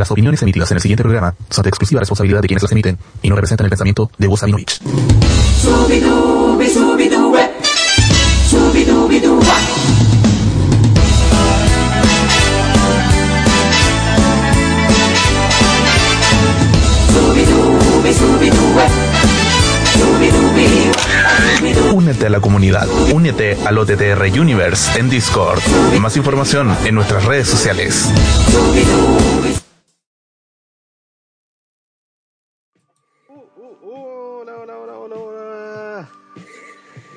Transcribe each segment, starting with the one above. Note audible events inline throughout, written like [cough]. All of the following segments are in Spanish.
Las opiniones emitidas en el siguiente programa son de exclusiva responsabilidad de quienes las emiten y no representan el pensamiento de Voz Sabinovich. Únete a la comunidad. Únete al OTTR Universe en Discord. Más información en nuestras redes sociales.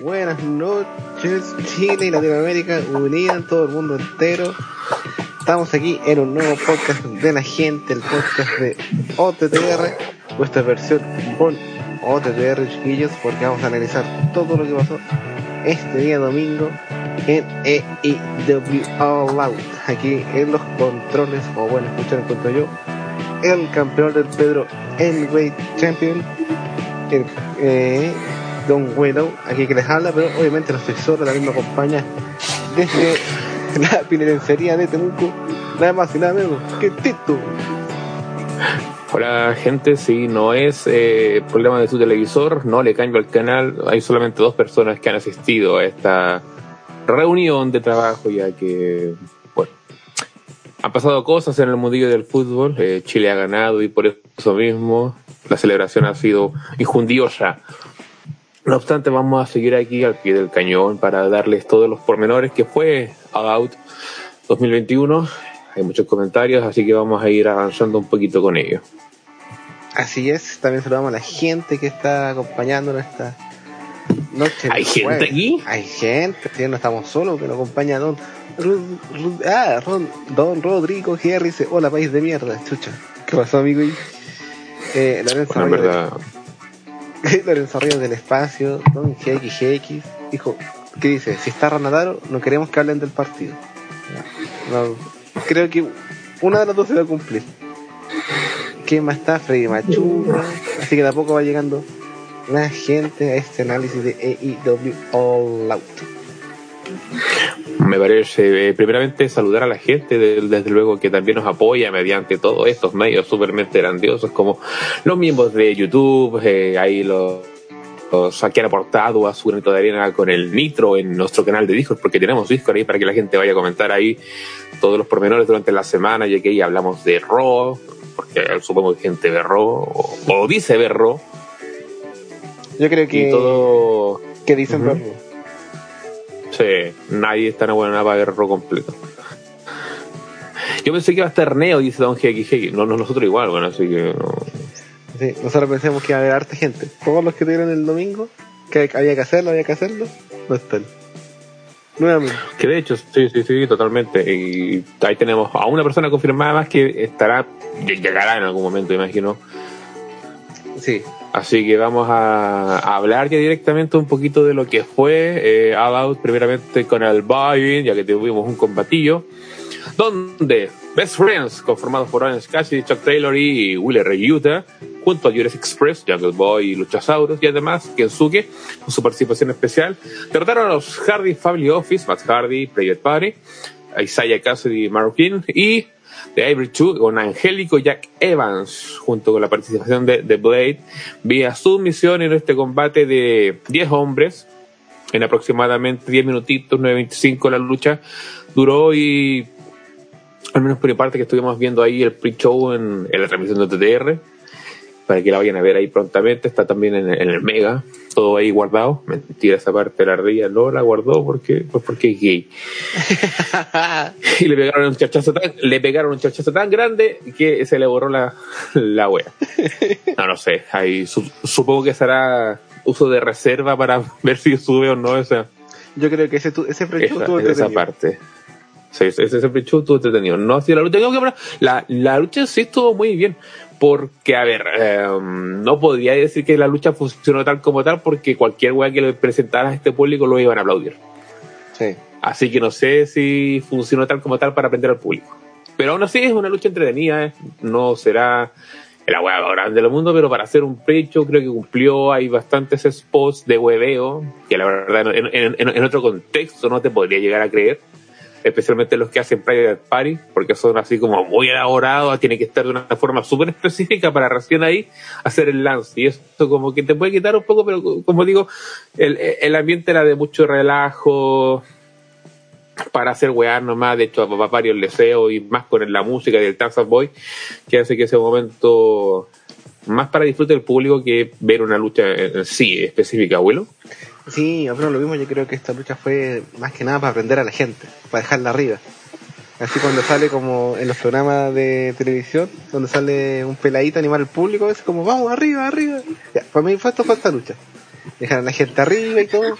Buenas noches, Chile y Latinoamérica unidas, todo el mundo entero. Estamos aquí en un nuevo podcast de la gente, el podcast de OTTR, vuestra versión con OTTR, chiquillos, porque vamos a analizar todo lo que pasó este día domingo en EIW All Out. Aquí en los controles, o bueno, escuchar en cuanto yo, el campeón del Pedro Heavyweight Champion, el, eh, Don Willow, aquí que les habla, pero obviamente no estoy solo, también me acompaña desde la penitenciaría de Temuco, nada más y nada menos que Tito. Hola gente, si no es eh, problema de su televisor, no le cambio al canal, hay solamente dos personas que han asistido a esta reunión de trabajo ya que, bueno, han pasado cosas en el mundillo del fútbol, eh, Chile ha ganado y por eso mismo la celebración ha sido injundiosa. No obstante, vamos a seguir aquí al pie del cañón para darles todos los pormenores que fue All Out 2021. Hay muchos comentarios, así que vamos a ir avanzando un poquito con ello. Así es, también saludamos a la gente que está acompañándonos esta noche. ¿Hay gente jueves. aquí? Hay gente, sí, no estamos solos, que nos acompaña Don, Ru- Ru- ah, Ron- Don Rodrigo Jerry dice, hola país de mierda, chucha. ¿Qué pasó amigo? Eh, Lorenzo Bueno, Lorenzo Ríos del espacio, Don GXGX, dijo, ¿qué dice? Si está Ranadaro, no queremos que hablen del partido. Creo que una de las dos se va a cumplir. ¿Quién más está? Freddy Machuca. Así que de a poco va llegando la gente a este análisis de AEW All Out. Me parece, eh, primeramente, saludar a la gente, de- desde luego, que también nos apoya mediante todos estos medios supermente grandiosos, como los miembros de YouTube, eh, ahí los, que han aportado a su granito de arena con el Nitro en nuestro canal de Discord, porque tenemos Discord ahí para que la gente vaya a comentar ahí todos los pormenores durante la semana, ya que ahí hablamos de Raw, porque supongo que gente ve Raw, o, o dice ver Raw, Yo creo que, y todo... que dicen verlo. Sí, nadie está en buena para ver Raw completo. Yo pensé que iba a estar Neo, dice Don GXG. No, no, nosotros igual, bueno, así que no. Sí, nosotros pensamos que iba a haber harta gente. Todos los que tuvieron el domingo, que había que hacerlo, había que hacerlo, no están. Nuevamente. Que de hecho, sí, sí, sí, totalmente. Y ahí tenemos a una persona confirmada más que estará, llegará en algún momento, imagino. Sí. Así que vamos a, hablar ya directamente un poquito de lo que fue eh, All primeramente con el Bayern, ya que tuvimos un combatillo, donde Best Friends, conformados por Orange Cassidy, Chuck Taylor y Wheeler Utah, junto a Jurassic Express, Jungle Boy y Luchasaurus, y además Kensuke, con su participación especial, derrotaron a los Hardy Family Office, Matt Hardy, Private Party, Isaiah Cassidy y y de Ivory 2 con Angélico Jack Evans, junto con la participación de The Blade, vía submisión en este combate de 10 hombres, en aproximadamente 10 minutitos, 9.25 la lucha, duró y al menos por mi parte que estuvimos viendo ahí el pre-show en, en la transmisión de TTR, para que la vayan a ver ahí prontamente, está también en, en el Mega, todo ahí guardado, mentira esa parte de la ardilla, no la guardó porque, pues porque es gay [laughs] y le pegaron un chachazo tan, le pegaron un chachazo tan grande que se le borró la, la wea. No, no sé, ahí su- supongo que será uso de reserva para ver si sube o no esa, Yo creo que ese, ese estuvo esa parte. Sí, ese, ese estuvo entretenido. No así la lucha. Tengo que hablar- la, la lucha sí estuvo muy bien. Porque, a ver, eh, no podría decir que la lucha funcionó tal como tal, porque cualquier wea que le presentara a este público lo iban a aplaudir. Sí. Así que no sé si funcionó tal como tal para aprender al público. Pero aún así es una lucha entretenida, ¿eh? no será la más grande del mundo, pero para hacer un pecho creo que cumplió, hay bastantes spots de hueveo, que la verdad en, en- en- en otro contexto no te podría llegar a creer. Especialmente los que hacen Private Party, porque son así como muy elaborados, tiene que estar de una forma súper específica para recién ahí hacer el lance. Y esto como que te puede quitar un poco, pero como digo, el, el ambiente era de mucho relajo, para hacer weá nomás, de hecho a varios deseo y más con la música del Dance Boy, que hace que ese momento más para disfrute del público que ver una lucha en sí específica, abuelo. Sí, pero lo mismo, yo creo que esta lucha fue más que nada para aprender a la gente, para dejarla arriba. Así cuando sale como en los programas de televisión, donde sale un peladito a animar al público, es como, vamos, arriba, arriba. Para mí fue esto fue esta lucha. Dejar a la gente arriba y todo.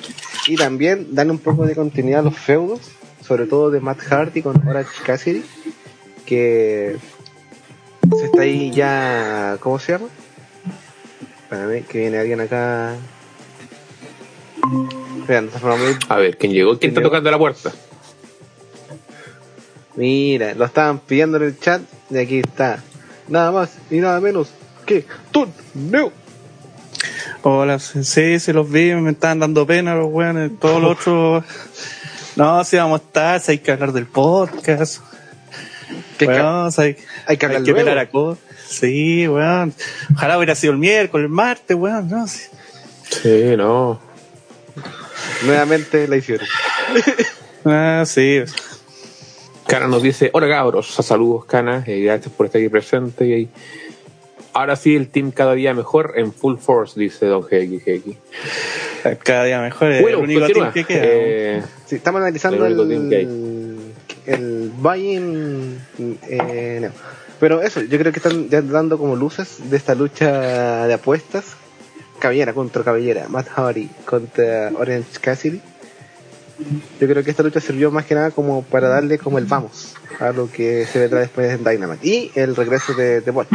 Y también darle un poco de continuidad a los feudos, sobre todo de Matt Hardy con Orange Cassidy, que se está ahí ya, ¿cómo se llama? Espérame, que viene alguien acá a ver, ¿quién llegó? ¿Quién está tocando la puerta? Mira, lo estaban pidiendo en el chat y aquí está. Nada más y nada menos que tú, no. Hola, sí, se los vi, me estaban dando pena los weones, todos los otros. [laughs] No, si vamos a estar, hay que hablar del podcast. Bueno, hay, hay, que hablar hay a cosas. Sí, weón. Ojalá hubiera sido el miércoles, el martes, weón. No, sí. sí, no. Nuevamente la hicieron. ah, sí. Cana nos dice, hola cabros, saludos Cana, eh, gracias por estar aquí presente. Y ahora sí, el team cada día mejor en full force, dice Don GXX. Cada día mejor, es el único team que queda. Eh, sí, estamos analizando el, el, el buy-in. Eh, Pero eso, yo creo que están dando como luces de esta lucha de apuestas cabellera contra cabellera, Matt Hardy contra Orange Cassidy. Yo creo que esta lucha sirvió más que nada como para darle como el vamos a lo que se vendrá después en Dynamite. Y el regreso de, de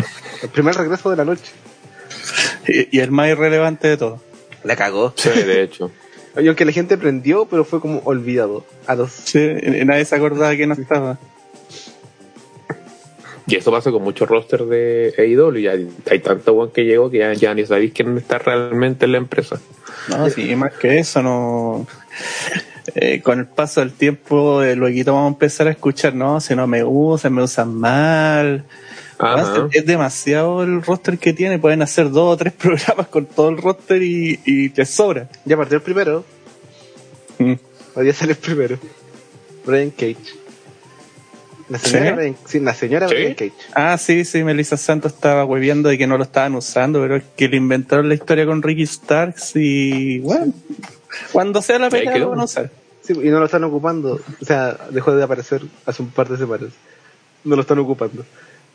El primer regreso de la noche. Y, el más irrelevante de todo. La cagó. Sí, de hecho. Y aunque la gente prendió, pero fue como olvidado. A dos. Sí, nadie se acordaba que no estaba. Y eso pasa con muchos rosters de AEW. Ya hay tanto buen que llegó que ya, ni sabéis quién está realmente en la empresa. No, sí, más que eso, no. Eh, con el paso del tiempo, eh, luego vamos a empezar a escuchar, no, si no me usan, me usan mal. Es demasiado el roster que tiene, pueden hacer dos o tres [laughs] programas con todo el roster y, y te sobra. Ya partió el primero. Mm. Hoy día sale el primero. Brian Cage. La señora, ¿Sí? la señora Cage. Ah, sí, sí, Melissa Santos estaba hueviendo de que no lo estaban usando, pero es que le inventaron la historia con Ricky Starks y bueno, cuando sea la pelea lo van a usar. Sí, y no lo están ocupando, o sea, dejó de aparecer hace un par de semanas. No lo están ocupando.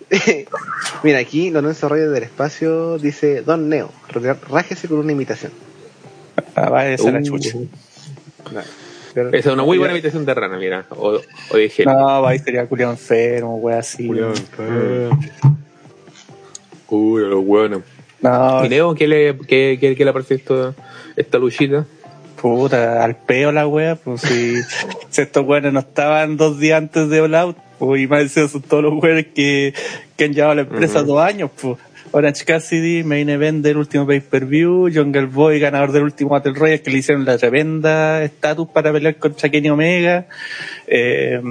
[laughs] Mira, aquí Lorenzo Reyes del Espacio dice, Don Neo, rájese con una imitación. Ah, va a ser la uh. chucha. Esa es una muy buena habitación de rana, mira. O, o dije. No, ahí sería Julio enfermo, wea así. Julio enfermo. Uy, lo bueno. No. ¿Y Leo qué le, qué, qué, qué le parece esto, esta luchita? Puta, al peo la wea, pues si, si estos weones no estaban dos días antes de All Out, pues y más son todos los weones que, que han llevado la empresa dos años, pues. Orange Cassidy, main event del último pay-per-view, Jungle Boy, ganador del último Battle Royale, que le hicieron la tremenda estatus para pelear contra Kenny Omega, eh,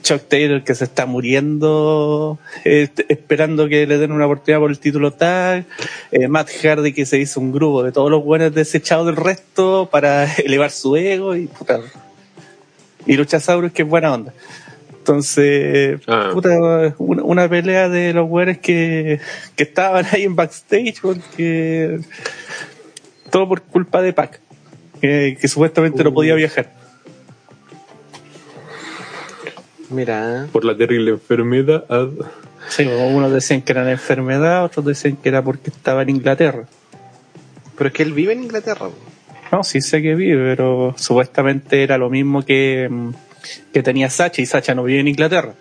Chuck Taylor que se está muriendo, esperando que le den una oportunidad por el título tag, eh, Matt Hardy que se hizo un grupo de todos los buenos desechados del resto para [laughs] elevar su ego y puta. Y Luchasaurus que es buena onda. Entonces, ah. puta, una, pelea de los güeyes que, que estaban ahí en backstage, porque todo por culpa de Pac, que, supuestamente no podía uh. viajar. Mira. Por la terrible enfermedad. Sí, unos decían que era la enfermedad, otros decían que era porque estaba en Inglaterra. Pero es que él vive en Inglaterra. No, sí sé que vive, pero supuestamente era lo mismo que mm, que tenía Sacha y Sacha no vive en Inglaterra.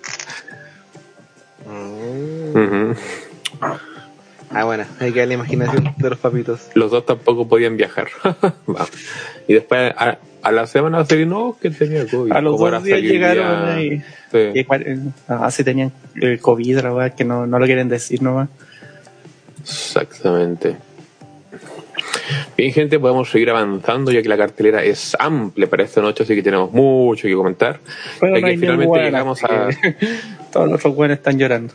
Ah, bueno, hay que ver la imaginación de los papitos. Los dos tampoco podían viajar. [laughs] y después a, la semana se vino que tenía COVID. A los dos días llegaron y, así tenían el COVID, la verdad, que no, no lo quieren decir nomás. Exactamente. Bien, gente, podemos seguir avanzando ya que la cartelera es amplia para esta noche, así que tenemos mucho que comentar. Pero ya no que finalmente buena, llegamos a. [laughs] Todos los otros buenos están llorando.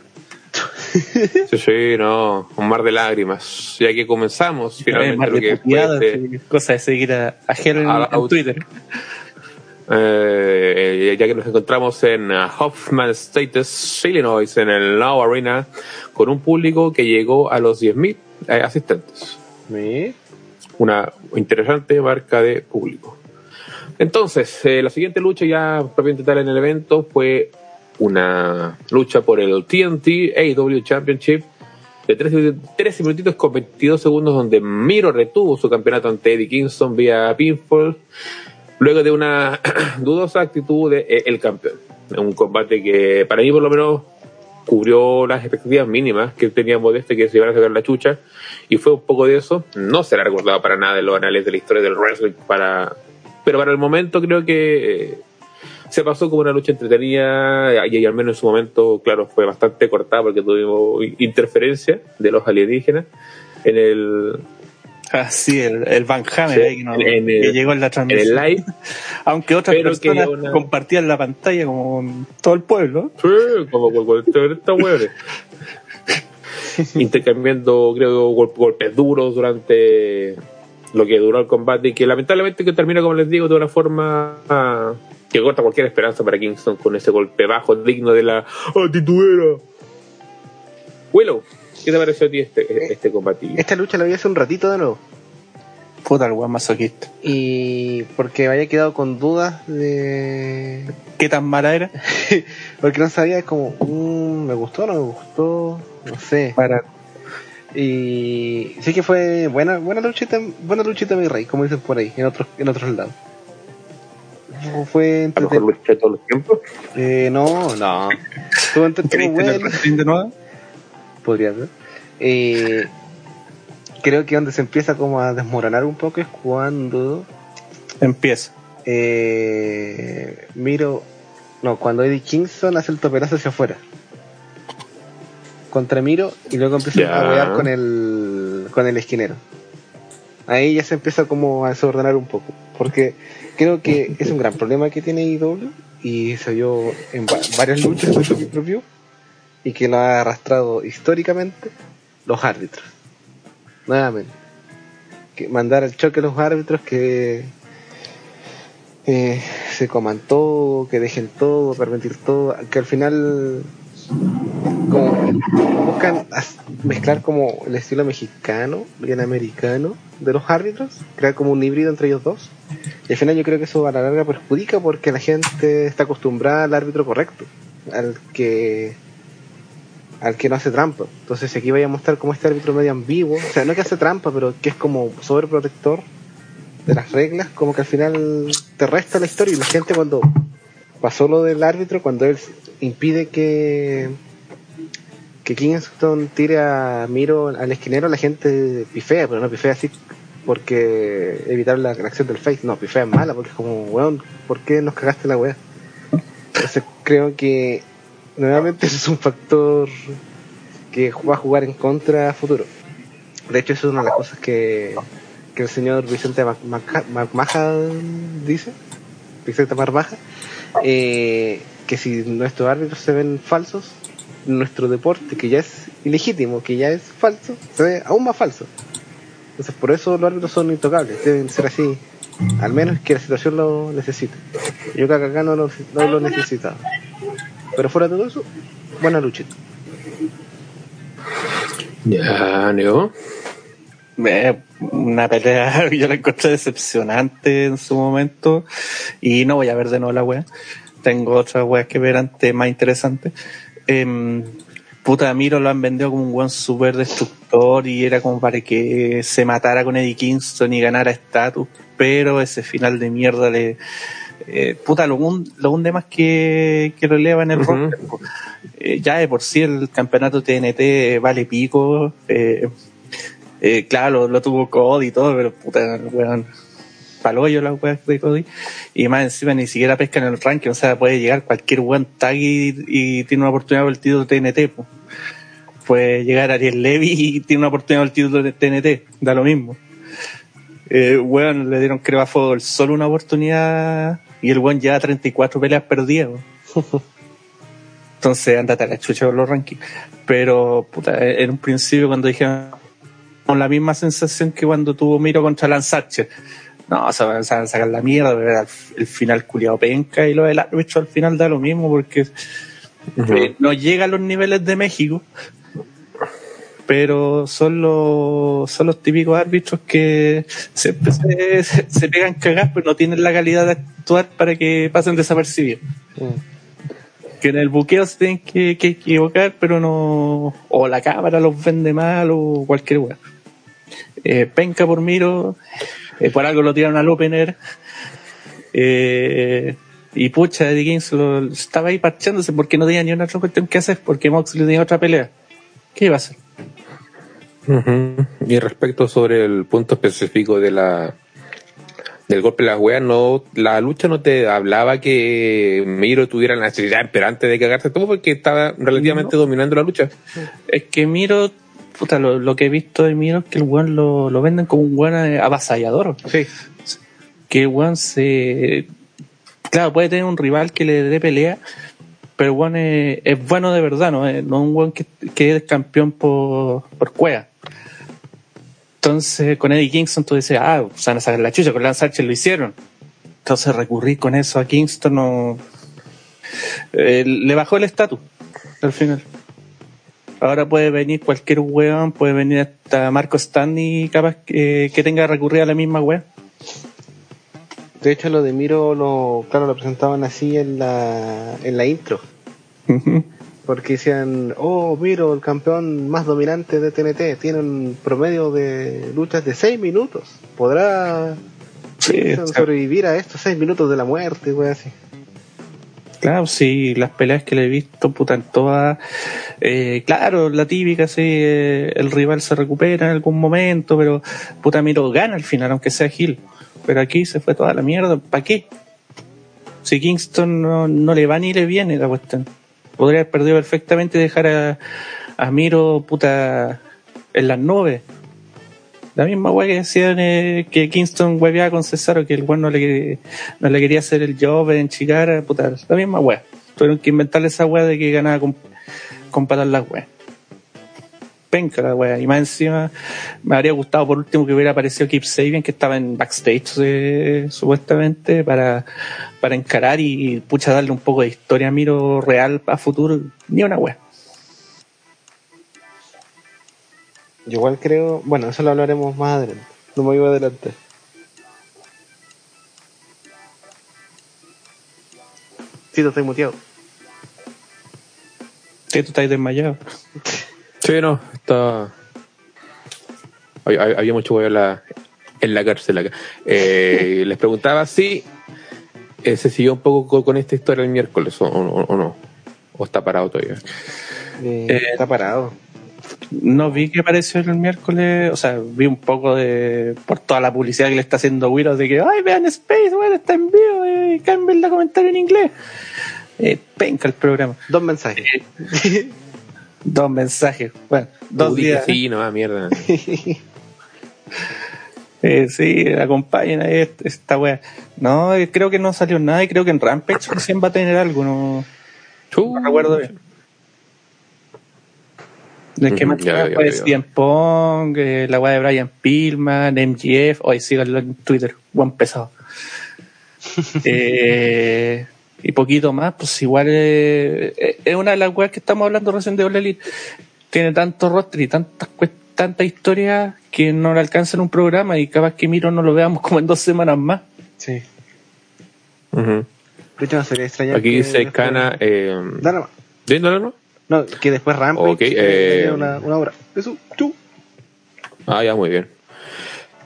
Sí, sí, no, un mar de lágrimas. Ya [laughs] que comenzamos finalmente lo que de este- y cosas de seguir a, a Helen A- en a- Twitter. Eh, ya que nos encontramos en uh, Hoffman States, Illinois, en el Now Arena, con un público que llegó a los 10.000 eh, asistentes. ¿Me? Una interesante marca de público. Entonces, eh, la siguiente lucha ya propiamente tal en el evento fue una lucha por el TNT AEW Championship de 13, 13 minutitos con 22 segundos donde Miro retuvo su campeonato ante Eddie Kingston vía pinfall luego de una [clears throat] dudosa actitud de eh, el campeón. Un combate que para mí por lo menos cubrió las expectativas mínimas que teníamos de este que se iban a sacar la chucha y fue un poco de eso. No será recordado para nada en los anales de la historia del wrestling para pero para el momento creo que eh, se pasó como una lucha entretenida y, y al menos en su momento, claro, fue bastante cortada porque tuvimos interferencia de los alienígenas en el, Ah, sí, el, el Van Hammer Sí, ahí que, no- en el- que llegó en la en transmisión. el live. [laughs] Aunque otras personas una- compartían la pantalla como todo el pueblo. Sí, como con con esta. [laughs] Intercambiando, creo, gol- golpes duros durante lo que duró el combate y que lamentablemente que termina, como les digo, de una forma ah, que corta cualquier esperanza para Kingston con ese golpe bajo digno de la tituera. Willow, ¿qué te pareció a ti este, este combate? Esta lucha la vi hace un ratito de nuevo. Puta, el weón masoquista. Y porque me había quedado con dudas de. ¿Qué tan mala era? [laughs] Porque no sabía, como, mm, ¿me gustó o no me gustó? No sé. Para... Y sí que fue buena, buena luchita, buena luchita mi rey, como dicen por ahí, en otros, en otros lados. Fue ¿A lo mejor de todos los tiempos? eh, no, no. [laughs] Estuvo entre- podría ser. Eh, creo que donde se empieza como a desmoronar un poco es cuando Empieza. eh, miro, no, cuando Eddie Kingston hace el toperazo hacia afuera. Contra Miro y luego empieza a wear con el, con el esquinero. Ahí ya se empieza como a desordenar un poco. Porque creo que es un gran problema que tiene IW y se vio en va- varias luchas de su propio y que lo ha arrastrado históricamente los árbitros. Nuevamente. Mandar al choque a los árbitros que eh, se coman todo, que dejen todo, permitir todo, que al final como buscan mezclar como el estilo mexicano y el americano de los árbitros, crear como un híbrido entre ellos dos. Y al final yo creo que eso a la larga perjudica porque la gente está acostumbrada al árbitro correcto, al que al que no hace trampa. Entonces aquí voy a mostrar como este árbitro medio ambiguo, o sea, no que hace trampa, pero que es como sobreprotector de las reglas, como que al final te resta la historia y la gente cuando pasó lo del árbitro, cuando él impide que que Kingston tire a Miro al esquinero, la gente pifea, pero no pifea así porque evitar la, la acción del face, no, pifea es mala, porque es como, weón, ¿por qué nos cagaste la weá? Entonces creo que nuevamente eso es un factor que va a jugar en contra a futuro. De hecho, eso es una de las cosas que, que el señor Vicente Macmaja dice, Vicente Marmaja, eh, que si nuestros árbitros se ven falsos, nuestro deporte, que ya es ilegítimo, que ya es falso, se ve aún más falso. Entonces, por eso los árbitros son intocables, deben ser así, al menos que la situación lo necesite. Yo creo que acá no lo, no lo necesitaba. Pero fuera de todo eso, buena luchita. Ya, Neo. Eh, una pelea que [laughs] yo la encontré decepcionante en su momento y no voy a ver de nuevo la wea. Tengo otras weas que ver antes más interesantes. Em, puta, Miro lo han vendido como un buen super destructor y era como para que se matara con Eddie Kingston y ganara estatus, pero ese final de mierda le... eh, puta, lo, hun- lo hunde más que, que lo eleva en el Ujú. roster. Eh, ya de por sí el campeonato TNT vale pico. Eh, eh, claro, lo, lo tuvo Cody y todo, pero puta, weón, palo yo las weas de Cody. Y más encima ni siquiera pesca en el ranking, o sea, puede llegar cualquier weón tag y, y tiene una oportunidad por el título TNT. po. Puede llegar Ariel Levy y tiene una oportunidad por el título de TNT, da lo mismo. Eh, weón, le dieron creo a Fuego solo una oportunidad y el weón ya 34 peleas perdidas. [laughs] Entonces, andate a la chucha con los rankings. Pero, puta, en un principio cuando dijeron con la misma sensación que cuando tuvo Miro contra Lance Archer. No, se van a sacar la mierda, pero el final culiado penca y lo del árbitro al final da lo mismo porque no llega a los niveles de México, pero son los, son los típicos árbitros que siempre se, se, se pegan cagas, pero no tienen la calidad de actuar para que pasen desapercibidos. Mm. Que en el buqueo se tienen que, que equivocar, pero no. O la cámara los vende mal o cualquier weá. Eh, penca por Miro, eh, por algo lo tiraron al opener. Eh, y pucha, Eddie Kings lo, estaba ahí parchándose porque no tenía ni una otra cuestión que hacer, porque Moxley tenía otra pelea. ¿Qué iba a hacer? Ujú. Y respecto sobre el punto específico de la del golpe de las weas, no, la lucha no te hablaba que Miro tuviera la necesidad, pero antes de cagarse todo porque estaba relativamente dominando la lucha. Es que Miro, puta, lo, lo que he visto de Miro es que el weón lo, lo venden como un weón eh, avasallador. Sí. que el weón se. Claro, puede tener un rival que le dé pelea, pero el weón es, es bueno de verdad, ¿no? Es- no un weón que, que es campeón por, por cueva. Entonces, con Eddie Kingston tú dices, ah, se van a sacar la chucha, con Lance Archer lo hicieron. Entonces, recurrir con eso a Kingston no. eh, le bajó el estatus al final. Ahora puede venir cualquier weón, puede venir hasta Marco Stanley capaz que, que tenga que recurrir a la misma weón. De hecho, lo de Miro, lo, claro, lo presentaban así en la, en la intro. Ujú. Porque decían, oh, Miro, el campeón más dominante de TNT, tiene un promedio de luchas de 6 minutos. ¿Podrá Sí, [laughs] sobrevivir a estos 6 minutos de la muerte, wey, así? Claro, sí, las peleas que le he visto, puta, en todas. eh, claro, la típica, sí, eh, el rival se recupera en algún momento, pero puta, Miro gana al final, aunque sea Gil. Pero aquí se fue toda la mierda, ¿para qué? Si Kingston no, no le va ni le viene la cuestión. Podría haber perdido perfectamente dejar a, a Miro, puta, en las nubes. La misma weá que decían eh, que Kingston hueveaba con Cesaro, que el weón no le, no le quería hacer el job en Chicara, puta, la misma weá. Tuvieron que inventarle esa weá de que ganaba con, con las weas. Penca la weá. Y más encima, me habría gustado por último que hubiera aparecido Keep Sabian, que estaba en backstage eh, supuestamente, para, para encarar y, pucha darle un poco de historia a Miro real a futuro. Ni una weá. Yo igual creo, bueno, eso lo hablaremos más adelante. No me iba adelante. Sí, te estoy muteado. Sí, tú estás desmayado. [laughs] Sí, no, está. Había, había mucho huevo en la, en la cárcel acá. Eh, les preguntaba si eh, se siguió un poco con, esta historia el miércoles o, o- o no. O está parado todavía. Eh, Eh, está parado. No vi que apareció el miércoles, o sea, vi un poco de por toda la publicidad que le está haciendo Willow de que, ay, vean Space, bueno, está en vivo, eh, cambien la comentario en inglés. Eh, penca el programa. Dos mensajes. Dos mensajes, bueno, dos dije días. Sí, no, mierda. [laughs] Eh, sí, acompañen a est- esta wea. No, eh, creo que no salió nada y creo que en Rampage recién va a tener algo, no, no recuerdo bien. Es que más. CM Pong, eh, la weá de Brian Pillman, MGF, hoy síganlo en Twitter, buen pesado. [laughs] eh, y poquito más, pues igual eh, eh, es una de las weas que estamos hablando recién de All Elite. Tiene tanto roster y tantas tanta historia que no le alcanza en un programa y capaz que Miro no lo veamos como en dos semanas más. Sí. Ujú. De hecho, no sería extrañar Aquí que dice después- Cana. Eh, Dale nomás. ¿sí, no, no, no? No, que después Rampage Ok, eh, tenga una, una hora. Eso, tú. Ah, ya, muy bien.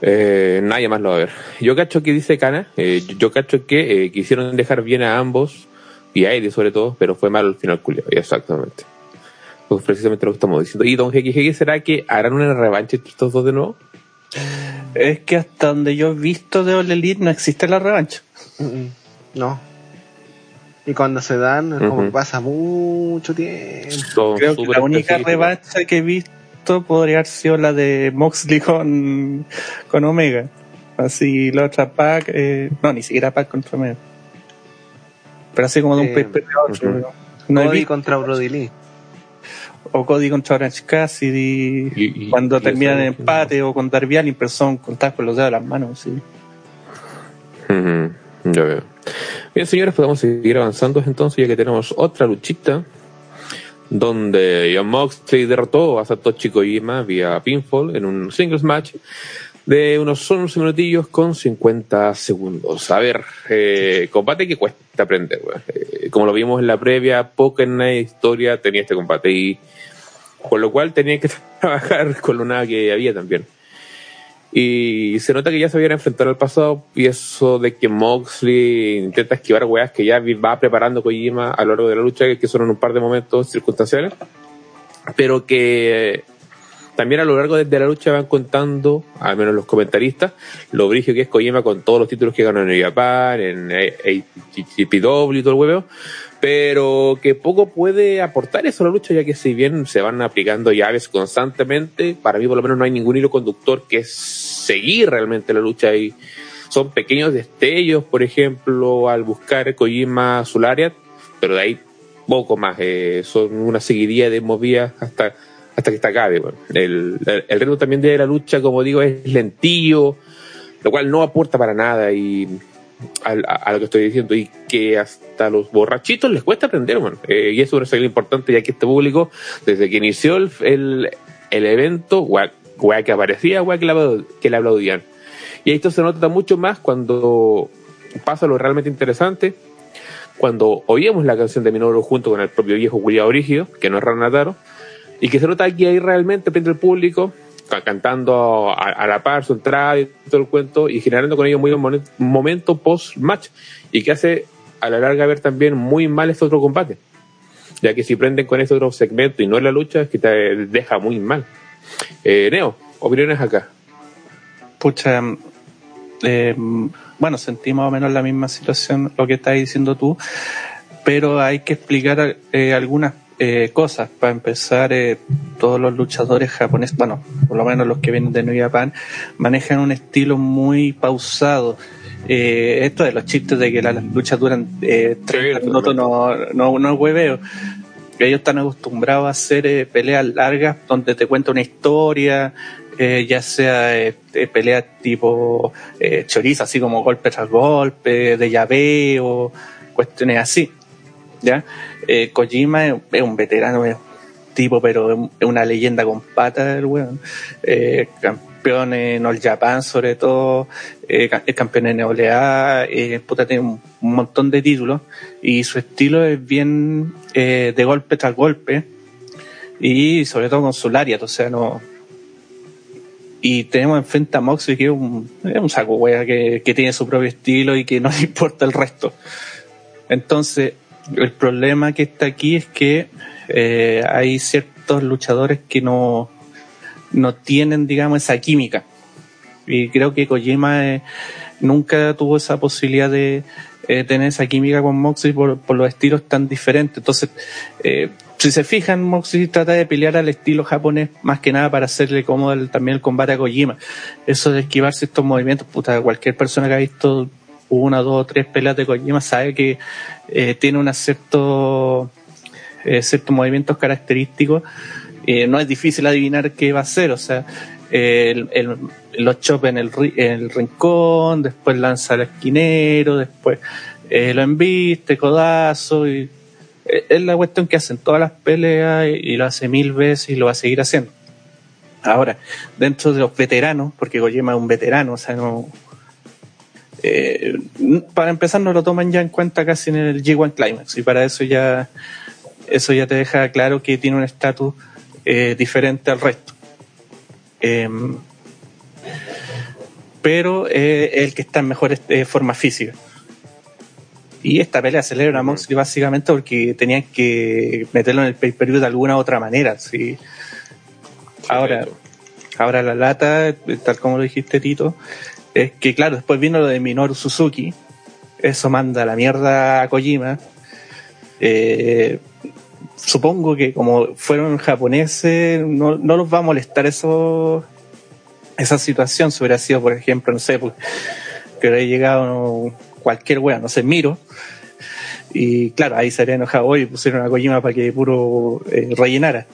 Eh, nadie más lo va a ver. Yo cacho que dice Cana, eh, yo- cacho que eh, quisieron dejar bien a ambos, y a Eddie sobre todo, pero fue malo al final, Julio. Exactamente. Pues precisamente lo que estamos diciendo. ¿Y Don Jeque será que harán una revancha entre estos dos de nuevo? Es que hasta donde yo he visto de All Elite no existe la revancha. No. Y cuando se dan, es como pasa mucho tiempo. Son Creo que la única revancha que he visto podría haber sido la de Moxley con, con Omega. Así la otra pack, eh, no, ni siquiera pack contra medio. Pero así como de un Eh, a otro, ujú. ¿no? Cody visto- contra Brody Lee. o Cody contra Orange Cassidy, Y- y- cuando y terminan en empate, o con Darby Allin, pero son contadas con los dedos de las manos, sí. Ya veo. Bien, señores, podemos seguir avanzando entonces, ya que tenemos otra luchita donde John Moxley derrotó a Satoshi Kojima vía pinfall en un singles match de unos 11 minutillos con 50 segundos. A ver, eh, combate que cuesta aprender. Eh, como lo vimos en la previa, poca en la historia tenía este combate y con lo cual tenía que [laughs] trabajar con lo nada que había también. Y se nota que ya se habían enfrentado al pasado y eso de que Moxley intenta esquivar weas que ya va preparando Kojima a lo largo de la lucha, que son en un par de momentos circunstanciales, pero que también a lo largo de, la lucha van contando, al menos los comentaristas, lo brigio que es Kojima con todos los títulos que ganó en Japan, en ATPW y todo el huevo, pero que poco puede aportar eso a la lucha, ya que si bien se van aplicando llaves constantemente, para mí por lo menos no hay ningún hilo conductor que seguir realmente la lucha y son pequeños destellos, por ejemplo, al buscar Kojima su Lariat, pero de ahí poco más, eh, son una seguidilla de movidas hasta, hasta que está acabe. El, el, el ritmo también de la lucha, como digo, es lentillo, lo cual no aporta para nada y a, lo que estoy diciendo y que hasta los borrachitos les cuesta aprender, man. Eh, y eso es señal importante ya que este público, desde que inició el, el, evento, wea que aparecía, wea que aplau- que le aplaudían. Y esto se nota mucho más cuando pasa lo realmente interesante, cuando oíamos la canción de Minoru junto con el propio viejo Julián Brígido, que no es Ranataro, y que se nota que ahí realmente prende el público cantando a, a la par su entrada y todo el cuento y generando con ellos muy buen momen- momento post match y que hace a la larga ver también muy mal este otro combate. Ya que si prenden con este otro segmento y no en la lucha es que te deja muy mal. Eh, Neo opiniones acá. Pucha, eh, bueno, sentí más o menos la misma situación, lo que estás diciendo tú, pero hay que explicar eh, algunas eh, cosas. Para empezar, eh, todos los luchadores japoneses, bueno, por lo menos los que vienen de New Japan, manejan un estilo muy pausado. Eh, esto de los chistes de que las luchas duran eh, 30 Sí, minutos no, no, no hueveo. Ellos están acostumbrados a hacer eh, peleas largas donde te cuenta una historia, eh, ya sea eh, peleas tipo eh, chorizo, así como golpe tras golpe, de llaveo, cuestiones así. ¿Ya? Eh, Kojima es, un veterano, es tipo, pero es un- es una leyenda con patas, el weón. Eh, campeón en All Japan, sobre todo, eh, campeón en NWA, eh, puta, tiene un, montón de títulos y su estilo es bien eh, de golpe tras golpe y sobre todo con su lariat, o sea, no. Y tenemos enfrente a Moxley, que es un, saco wea que tiene su propio estilo y que no [laughs] le importa el resto. Entonces, el problema que está aquí es que eh, hay ciertos luchadores que no, no tienen, digamos, esa química. Y creo que Kojima eh, nunca tuvo esa posibilidad de eh, tener esa química con Moxley por, los estilos tan diferentes. Entonces, si se fijan, Moxley trata de pelear al estilo japonés más que nada para hacerle cómodo el- también el combate a Kojima. Eso de esquivarse estos movimientos, puta, cualquier persona que ha visto una, dos tres peleas de Kojima sabe que eh, tiene un cierto, eh, ciertos movimientos característicos. Eh, no es difícil adivinar qué va a hacer, o sea, el, el, los chops en el, en el rincón, después lanza al esquinero, después lo embiste, codazo, y es la cuestión que hacen todas las peleas y, y lo hace mil veces y lo va a seguir haciendo. Ahora, dentro de los veteranos, porque Kojima es un veterano, o sea, no. Eh, para empezar, no lo toman ya en cuenta casi en el G1 Climax, y para eso ya. Eso ya te deja claro que tiene un estatus eh, diferente al resto. Em, pero eh, es el que está en mejor eh, forma física. Y esta pelea celebra a Moxley básicamente porque tenían que meterlo en el pay-per-view de alguna otra manera. ¿sí? Ahora, ahora la lata, tal como lo dijiste Tito, es que claro, después vino lo de Minoru Suzuki, eso manda la mierda a Kojima. Eh, supongo que como fueron japoneses, no, no los va a molestar eso, esa situación si hubiera sido, por ejemplo, no sé, pues, que hubiera llegado cualquier wea, no sé, Miro, y claro, ahí se habría enojado hoy, pusieron a Kojima para que puro eh, rellenara.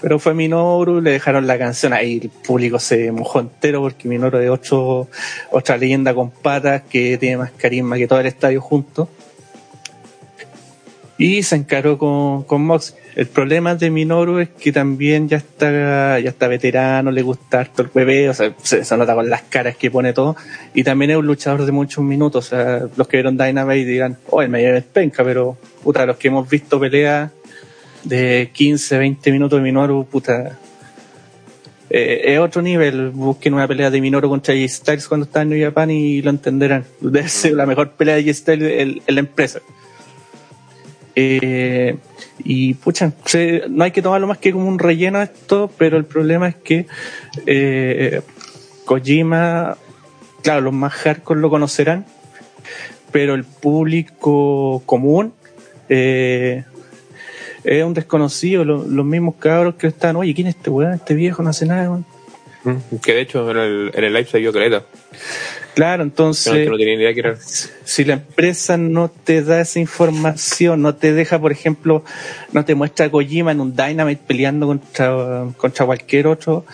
Pero fue Minoru, le dejaron la canción, ahí el público se mojó entero porque Minoru es otro, otra leyenda con patas que tiene más carisma que todo el estadio junto. Y se encaró con, con Mox. El problema de Minoru es que también ya está, ya está veterano, le gusta harto el bebé, o sea, se, nota con las caras que pone todo. Y también es un luchador de muchos minutos, o sea, los que vieron Dynamite dirán, oh, el mayor es penca, pero puta, los que hemos visto peleas de 15, 20 minutos de Minoru, puta, eh, es otro nivel. Busquen una pelea de Minoru contra J Styles cuando está en New Japan y lo entenderán. [laughs] Debe ser la mejor pelea de J Styles en, la empresa. Eh, y pucha, no hay que tomarlo más que como un relleno esto, pero el problema es que eh, Kojima, claro, los más hardcore lo conocerán, pero el público común eh, es un desconocido. Lo- los mismos cabros que están, oye, ¿quién es este weón? Este viejo no hace nada, weón". Mm, Que de hecho en el, en el live se vio caleta. Claro, Que no, entonces. que no tenía ni idea que era. si la empresa no te da esa información, no te deja, por ejemplo, no te muestra a Kojima en un Dynamite peleando contra, contra cualquier otro,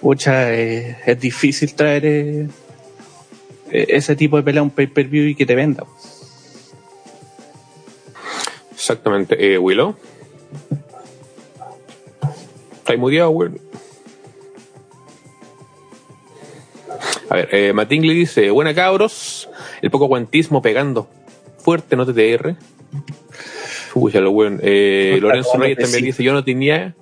pucha, eh, es difícil traer eh, eh, ese tipo de pelea a un pay-per-view y que te venda. Exactamente. Eh, Willow. ¿Está muteado, Will? A ver, eh, Matingly dice, buena cabros, el poco guantismo pegando fuerte, no TTR. Pucha, lo bueno. Eh, Lorenzo Reyes también sí. dice, yo no tenía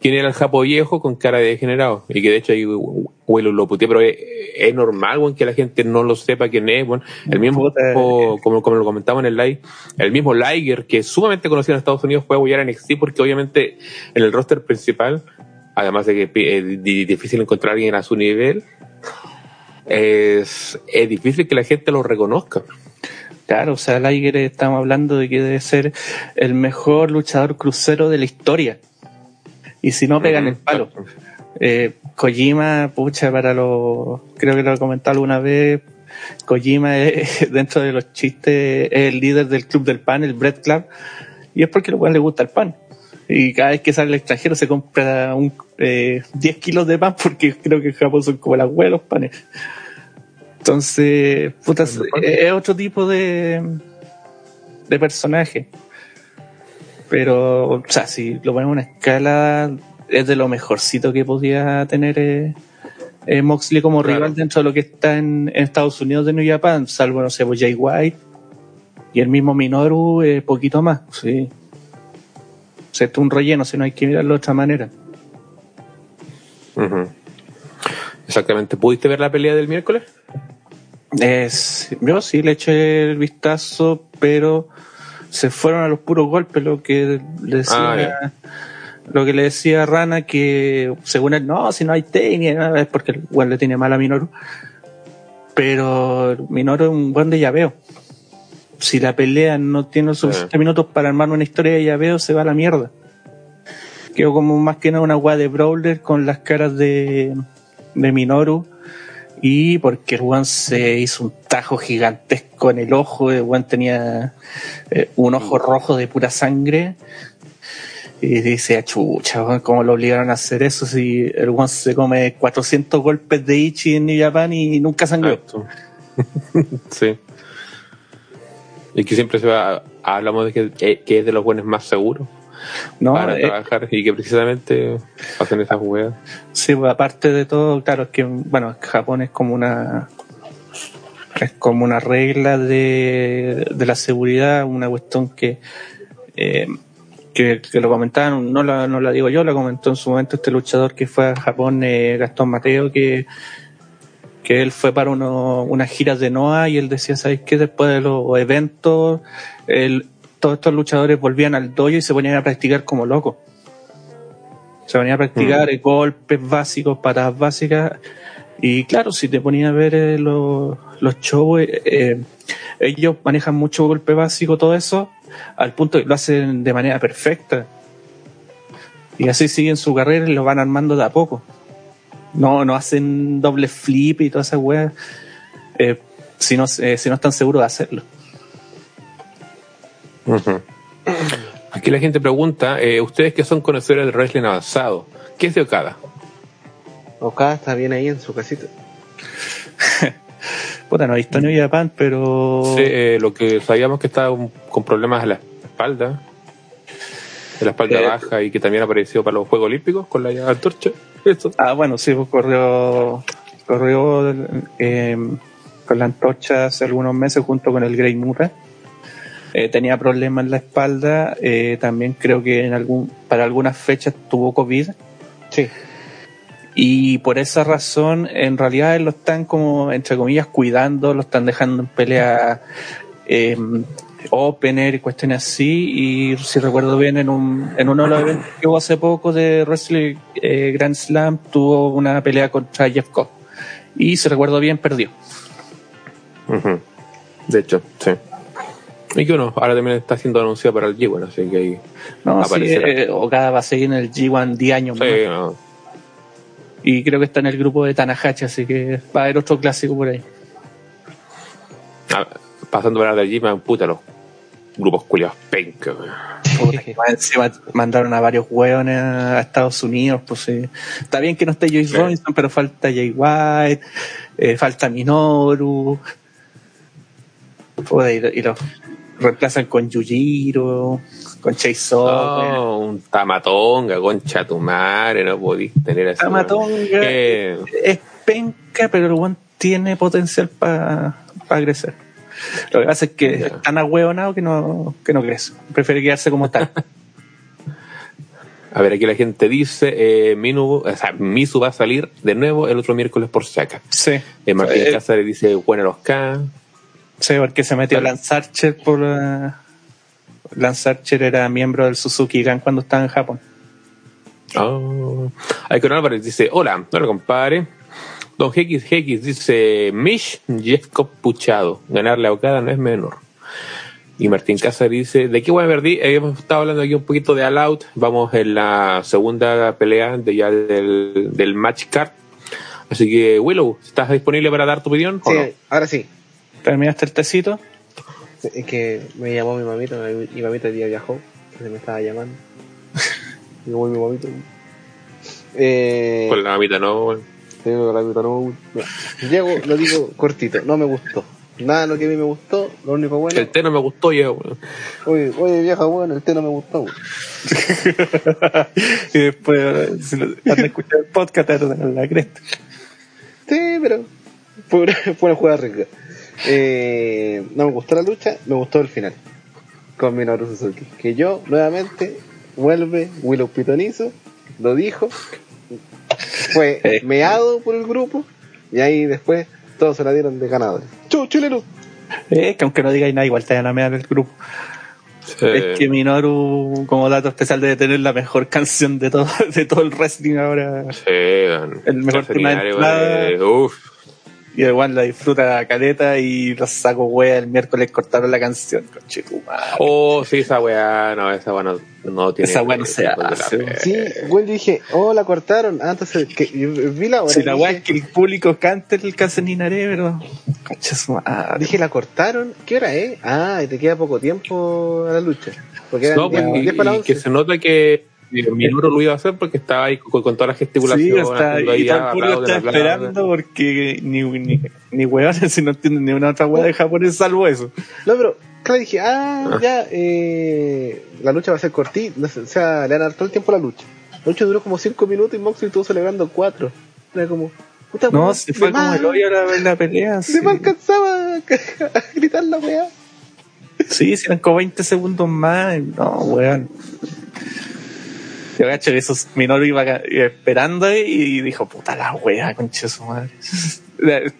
quién era el japo viejo con cara de degenerado. Y que de hecho ahí Willow lo puteé, pero es, es normal, weón, que la gente no lo sepa quién es, bueno. El mismo, como, como lo comentaba en el live, el mismo Liger, que es sumamente conocido en Estados Unidos, fue a apoyar a NXT porque obviamente en el roster principal, además de que es di- difícil encontrar a alguien a su nivel, es, es difícil que la gente lo reconozca. Claro, o sea, Liger estamos hablando de que debe ser el mejor luchador crucero de la historia. Y si no pegan el palo. Eh, Kojima, pucha, para los. Creo que lo he comentado alguna vez. Kojima, es, [laughs] dentro de los chistes, es el líder del club del pan, el Bread Club. Y es porque a lo cual le gusta el pan. Y cada vez que sale al extranjero se compra un, eh, 10 kilos de pan [laughs] porque creo que en Japón son como las huevas los panes. Entonces, puta, es, es otro tipo de, de personaje. Pero, o sea, si lo ponemos en una escala, es de lo mejorcito que podía tener eh, eh, Moxley como Claro. rival dentro de lo que está en, en Estados Unidos de New Japan, salvo, no sé, pues Jay White y el mismo Minoru, eh, poquito más, sí. O sea, esto es un relleno, si no hay que mirarlo de otra manera. Exactamente. ¿Pudiste ver la pelea del miércoles? Es, yo sí le eché el vistazo, pero se fueron a los puros golpes, lo que le decía, Ah. Lo que le decía a Rana, que según él, no, si no hay técnica, es porque el weón le tiene mal a Minoru. Pero Minoru es un buen de llaveo. Si la pelea no tiene los suficientes minutos para armar una historia de llaveo, se va a la mierda. Quedó como más que nada una weá de Brawler con las caras de, de Minoru. Y porque el weón se hizo un tajo gigantesco en el ojo, el weón tenía eh, un ojo rojo de pura sangre. Y dice, "Ah, chucha, ¿cómo lo obligaron a hacer eso si el weón se come 400 golpes de Ichi en New Japan y nunca sangró? [laughs] Sí. Y que siempre se va, hablamos de que, que- que es de los buenos más seguros No, para eh, trabajar y que precisamente hacen esas jugadas. Sí, pues, aparte de todo, claro, es que, bueno, Japón es como una. Es como una regla de, de la seguridad, una cuestión que. eh, que, que lo comentaban, no la, no la digo yo, la comentó en su momento este luchador que fue a Japón, eh, Gastón Mateo, que, que él fue para uno, unas giras de NOA y él decía, ¿sabes qué? Después de los eventos, él- todos estos luchadores volvían al dojo y se ponían a practicar como locos. Se ponían a practicar eh, golpes básicos, patadas básicas. Y claro, si te ponías a ver eh, los, los shows, eh, ellos manejan mucho golpe básico, todo eso, al punto que lo hacen de manera perfecta. Y así siguen su carrera y lo van armando de a poco. no, no hacen doble flip y todas esas weas eh, si, no, eh, si no están seguros de hacerlo. Aquí la gente pregunta, eh, ustedes que son conocedores del wrestling avanzado, ¿qué es de Okada? Okada está bien ahí en su casita. [laughs] Puta, no he visto New Japan, pero. Sí, eh, lo que sabíamos que estaba un- con problemas en la espalda, de la espalda Eh. baja y que también apareció para los Juegos Olímpicos con la antorcha. Eso. Ah, bueno, sí, pues corrió, corrió eh, con la antorcha hace algunos meses junto con el Grey Murra. Eh, tenía problemas en la espalda. eh, también creo que en algún, para algunas fechas tuvo COVID. Sí. Y por esa razón, en realidad lo están como, entre comillas, cuidando, lo están dejando en pelea eh, opener y cuestiones así. Y si recuerdo bien, en, un, en uno de los eventos que hubo hace poco de Wrestling eh, Grand Slam, tuvo una pelea contra Jeff Cobb. Y si recuerdo bien, perdió. De hecho, sí. Y que uno, ahora también está siendo anunciado para el G1, así que ahí. No, sí, eh, Okada va a seguir en el G1 10 años Sí, más. no. Y creo que está en el grupo de Tanahashi, así que va a haber otro clásico por ahí. Ah, pasando para el G1, puta, los grupos culiados penca, [laughs] encima mandaron a varios hueones a Estados Unidos, pues sí. Está bien que no esté Joyce Sí. Robinson, pero falta Jay White, eh, falta Minoru. Lo- y los reemplazan con Yujiro, con Chase. No, un tamatonga, concha tu madre, no podís tener así. Tamatonga. Eh, Es penca, pero el buen tiene potencial para crecer. Lo que pasa es que Ya. es tan ahueonado que no, que no crece. Prefiere quedarse como está. [laughs] a ver, aquí la gente dice, eh, Minu, o sea, Misu va a salir de nuevo el otro miércoles por Saca. sí. Eh, Martín Eh, Cáceres dice, bueno, los K. Sí, porque se metió. Lance Archer por... eh, Lance Archer era miembro del Suzuki Gun cuando estaba en Japón. Oh. Icon Álvarez dice, hola, hola compadre. Don XX dice, Mish, Jacob Puchado. Ganarle a Okada no es menor. Y Martín Cáceres dice, ¿de qué voy a perdí? Eh, hemos estado hablando aquí un poquito de All Out. Vamos en la segunda pelea de ya del, del match card. Así que, Willow, ¿estás disponible para dar tu opinión? o Sí, no? ahora sí. ¿Terminaste el tecito? Es que me llamó mi mamita, mi mi mamita el día viajó, entonces me estaba llamando. [laughs] Y voy mi mamita. Eh, Con la mamita, no. sí, con la mamita, no. Llego, lo digo cortito, no me gustó. Nada de lo que a mí me gustó, lo único bueno. El té no me gustó ya. bueno. Oye, oye vieja, bueno, el té no me gustó. weón. [laughs] y después, si lo, antes de escuchar el podcast, te van a la cresta. Sí, pero fue una, fue una jugada rica. Eh, no me gustó la lucha, me gustó el final. Con Minoru Suzuki. Que yo, nuevamente, vuelve Willow Pitonizo, lo dijo, fue [laughs] Eh. meado por el grupo, y ahí después todos se la dieron de ganadores. ¡Chu, chileno! Eh, que aunque no digáis nada, igual te van a mear el grupo. Es que Minoru, como dato especial, debe tener la mejor canción de todo, [laughs] de todo el wrestling ahora. sí. El mejor tema de entrada. eh, Uf. Y igual la disfruta la caleta y los saco wea. El miércoles cortaron la canción. Conche tu madre. Oh, sí, esa weá, no, esa weá no, no tiene. Esa weá no se hace. Sí, yo dije, oh, la cortaron. Ah, entonces, que, yo vi la hora. Si la weá es que el público cante el Caseninaré, pero. Conche su madre. Dije, la cortaron. ¿Qué hora es? Ah, y te queda poco tiempo a la lucha. Porque eran No, pues, 10 y, 10 para y que 11. se nota que Minoru lo iba a hacer porque estaba ahí con, con toda la gesticulación. Sí, está, y ah, está aplauden. esperando porque ni, ni, ni weones [laughs] si no entienden ni una otra weá de japonés salvo eso. No, pero, claro, dije, ah, ya, eh, la lucha va a ser cortita, o sea, le van a dar todo el tiempo a la lucha. La lucha duró como 5 minutos y Moxley estuvo celebrando 4. Era como, puta, No, se fue como el hoyo la, la pelea. [laughs] Sí, Se me alcanzaba a, [laughs] a gritar la weá. sí, si eran como 20 segundos más. No, weón. [laughs] Yo cacho que esos Minoru iba, esperando y dijo, puta la weá, conche su madre. [laughs] De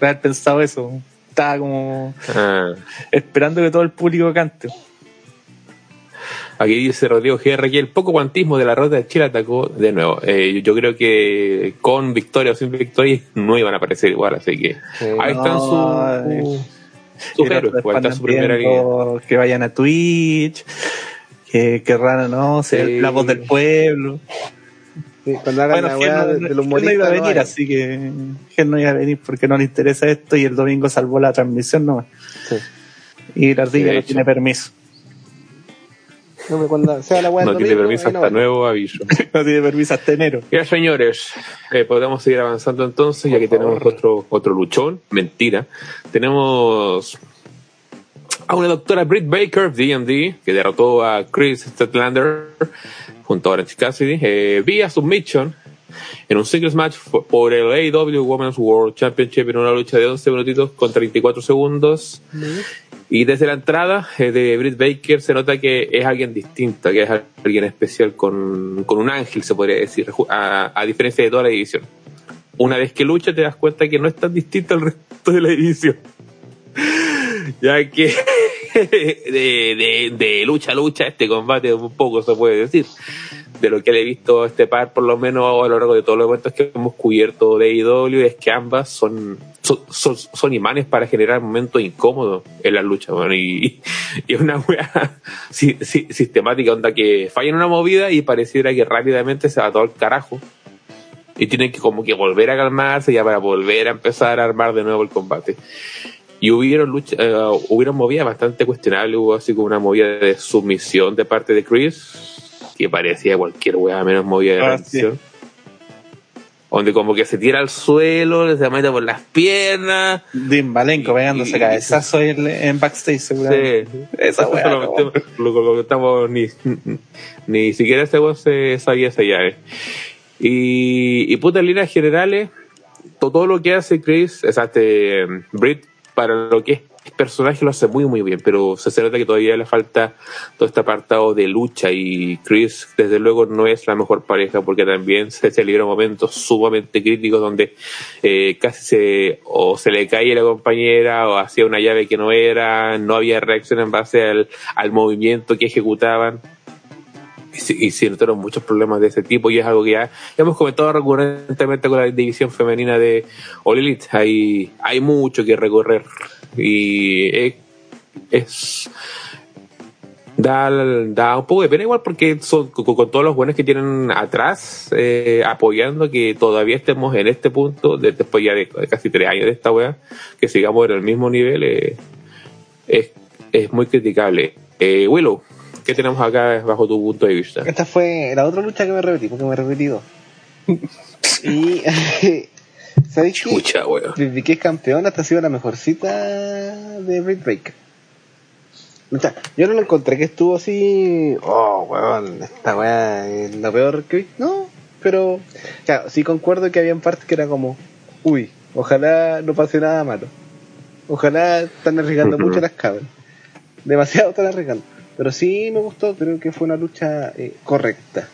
haber pensado eso. Estaba como Ah. esperando que todo el público cante. Aquí dice Rodrigo GR que el poco guantismo de la rueda de Chile atacó de nuevo. Eh, yo creo que con victoria o sin victoria no iban a aparecer igual, así que ahí están No, sus pues, su primera línea. pidiendo Que vayan a Twitch, que, que raro, ¿no? Ser Sí. la voz del pueblo. Sí, cuando hagan Bueno, la weá no, de, los no iba a venir, no así que Ger no iba a venir porque no le interesa esto y el domingo salvó la transmisión nomás. Sí. Y la ardilla no tiene permiso. No, pero cuando sea la weá No tiene domingo, permiso no hasta nuevo aviso. [laughs] No tiene permiso hasta enero. Ya, señores, eh, podemos seguir avanzando entonces, ya que tenemos otro, otro luchón. Mentira. Tenemos a una doctora Britt Baker, D&D, que derrotó a Chris Statlander junto a Orange Cassidy eh, vía submission en un singles match por el AEW Women's World Championship en una lucha de 11 minutitos con 34 segundos. Y desde la entrada eh, de Britt Baker se nota que es alguien distinta, que es alguien especial con, con un ángel, se podría decir, a, a diferencia de toda la división. Una vez que lucha te das cuenta que no es tan distinta al resto de la división. [laughs] ya que [laughs] de, lucha a lucha este combate un poco se puede decir. De lo que le he visto a este par, por lo menos a lo largo de todos los eventos que hemos cubierto de IW, es que ambas son, son, son, son imanes para generar momentos incómodos en la lucha. bueno, y, es una wea [laughs] si- si- sistemática, onda que falla en una movida y pareciera que rápidamente se va todo al carajo. Y tienen que como que volver a calmarse ya para volver a empezar a armar de nuevo el combate. Y hubieron lucha, eh, hubieron movidas bastante cuestionables, hubo así como una movida de sumisión de parte de Chris, que parecía cualquier wea menos movida de Ah, rendición. Donde como que se tira al suelo, se mete por las piernas. Dim Malenko Y- pegándose cabezazo en, en backstage, seguramente. Sí. Esa Eso wea, lo, lo, lo comentamos, ni, ni siquiera ese weón se sabía esa llave. Y, y puta, en líneas generales, to- todo lo que hace Chris, o sea, este, Britt, para lo que es personaje lo hace muy muy bien, pero se nota que todavía le falta todo este apartado de lucha y Chris desde luego no es la mejor pareja porque también [laughs] se, se momentos sumamente críticos donde eh, casi se o se le cae la compañera o hacía una llave que no era, no había reacción en base al, al movimiento que ejecutaban y se, notaron muchos problemas de ese tipo y es algo que ya hemos comentado recurrentemente con la división femenina de All Elite. Hay, hay mucho que recorrer y es, es- da, da un poco de pena igual porque son con, todos los buenos que tienen atrás eh, apoyando que todavía estemos en este punto de- después ya de, de casi tres años de esta wea que sigamos en el mismo nivel eh, es, es muy criticable eh, Willow ¿qué tenemos acá bajo tu punto de vista? Esta fue la otra lucha que me repetí, porque me repetí dos. y. [laughs] ¿Sabéis qué? Chucha, weón. Desde que es campeona, esta ha sido la mejorcita de Britt Baker. O sea, yo no lo encontré que estuvo así. Oh, weón, esta weá es la peor que vi. No, pero. Claro, sí concuerdo que había partes que era como. Uy, ojalá no pase nada malo. Ojalá están arriesgando [laughs] mucho las cabras. Demasiado están arriesgando. Pero sí me gustó, creo que fue una lucha eh, correcta.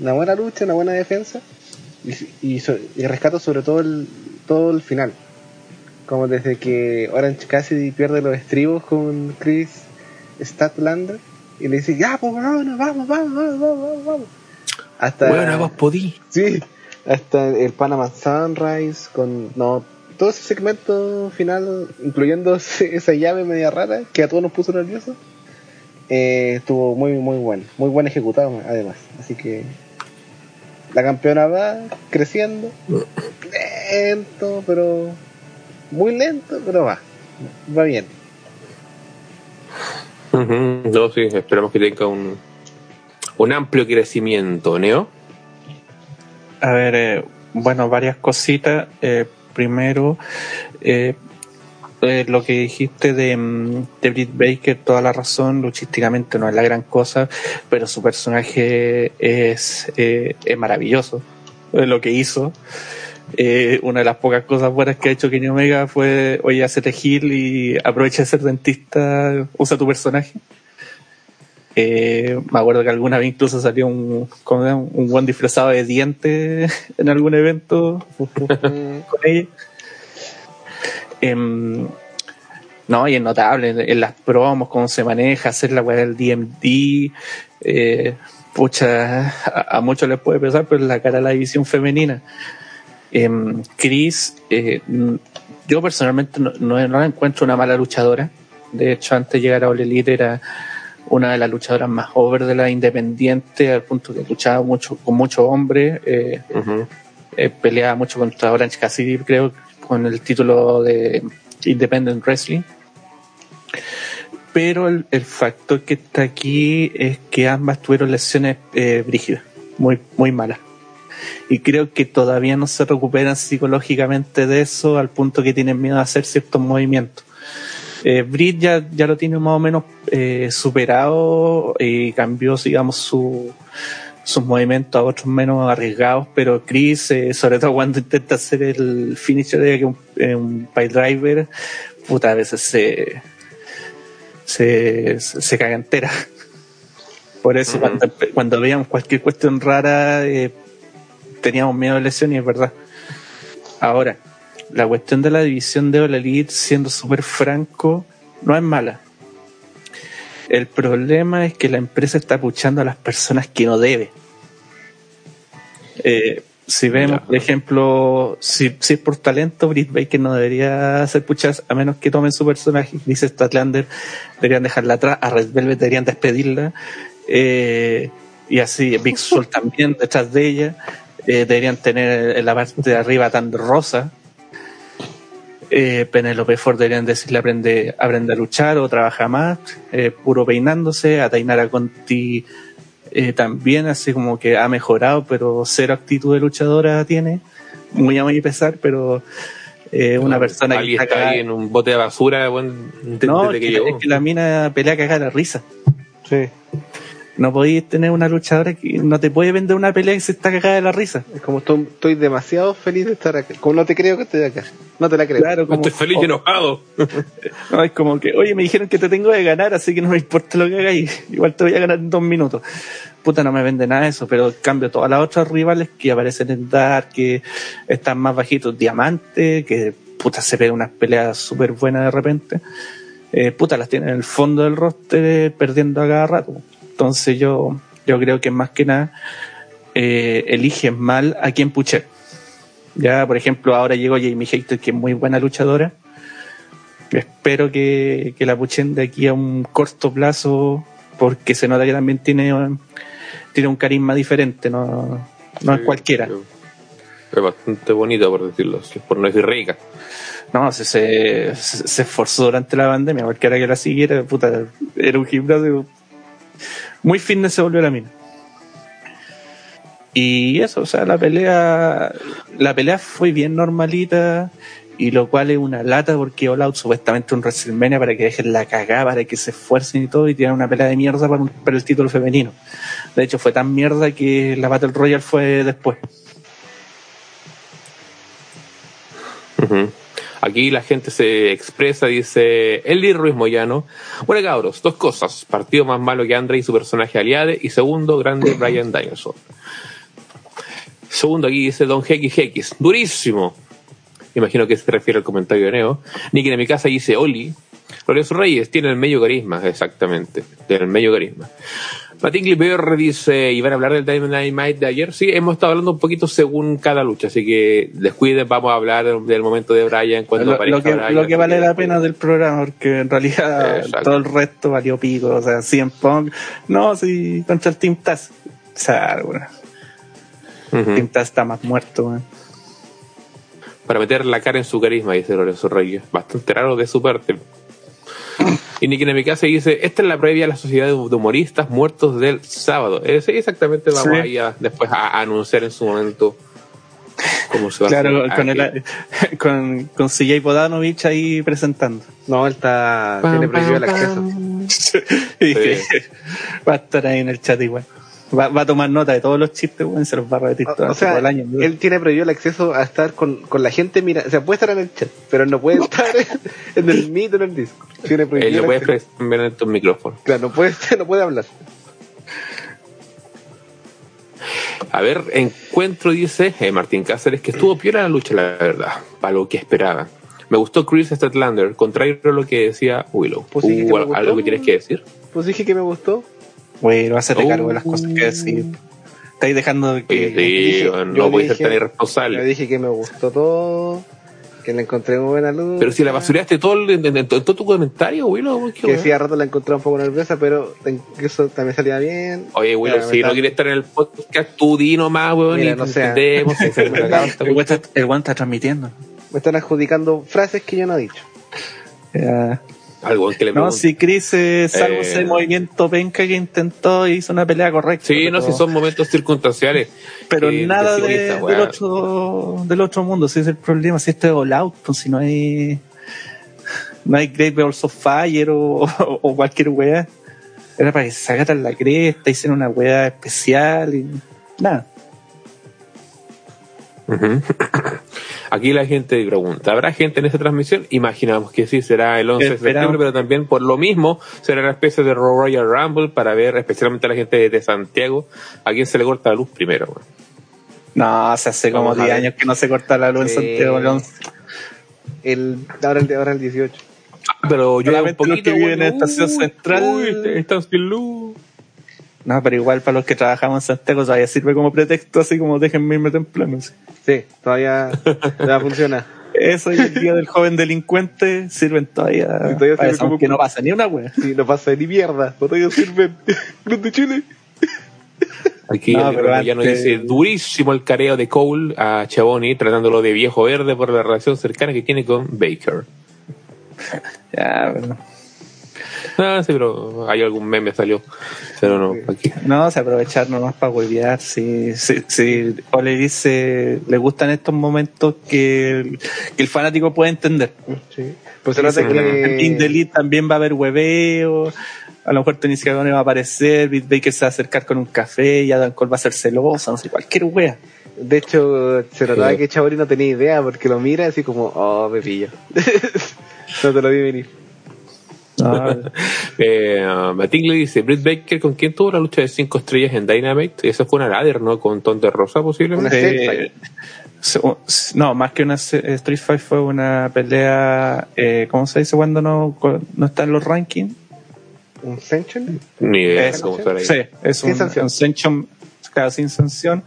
Una buena lucha, una buena defensa. Y, y, y rescato sobre todo el, todo el final. Como desde que Orange Cassidy pierde los estribos con Chris Statlander y le dice, ya, pues vamos, vamos, vamos, vamos, vamos, vamos. Hasta, Weón, vos podí. sí, hasta el Panama Sunrise con, no, todo ese segmento final, incluyendo [laughs] esa llave media rara que a todos nos puso nerviosos, eh, estuvo muy, muy bueno, muy buen ejecutado además. Así que la campeona va creciendo, lento, pero muy lento, pero va, va bien. No, sí, esperamos que tenga un, un amplio crecimiento, ¿Neo? A ver, eh, bueno, varias cositas. Eh, primero, eh, eh, lo que dijiste de, mm, de Britt Baker, toda la razón, luchísticamente no es la gran cosa, pero su personaje es, eh, es maravilloso. Lo que hizo. Eh, una de las pocas cosas buenas que ha hecho Kenny Omega fue, oye, hacete Gil y aprovecha de ser dentista, usa tu personaje. Eh, me acuerdo que alguna vez incluso salió un, un buen disfrazado de diente [laughs] en algún evento [laughs] con ella. Em, no, y es notable en, en las promos, cómo se maneja, hacer la weá del DMD. Eh, pucha, a, a muchos les puede pesar, pero la cara de la división femenina. Em, Chris, eh, yo personalmente no, no, no la encuentro una mala luchadora. De hecho, antes de llegar a All Elite era una de las luchadoras más over de la independiente, al punto que luchaba mucho con muchos hombres, eh, eh, peleaba mucho contra Orange Cassidy, creo, con el título de Independent Wrestling. Pero el, el factor que está aquí es que ambas tuvieron lesiones eh, brígidas, muy, muy malas. Y creo que todavía no se recuperan psicológicamente de eso al punto que tienen miedo a hacer ciertos movimientos. Eh, Britt ya, ya lo tiene más o menos eh, superado y cambió, digamos, su, sus movimientos a otros menos arriesgados, pero Chris, eh, sobre todo cuando intenta hacer el finisher de un, un driver, puta, a veces se, se, se caga entera. Por eso, cuando, cuando veíamos cualquier cuestión rara, eh, teníamos miedo de lesión y es verdad. Ahora, la cuestión de la división de All Elite, siendo súper franco, no es mala. El problema es que la empresa está puchando a las personas que no debe. Eh, si vemos, por ejemplo, si, si es por talento, Britt Baker no debería ser puchadas a menos que tomen su personaje. Dice Statlander, deberían dejarla atrás. A Red Velvet deberían despedirla. Eh, y así, Big Soul también detrás de ella. Eh, deberían tener en la parte de arriba tan rosa. Eh, Penelope Ford deberían decirle aprende, aprende a luchar o trabaja más, eh, puro peinándose, a Tainara Conti eh, también así como que ha mejorado, pero cero actitud de luchadora tiene, muy a muy pesar, pero eh, una persona que está está ahí en un bote de basura buen, desde no, que es que, llegó. es que la mina pelea cagada la risa. Sí. No podéis tener una luchadora que no te puede vender una pelea que se está cagada de la risa. Es como estoy, estoy demasiado feliz de estar acá. Como no te creo que estoy acá. No te la creo. Claro, como, Estoy feliz y enojado. [laughs] No, es como que, oye, me dijeron que te tengo que ganar, así que no me importa lo que hagáis. Igual te voy a ganar en dos minutos. Puta, no me vende nada de eso, pero en cambio todas las otras rivales que aparecen en Dark, que están más bajitos, Diamante, que puta se pegan unas peleas súper buenas de repente, eh, puta las tienen en el fondo del roster eh, perdiendo a cada rato. Entonces yo, yo creo que más que nada eh, eligen mal a quien puche. Ya, por ejemplo, ahora llegó Jamie Hater, que es muy buena luchadora. Espero que, que la puchen de aquí a un corto plazo, porque se nota que también tiene, tiene un carisma diferente, no, no es cualquiera. Es bastante bonito, por decirlo así, por no decir rica. No, se, se, se esforzó durante la pandemia, cualquiera que la siguiera, puta, era un gimnasio. Muy fitness se volvió la mina. Y eso, o sea, la pelea, la pelea fue bien normalita, y lo cual es una lata porque All Out supuestamente un WrestleMania para que dejen la cagada, para que se esfuercen y todo, y tiran una pelea de mierda para, un- para el título femenino. De hecho, fue tan mierda que la Battle Royale fue después. Aquí la gente se expresa, dice Eli Ruiz Moyano. Bueno, cabros, dos cosas. Partido más malo que Andre y su personaje Aliade. Y segundo, grande [laughs] Brian Danielson. Segundo, aquí dice Don XX. Durísimo. Imagino que se refiere al comentario de Neo. Nicky en mi casa dice Oli. Lorenzo Reyes tiene el medio carisma, exactamente. Tiene el medio carisma. Matingly BR dice, ¿y van a hablar del Dynamite de ayer? Sí, hemos estado hablando un poquito según cada lucha, así que descuiden, vamos a hablar del, momento de Brian cuando lo, aparezca lo que, Bryan, lo que vale la pena del programa, porque en realidad Exacto. todo el resto valió pico. O sea, 100 Punk, no, sí, contra el Team Taz. O sea, bueno, Ujú. Team Taz está más muerto. weón. Para meter la cara en su carisma, dice Lorenzo Reyes. Bastante raro de su parte. [coughs] Y Nicky casa dice, esta es la previa a la sociedad de humoristas muertos del sábado. Eh, sí, exactamente, vamos Sí. ahí a, después a, anunciar en su momento cómo se va Claro, a hacer. con, aquí. el, [laughs] con, con CJ Podanovich ahí presentando. No, él está. Tiene prohibido el acceso. dije, [laughs] [laughs] va a estar ahí en el chat igual. Va, va a tomar nota de todos los chistes, weón, se los va a repetir O, todo, o sea, todo el año. weón. él tiene prohibido el acceso a estar con, con la gente. Mira, o sea, puede estar en el chat, pero no puede estar en [laughs] el meet o en el disco. Tiene prohibido. Él lo puede expresar en estos micrófonos. Claro, no puede, no puede hablar. A ver, encuentro, dice eh, Martín Cáceres, que estuvo piola la lucha, la verdad, para lo que esperaba. Me gustó Chris Statlander, contrario a lo que decía Willow. Pues sí, que ¿Hubo me gustó. algo que tienes que decir? Pues dije que me gustó. Güey, hacerte Oh. cargo de las cosas que decir. Estáis dejando de que. Sí, dije- bueno, yo no puedes ser tan Yo irresponsable. dije que me gustó todo. Que le encontré muy buena luz. Pero si la basureaste todo, el- en, en- en todo tu comentario, Willow. qué Que weá. sí, a rato la encontré un poco nerviosa, pero eso también salía bien. Oye, Willow, Ya, si no quieres estar en el podcast, tú di nomás, weón, Mira, y no sea. entendemos. [laughs] El weón está transmitiendo. Me están adjudicando frases que yo no he dicho. Ya. Algo que le No, si Chris, eh, salvo Eh. ese movimiento penca que intentó, hizo una pelea correcta. Sí, no, si son momentos circunstanciales. Pero que nada de- del, weá. otro, del otro mundo, si es el problema, si esto es all out, pues si no hay no hay Great Balls of Fire o, o- [laughs] o cualquier wea. Era para que se sacaran la cresta, hicieran una wea especial y nada. Aquí la gente pregunta, ¿habrá gente en esa transmisión? Imaginamos que sí, será el 11 de septiembre, pero también por lo mismo será una especie de Royal Rumble para ver especialmente a la gente de Santiago a quién se le corta la luz primero. No, se hace como Vamos a 10 ver. años que no se corta la luz en. Santiago. El, ahora, el, ahora el 18. Ah, Pero yo Solamente los que viven en Estación uy, Central. uy, están sin luz. No, pero igual para los que trabajamos en Santiago todavía sirve como pretexto, así como déjenme irme temprano. sí. Sí, todavía, todavía funciona. [laughs] Eso y el día del joven delincuente sirven todavía, todavía para sirve eso, como- aunque no pasa ni una wea. Sí, no pasa ni mierda. No todavía sirven. [laughs] Cruz de Chile. Aquí No, el pero ya nos dice durísimo el careo de Cole a Chaboni, tratándolo de viejo verde por la relación cercana que tiene con Baker. Ya, bueno. Ah, sí, pero hay algún meme salió. Pero no, aquí. No, se aprovechar nomás para huevear. Si, si, si o le dice, le gustan estos momentos que el, que el fanático puede entender. Sí. Pues se que en. Indelit también va a haber hueveo. A lo mejor Tenis Cagone va a aparecer, Beat Baker se va a acercar con un café y Adam Cole va a ser celoso, no sé, cualquier wea. De hecho, se notaba Sí. que Chabori no tenía idea porque lo mira así como, oh, me pillo. [laughs] no te lo vi venir. No, [laughs] Eh, le dice, Britt Baker, ¿con quién tuvo la lucha de cinco estrellas en Dynamite? Eso fue una ladder, ¿no? Con Ton de Rosa, posiblemente. Eh, no, más que una se- Street Fight fue una pelea, eh, ¿cómo se dice cuando no, no está en los rankings? ¿Un Ascension? Ni idea Es- cómo será ahí. Sí, es Sin un, sanción. un sanction, claro, sin sanción.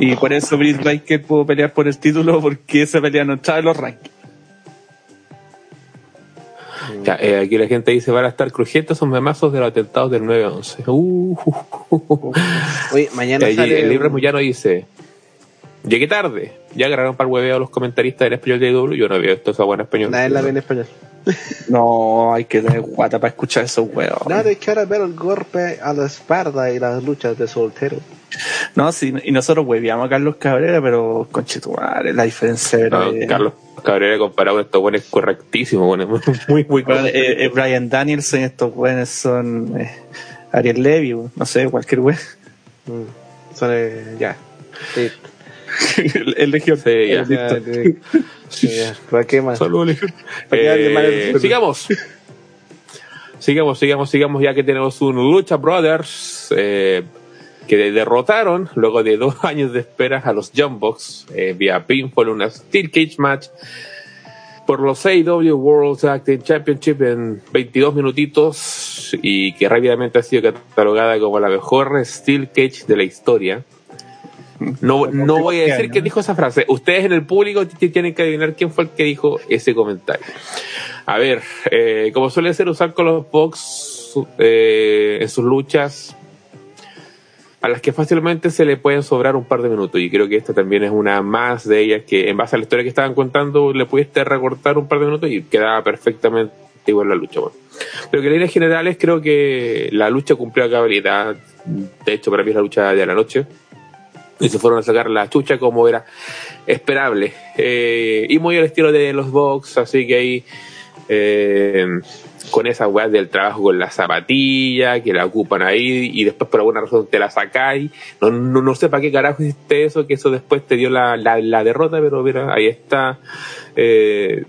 Y por eso Britt Baker pudo pelear por el título porque esa pelea no estaba en los rankings. Ya, eh, aquí la gente dice, van a estar crujientes son memazos de los atentados del 9-11. Uh, uh, uh, uh. Oye, mañana Allí sale. el libro Moyano dice, llegué tarde. Ya agarraron para el hueveo a los comentaristas del español de W. Yo no veo esto esa buena español. Nadie la ve en [laughs] español. No, hay que tener guata para escuchar esos huevos. Echar a ver el golpe a la espalda y las luchas de soltero. No, sí, y nosotros hueveamos a Carlos Cabrera, pero conchetumare, la diferencia era. No, Carlos Cabrera comparado con estos buenos es correctísimo, bueno, [laughs] muy, muy, muy Bueno, correcto. eh, eh, Brian Danielson, estos buenos son eh, Ariel Levy, no sé, cualquier wea. Mm. Son, eh, ya. Sí, el, Legión. Sí, ya. ya, sí. Ya. ¿Para qué más? Saludos, Legión. Eh, el- sigamos. sigamos, sigamos, sigamos, ya que tenemos un Lucha Brothers eh, que derrotaron luego de dos [laughs] años de espera a los Jumbox eh, vía pinfall, una Steel Cage Match por los AEW World Tag Team Championship en 22 minutitos y que rápidamente ha sido catalogada como la mejor Steel Cage de la historia. No, no voy a decir quién dijo esa frase. Ustedes en el público tienen que adivinar quién fue el que dijo ese comentario. A ver, eh, como suele ser usar con los box eh, en sus luchas, a las que fácilmente se le pueden sobrar un par de minutos. Y creo que esta también es una más de ellas que, en base a la historia que estaban contando, le pudiste recortar un par de minutos y quedaba perfectamente igual la lucha. Bueno. Pero que en líneas generales creo que la lucha cumplió a cabalidad. De hecho, para mí es la lucha de la noche y se fueron a sacar la chucha como era esperable. Eh, y muy al estilo de los Box, así que ahí eh, con esa weá del trabajo con la zapatilla, que la ocupan ahí y después por alguna razón te la sacáis. No, no, no sé para qué carajo hiciste eso, que eso después te dio la, la, la derrota, pero mira, ahí está. Eh,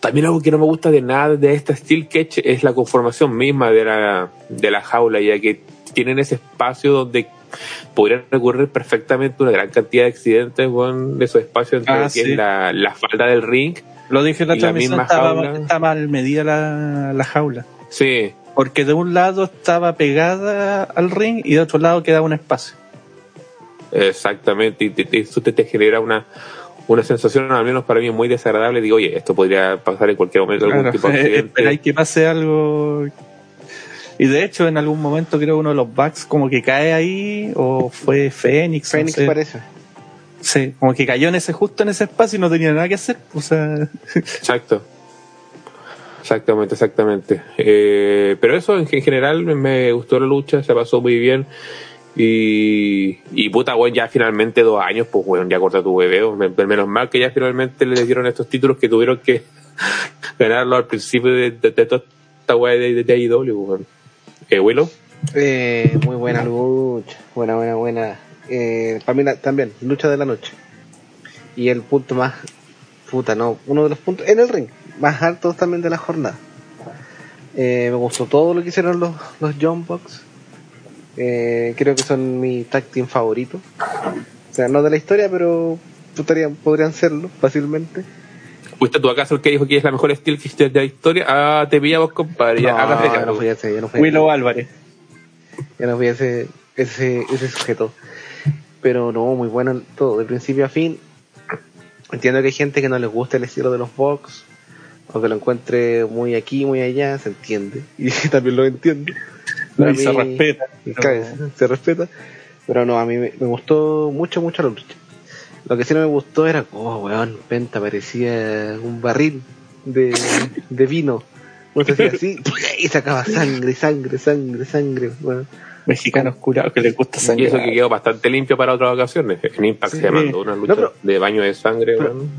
también algo que no me gusta de nada de esta Steel Cage es la conformación misma de la, de la jaula, ya que tienen ese espacio donde podrían ocurrir perfectamente una gran cantidad de accidentes con esos espacios entre Ah, sí. es la, la falda del ring. Lo dije en la transmisión, estaba, está mal medida la, la jaula. Sí, Porque de un lado estaba pegada al ring y de otro lado quedaba un espacio. exactamente. Y te- te- eso te, te genera una, una sensación, al menos para mí, muy desagradable. Digo, oye, esto podría pasar en cualquier momento algún Claro, tipo de [laughs] eh, accidente. esperáis que pase algo. Y de hecho, en algún momento creo uno de los bugs como que cae ahí, o fue Fénix. no Phoenix sé. parece. Sí, como que cayó en ese justo en ese espacio y no tenía nada que hacer. O sea, Exacto. Exactamente, exactamente. Eh, pero eso en, en general me, me gustó la lucha, se pasó muy bien. Y, y puta, weón, ya finalmente dos años, pues weón, ya corta tu. Me- Menos mal que ya finalmente le dieron estos títulos que tuvieron que [laughs] ganarlo al principio de, de, de toda esta weá de, de, de AEW, weón. Eh, Willow, Eh, muy buena lucha. Buena, buena, buena. Eh, para mí la- también, lucha de la noche. Y el punto más, puta, no, uno de los puntos, en el ring, más altos también de la jornada. Eh, me gustó todo lo que hicieron los, los John Box. Eh, creo que son mi tag team favorito. O sea, no de la historia, pero podrían, podrían serlo fácilmente. ¿fuiste tú acaso el que dijo que es la mejor Steel Cage de la historia? Ah, te pillamos, compadre. Ya, no, hágase ya no fui ese, ya no fui Willow Álvarez. ya no fui ese, ese, ese sujeto. Pero no, muy bueno todo, de principio a fin. Entiendo que hay gente que no les gusta el estilo de los Vox, o que lo encuentre muy aquí, muy allá, se entiende. [laughs] Y también lo entiendo. Se respeta. se respeta. Pero no, a mí me, me gustó mucho, mucho la lucha. Lo que sí no me gustó era, oh, weón, Penta parecía un barril de, de vino. Así, [laughs] y sacaba sangre, sangre, sangre, sangre, weón. Mexicanos curados que les gusta Y sangre. eso que quedó bastante limpio para otras ocasiones. En Impact Sí. se mandó una lucha No, pero- de baño de sangre,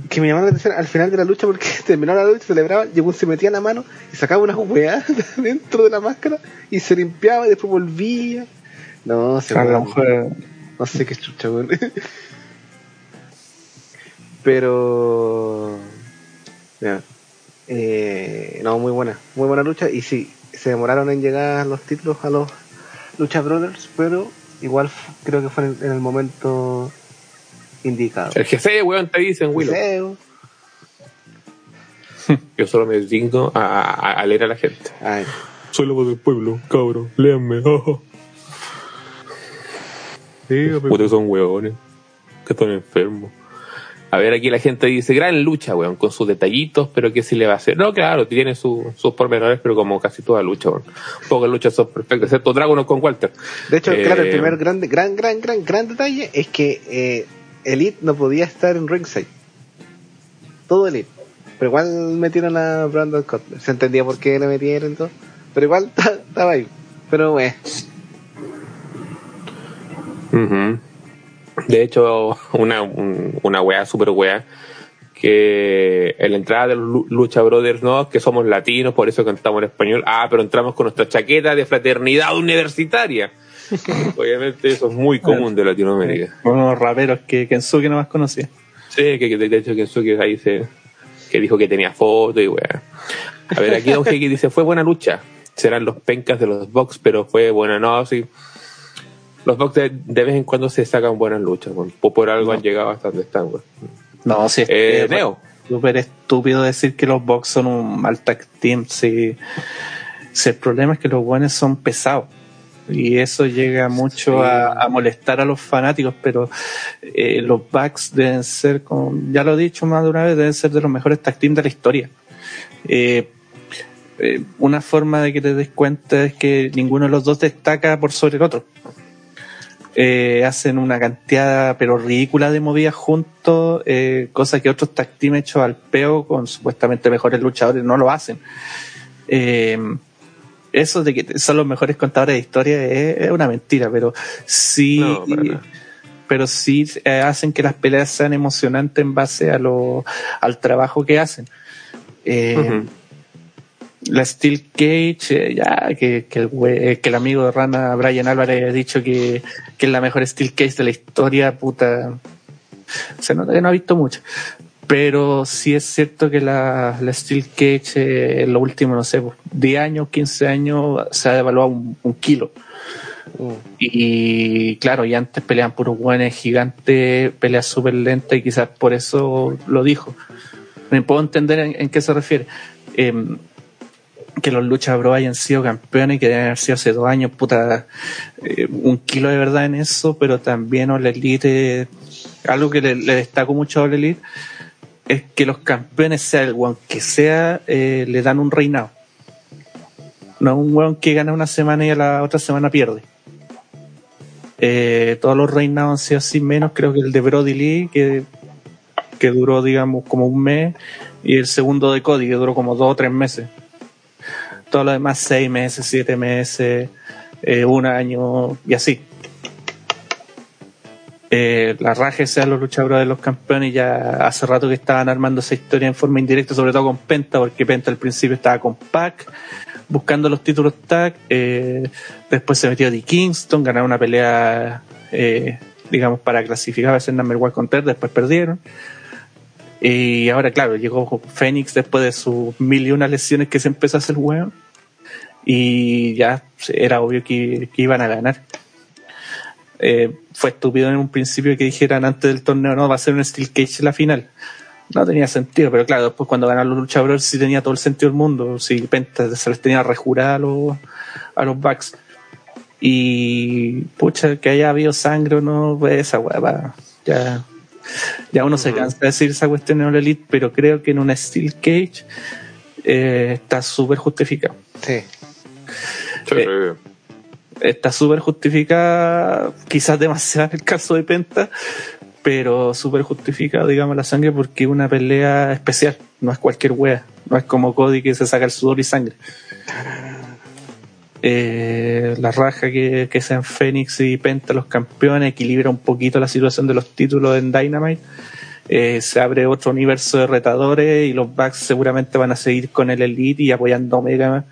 que me llamó la atención al final de la lucha porque [laughs] terminó la lucha, celebraba, llegó se metía la mano y sacaba una weá [laughs] dentro de la máscara y se limpiaba y después volvía. No, se A lo weón, mejor no sé qué chucha, weón. Pero ya. Eh, no, muy buena, muy buena lucha y sí, se demoraron en llegar los títulos a los Lucha Brothers, pero igual creo que fue en, en el momento indicado. El jefe, weón, te dicen, Willow. [laughs] Yo solo me dedico a, a- a leer a la gente. Ay, Soy la voz del pueblo, cabrón. Léanme. [laughs] Que son huevones. Que están enfermos. A ver, aquí la gente dice, gran lucha, weón, con sus detallitos, pero ¿qué se le va a hacer? No, claro, tiene su- sus pormenores, pero como casi toda lucha, weón. Pocas luchas son perfectas, excepto Dragon con Walter. De hecho, Eh, claro, el primer gran, gran, gran, gran, gran detalle es que eh, Elite no podía estar en ringside. Todo Elite. Pero igual metieron a Brandon Cutler. Se entendía por qué le metieron y todo. Pero igual [laughs] estaba ahí. Pero eh, Ujú. De hecho, [laughs] una, un- una weá, super weá, que en la entrada de los Lucha Brothers, ¿no? Que somos latinos, por eso cantamos en español. Ah, pero entramos con nuestra chaqueta de fraternidad universitaria. [laughs] Obviamente eso es muy común de Latinoamérica. unos raperos que Kensuke no más conocía. Sí, que, que de hecho Kensuke ahí se, que dijo que tenía foto y weá. A ver, aquí Don [laughs] Heiki dice, fue buena lucha. Serán los pencas de los Box, pero fue buena, no, sí. Los Box de, de vez en cuando se sacan buenas luchas, weón. por, algo han llegado hasta donde están. No, si es Eh, Neo. súper estúpido decir que los Bucks son un mal tag team. Si, si el problema es que los guanes son pesados. Y eso llega mucho Sí. a, a molestar a los fanáticos, pero eh, los Bucks deben ser, como ya lo he dicho más de una vez, deben ser de los mejores tag team de la historia. Eh, eh, una forma de que te des cuenta es que ninguno de los dos destaca por sobre el otro. Eh, hacen una cantidad pero ridícula de movidas juntos, eh, cosa que otros tag team hechos al peo con supuestamente mejores luchadores no lo hacen. Eh, eso de que son los mejores contadores de historia es, es una mentira, pero sí, No, pero sí eh, hacen que las peleas sean emocionantes en base a lo, al trabajo que hacen. Eh. La Steel Cage, eh, ya que, que, el, güey- eh, que el amigo de Rana, Brian Álvarez, ha dicho que, que es la mejor Steel Cage de la historia, puta. Se nota que no ha visto mucho. Pero sí es cierto que la, la Steel Cage eh, en los últimos, no sé, pues, 10 años, 15 años, se ha devaluado un, un kilo. mm, Y claro, y antes peleaban puros guanes gigantes, peleas súper lentas y quizás por eso lo dijo. Me puedo entender en, en qué se refiere. Em, que los Lucha Bros hayan sido campeones, que deben haber sido hace dos años, puta, eh, un kilo de verdad en eso, pero también la Elite algo que le, le destaco mucho a All Elite es que los campeones, sea el weón que sea, eh, le dan un reinado. No es un weón que gana una semana y a la otra semana pierde. Eh, todos los reinados han sido así, menos creo que el de Brody Lee, que, que duró, digamos, como un mes, y el segundo de Cody, que duró como dos o tres meses. Todo lo demás, seis meses, siete meses, eh, un año, y así. Eh, la raja sea los luchadores de los campeones ya hace rato que estaban armando esa historia en forma indirecta, sobre todo con Penta, porque Penta al principio estaba con Pac, buscando los títulos tag, eh, después se metió de Kingston, ganaron una pelea, eh, digamos, para clasificar a ser number one contender, después perdieron. Y ahora, claro, llegó Fénix después de sus mil y una lesiones que se empezó a hacer weón. Y ya era obvio que, iban a ganar. Eh, fue estúpido en un principio que dijeran antes del torneo, no, va a ser un Steel Cage la final. No tenía sentido, pero claro, después cuando ganaron los luchadores sí tenía todo el sentido del mundo. Si Penta se les tenía rejurada a los, a los Bucks. Y pucha, que haya habido sangre o no, pues esa weá, va, ya, [laughs] ya uno se cansa de decir esa cuestión en el Elite, pero creo que en una Steel Cage eh, está súper justificado. Sí. Sí. Eh, está súper justificada, quizás demasiado en el caso de Penta, pero súper justificada, digamos, la sangre porque es una pelea especial, no es cualquier wea, no es como Cody que se saca el sudor y sangre. Eh, la raja que, que sean Fénix y Penta los campeones equilibra un poquito la situación de los títulos en Dynamite. Eh, se abre otro universo de retadores y los Bucks seguramente van a seguir con el Elite y apoyando Omega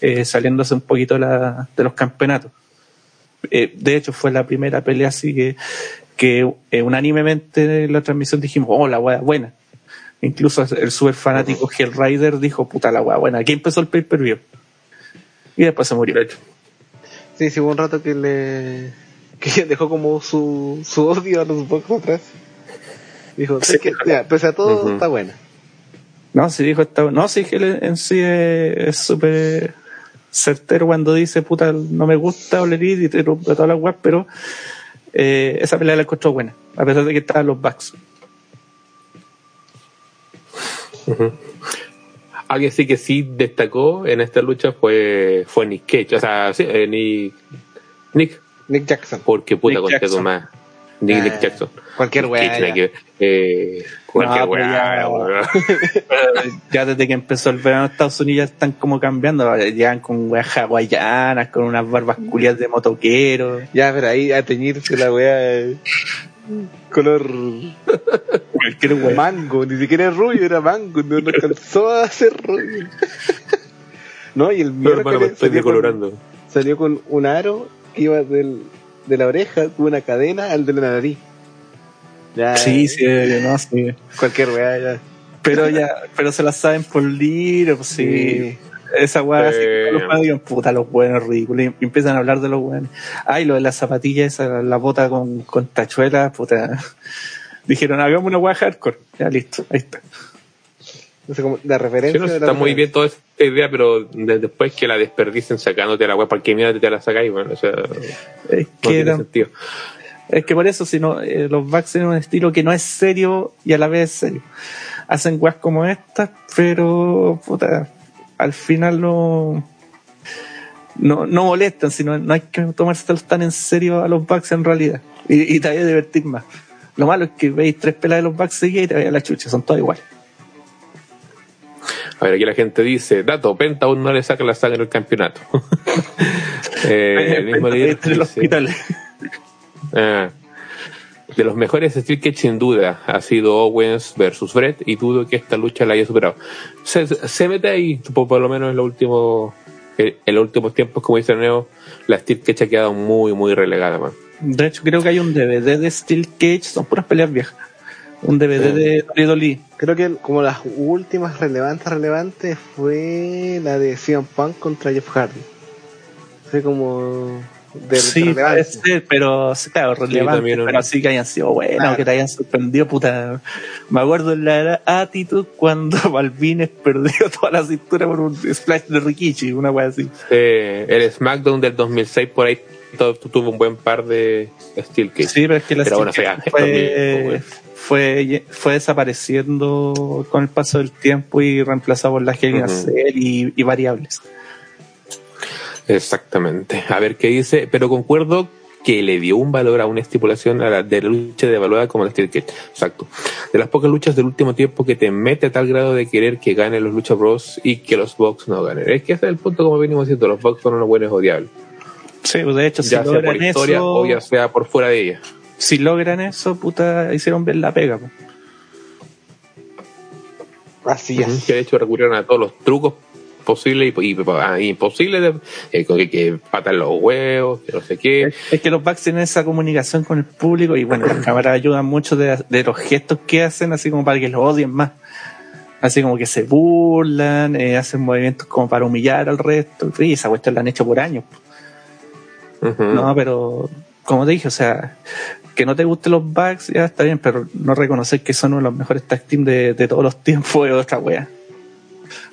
eh, saliéndose un poquito la, de los campeonatos. De hecho, fue la primera pelea así que, que unánimemente en la transmisión dijimos, oh, la wea buena. Incluso el super fanático Hell Rider dijo, puta la wea buena. Aquí empezó el pay-per-view. Y después se murió. De hecho. Sí, sí, hubo un rato que le. que dejó como su, su odio a los Bucks atrás. Dijo, Sí. "Es que, ya, pese a todo, está buena. No, sí dijo esta, no, sí que él en sí es súper certero cuando dice, puta, no me gusta Olerid y te rompe todas las weas, pero eh, esa pelea la encontró buena, a pesar de que estaban los backs. Alguien sí que sí destacó en esta lucha fue, fue Nick Cage. O sea, sí, eh, Nick, Nick, Nick Jackson. porque puta Nick con más. Nick, Nick Ah, Jackson. Cualquier weá. Eh, cualquier No, weá, ya- weón. Pero [laughs] ya desde que empezó el verano Estados Unidos ya están como cambiando, llegan con weas hawaianas, con unas barbas culias de motoquero, Ya, pero ahí a teñirse la weá. Eh, Color cualquier [laughs] mango, ni siquiera es rubio, era mango, no, no alcanzó a ser rubio. [laughs] No, y el miércoles salió con, salió con un aro que iba del, de la oreja, con una cadena al de la nariz. Ya, Sí, sí, no, sí. Cualquier weá, ya. Pero ya, pero se la saben por libro, pues sí. Sí. Esa weá, así que Eh. los digan, puta, los buenos ridículos. Y empiezan a hablar de los buenos. Ay, lo de las zapatillas, esa, la bota con, con tachuelas, puta. [laughs] Dijeron, hagamos una weá hardcore. Ya, listo, ahí está. No sé cómo, la referencia. Sí, no, de la está muy bien toda esta idea, pero de- después que la desperdicen sacándote la web, ¿para qué mierda te la sacáis? Bueno, o sea, no Es que, tiene era- sentido. es que por eso, si no, eh, los Bucks tienen un estilo que no es serio y a la vez es serio. Hacen weas como estas, pero, puta, al final no, no, no molestan, sino no hay que tomárselos tan en serio a los Bucks en realidad. Y, y te vaya a divertir más. Lo malo es que veis tres pelas de los Bucks seguidas y te vaya a la chucha, son todas iguales. A ver, aquí la gente dice, dato, Penta aún no le saca la sangre al campeonato. [laughs] eh, el mismo líder Entre los dice, hospitales. ah, de los mejores Steel Cage sin duda ha sido Owens versus Brett y dudo que esta lucha la haya superado. Se, se mete ahí, por, por lo menos en los últimos en en los últimos tiempos, como dice Neo, la Steel Cage ha quedado muy, muy relegada, man. De hecho, creo que hay un DVD de Steel Cage, son puras peleas viejas. Un DVD de WWE. Creo que como las últimas relevantes, relevantes fue la de CM Punk contra Jeff Hardy. Fue como de Sí, puede ser, pero sí, claro, relevante, ¿no? pero sí que hayan sido buenos, Claro. que te hayan sorprendido, puta. Me acuerdo en la actitud cuando [laughs] Balvines perdió toda la cintura por un splash de Rikichi, una wea así. Eh, el SmackDown del 2006 por ahí to- tuvo un buen par de Steel Cage. Sí, pero es que la Pero bueno, Steel fue- fue- fue, fue, fue desapareciendo con el paso del tiempo y reemplazado por las Hell in a Ujú. Cell y, y variables. Exactamente. A ver qué dice, pero concuerdo que le dio un valor a una estipulación a la, de la lucha de evaluada como la Steel Cage. Exacto. De las pocas luchas del último tiempo que te mete a tal grado de querer que ganen los Lucha Bros y que los Bucks no ganen. Es que ese es el punto como venimos diciendo, los Bucks son unos buenos odiables. Sí, pues de hecho, si ya sea por logran historia eso, o ya sea por fuera de ella. si logran eso, puta, hicieron bien la pega. pues. Así es. Que de hecho recurrieron a todos los trucos posibles y, y- ah, imposibles de eh, que, que patan los huevos, que no sé qué. Es que los Bucks tienen esa comunicación con el público y bueno, las cámaras ayudan mucho de, de los gestos que hacen, así como para que los odien más. Así como que se burlan, eh, hacen movimientos como para humillar al resto. Y esa cuestión la han hecho por años. No, pero como te dije, o sea, que no te gusten los Bucks, ya está bien, pero no reconocer que son uno de los mejores tag team de, de todos los tiempos es otra wea.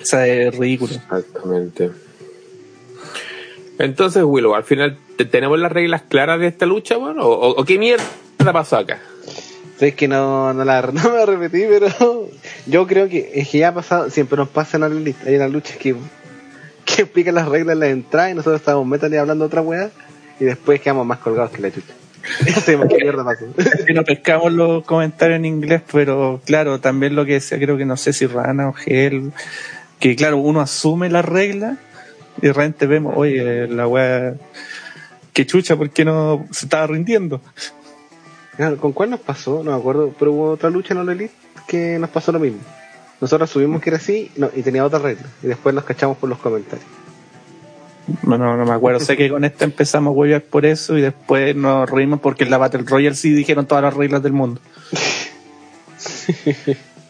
O sea, es ridículo. Exactamente. Entonces, Willow, al final ¿te- tenemos las reglas claras de esta lucha, bueno, o, qué mierda pasó acá. Sé que no, no, la, [laughs] no me la repetí, pero yo creo que es que ya ha pasado, siempre nos pasa en la lista. Hay una lucha que, que explican las reglas en la entrada y nosotros estamos metal y hablando otra weá y después quedamos más colgados que la chucha. [laughs] Pasó. que no pescamos los comentarios en inglés, pero claro, también lo que decía, creo que no sé si Rana o Gel, que claro, uno asume la regla y de repente vemos, oye, la weá, que chucha, ¿por qué no se estaba rindiendo? Claro, ¿Con cuál nos pasó? No me acuerdo, pero hubo otra lucha en All Elite que nos pasó lo mismo. Nosotros subimos que era así no, y tenía otra regla y después nos cachamos por los comentarios. No, no, no me acuerdo, sé que con esta empezamos a huevear por eso y después nos reímos porque en la Battle Royale sí dijeron todas las reglas del mundo. [laughs]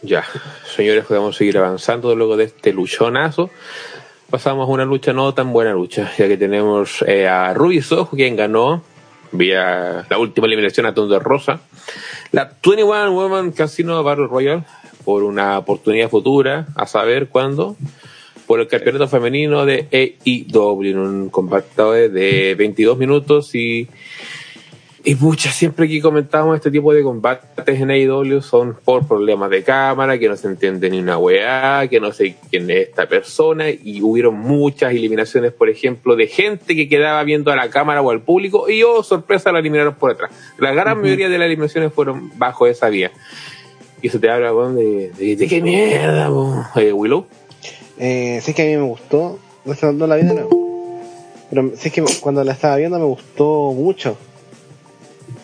Ya, señores, podemos seguir avanzando luego de este luchonazo. Pasamos a una lucha no tan buena lucha, ya que tenemos eh, a Ruby Soho, quien ganó vía la última eliminación a Thunder Rosa. La 21 Woman Casino Battle Royale por una oportunidad futura, a saber cuándo, por el campeonato femenino de AEW en un combate de 22 minutos y y pucha, siempre que comentamos este tipo de combates en AEW son por problemas de cámara, que no se entiende ni una weá, que no sé quién es esta persona, y hubieron muchas eliminaciones, por ejemplo, de gente que quedaba viendo a la cámara o al público, y oh, sorpresa, la eliminaron por atrás. La gran mayoría de las eliminaciones fueron bajo esa vía. Y eso te habla, de, de, de qué mierda. Eh, Willow. Eh, sé que a mí me gustó, no, no la vi de nuevo. Pero sé que cuando la estaba viendo me gustó mucho.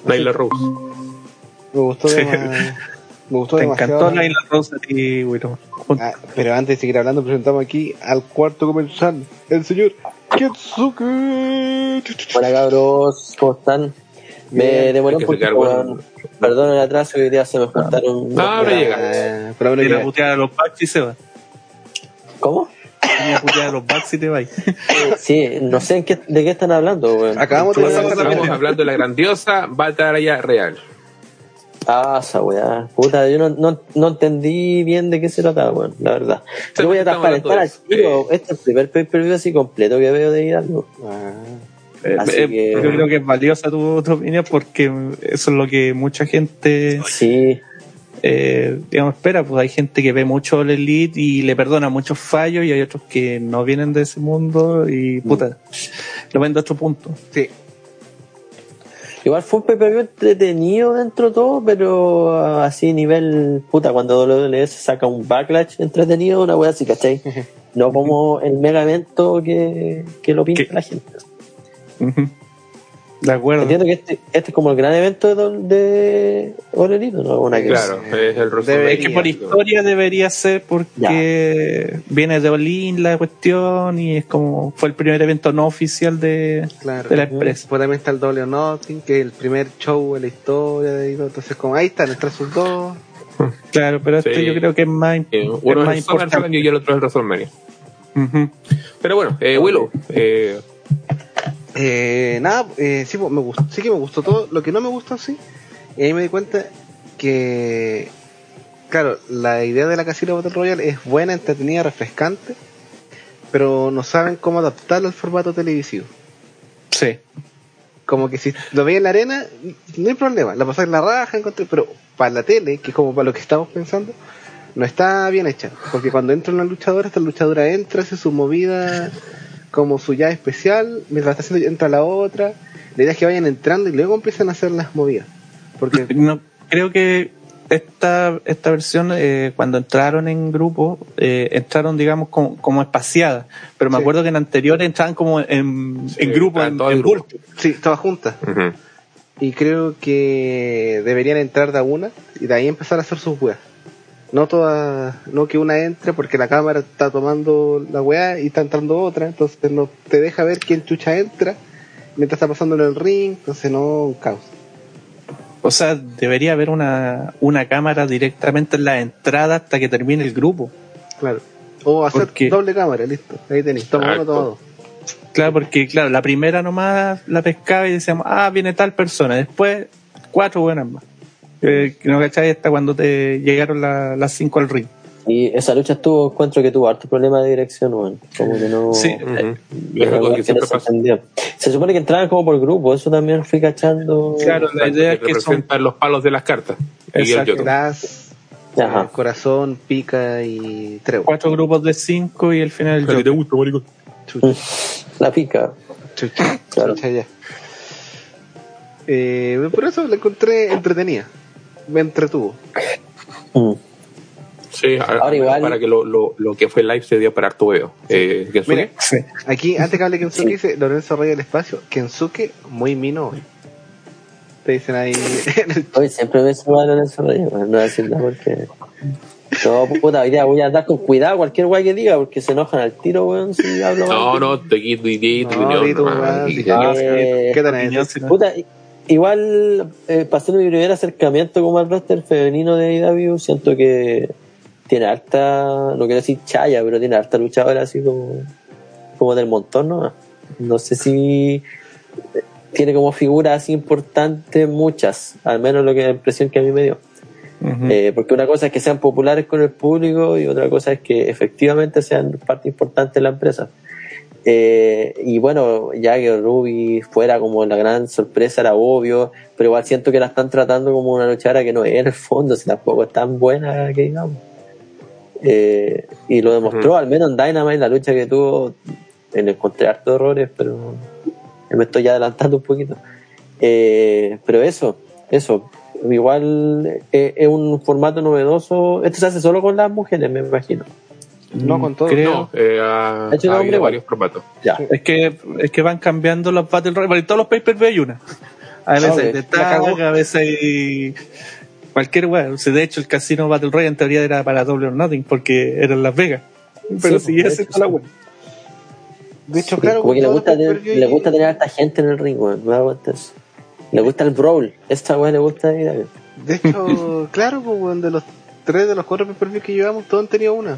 Nyla Rose. Me gustó, Sí. me gustó Te demasiado. encantó la Isla Rosa a ti, Willow. Ah, pero antes de seguir hablando, presentamos aquí al cuarto comensal, el señor Ketsuke. Hola cabros, ¿cómo están? Me demoré un poquito, bueno. Perdón el atraso, hoy día se me juntaron. No, pero llega. Ah, pero bueno, Tira a los Bucks y se va. ¿Cómo? Tira a putear a los Bucks y te va. [laughs] Sí, no sé en qué, de qué están hablando, weón. Acabamos de Estamos hablando de la grandiosa batalla real. Ah, esa weá. Puta, yo no, no, no entendí bien de qué se trataba, weón, la verdad. Yo voy a transparentar al tiro. Este es el primer pay-per-view así completo que veo de Hidalgo. Ah, Eh, Así eh, que- Yo creo que es valiosa tu, tu opinión porque eso es lo que mucha gente Sí, eh, digamos, espera, pues hay gente que ve mucho el Elite y le perdona muchos fallos y hay otros que no vienen de ese mundo y puta, lo ven de otro punto. sí, Igual fue un pay-per-view entretenido dentro de todo, pero ah, así nivel puta, cuando WWE saca un backlash entretenido, una wea así, ¿cachai? No como el mega evento que, que lo pinta ¿Qué? la gente. Ujú. De acuerdo. Entiendo que este, este es como el gran evento de, de Orelito, ¿no? Una que Claro, es el resumen. Debe- Es que por historia debería ser porque viene de Olin la cuestión y es como fue el primer evento no oficial de, claro. de la empresa. Después también está el Double or Nothing, que es el primer show en la historia de. Entonces, como ahí están, entre sus dos. Claro, pero este Sí. yo creo que es más, Eh, es uno más es importante. y el otro es el WrestleMania. Ujú. Pero bueno, eh, Willow, eh, Eh, nada, eh, sí, me gustó, sí que me gustó todo. Lo que no me gustó, sí, y ahí me di cuenta que, claro, la idea de la Casino Battle Royale es buena, entretenida, refrescante, pero no saben cómo adaptarla al formato televisivo. Sí. como que si lo veía en la arena, no hay problema, la pasáis en la raja, pero para la tele, que es como para lo que estamos pensando, no está bien hecha. Porque cuando entra una luchadora, esta luchadora entra, hace su movida como su llave especial, mientras está haciendo entra la otra. La idea es que vayan entrando y luego empiezan a hacer las movidas. Porque [laughs] No, creo que esta, esta versión, eh, cuando entraron en grupo, eh, entraron, digamos, como, como espaciadas. Pero me Sí. acuerdo que en anteriores entraban como en, Sí, en grupo, en, en grupo. bulto. sí, estaba junta. Ujú. Y creo que deberían entrar de a una y de ahí empezar a hacer sus weas. No todas, no que una entre porque la cámara está tomando la wea y está entrando otra, entonces no te deja ver quién chucha entra mientras está pasando en el ring, entonces no, un caos. O sea, debería haber una, una cámara directamente en la entrada hasta que termine el grupo. Claro. O hacer Porque- doble cámara, listo. Ahí tenéis, toma uno, toma dos. Claro, porque claro, la primera nomás la pescaba y decíamos, ah, viene tal persona. Después, cuatro buenas más. Eh, que no cachai hasta cuando te llegaron la- las cinco al ring. Y esa lucha estuvo, encuentro que tuvo harto problema de dirección, weón. Como que no. Sí, Ujú. no Es algo que que siempre no se pasa. entendió. Se supone que entraban como por grupo, eso también fui cachando. Claro, la idea es que son los palos de las cartas. Exacto. Ajá. eh, corazón, pica y tregua. cuatro grupos de cinco y el final el ¿A ti te gusta, maricón? [laughs] La pica. chucha, Claro. chucha, ya. Eh, por eso la encontré entretenida. Me entretuvo. Mm. Sí, a- Ahora igual- para que lo, lo, lo que fue live se dio para harto veo. Eh. Mira, Sí. Aquí, antes que hable Kensuke, Sí. dice Lorenzo Rey del Espacio, Kensuke muy mino hoy. Te dicen ahí [laughs] Hoy siempre me subo a Lorenzo Reyes, weón, no voy a decir nada porque. No, puta, hoy día voy a andar con cuidado cualquier guay que diga, porque se enojan al tiro, weón, si hablo No, mal. no, te quito y di tu No, sí. Igual, eh, ser mi primer acercamiento como al roster femenino de AEW, siento que tiene harta, no quiero decir chaya, pero tiene harta luchadora así como, como del montón, ¿no? No sé si tiene como figuras así importantes muchas, al menos lo que la impresión que a mí me dio. Eh, porque una cosa es que sean populares con el público y otra cosa es que efectivamente sean parte importante de la empresa. Eh, y bueno, ya que Ruby fuera como la gran sorpresa era obvio, pero igual siento que la están tratando como una luchadora que no es en el fondo, si tampoco es tan buena que digamos. Eh, y lo demostró, al menos en Dynamite, la lucha que tuvo, en encontré hartos errores, pero me estoy ya adelantando un poquito. Eh, pero eso, eso, igual es un formato novedoso. Esto se hace solo con las mujeres, me imagino. No con todo. Creo. No, eh, ha, Ha hecho ha igual. varios formatos. Ya. Es que, es que van cambiando los Battle Royale. porque En todos los pay per view hay una. A veces hay de tag, a veces hay cualquier weá. O sea, de hecho, el casino Battle Royale en teoría era para Double or Nothing porque era en Las Vegas. Pero Sí, de siendo hecho, la weá. De hecho, Sí, claro, como que le gusta, tener, pay-per-view le y- gusta tener harta gente en el ring, weón. Me eso. Le gusta el brawl. Esta weá le gusta. mira, De hecho, [laughs] claro, pues, weón, de los tres de los cuatro pay-per-views que llevamos, todos han tenido una.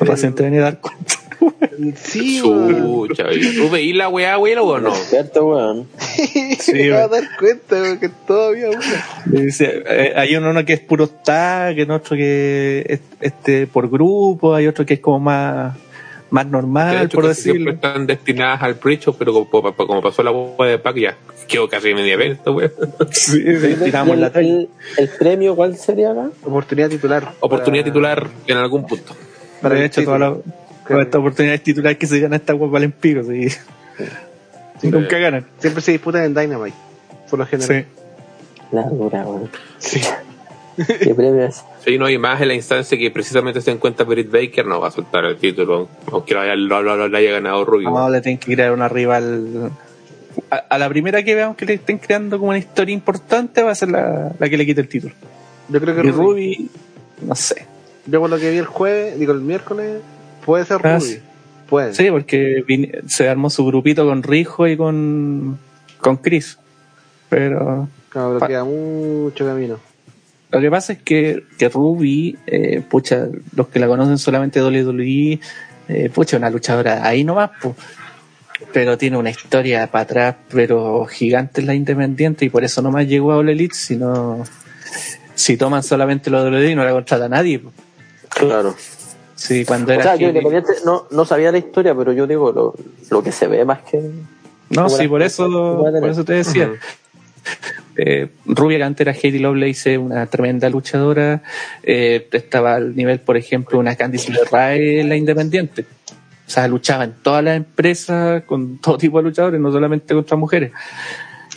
Recién te venía a dar cuenta. Sí, weón. Chucha, ¿y ¿tú veís la weá, güey, o no? Experto, weón. Sí, [laughs] me va a weón. dar cuenta, weón, que todavía. Dice, eh, hay uno, uno que es puro tag, en otro que es este, por grupo, hay otro que es como más, más Que de normal, hecho por siempre decirlo. están destinadas al pre-show, pero como, como pasó la weá de Pac, ya quedó casi media vez esta weá. Sí, tiramos ¿Y la el, talla. el, el premio cuál sería acá? Oportunidad titular. Oportunidad para- titular en algún punto. Para de hecho, todas las todas estas oportunidades titulares que se ganan esta guapa valen pico, sí. Nunca ganan. Siempre se disputan en Dynamite. Por lo general. Sí. La dura, weón. Sí. [laughs] ¿Qué premio es? Si no hay más en la instancia que precisamente se encuentra Britt Baker, no va a soltar el título, aunque lo haya, lo, lo- lo haya ganado Rubio. No, le tienen que crear una rival. A, a la primera que veamos que le estén creando como una historia importante va a ser la, la que le quite el título. Yo creo que Y Ruby. Ruby, no sé. Yo por lo que vi el jueves, digo el miércoles, puede ser Ah, Ruby. sí. Puede. Sí, porque se armó su grupito con Rijo y con, con Chris. Pero Claro, pero queda mucho camino. lo que pasa es que, que Ruby, eh, pucha, los que la conocen solamente de WWE, eh, pucha, una luchadora ahí nomás, pues. Pero tiene una historia para atrás, pero gigante en la independiente, y por eso nomás llegó a All Elite, si no, si toman solamente lo de WWE no la contrata a nadie. Claro. Sí, cuando O era sea, yo independiente no, no sabía la historia, pero yo digo lo, lo que se ve más que. No, sí, por eso, por eso te decía. Ujú. Eh, Rubia que antes era Heidi Lovelace, una tremenda luchadora. Eh, estaba al nivel, por ejemplo, una Candice LeRae en la Independiente. O sea, luchaba en todas las empresas con [laughs] todo tipo de luchadores, no solamente contra mujeres.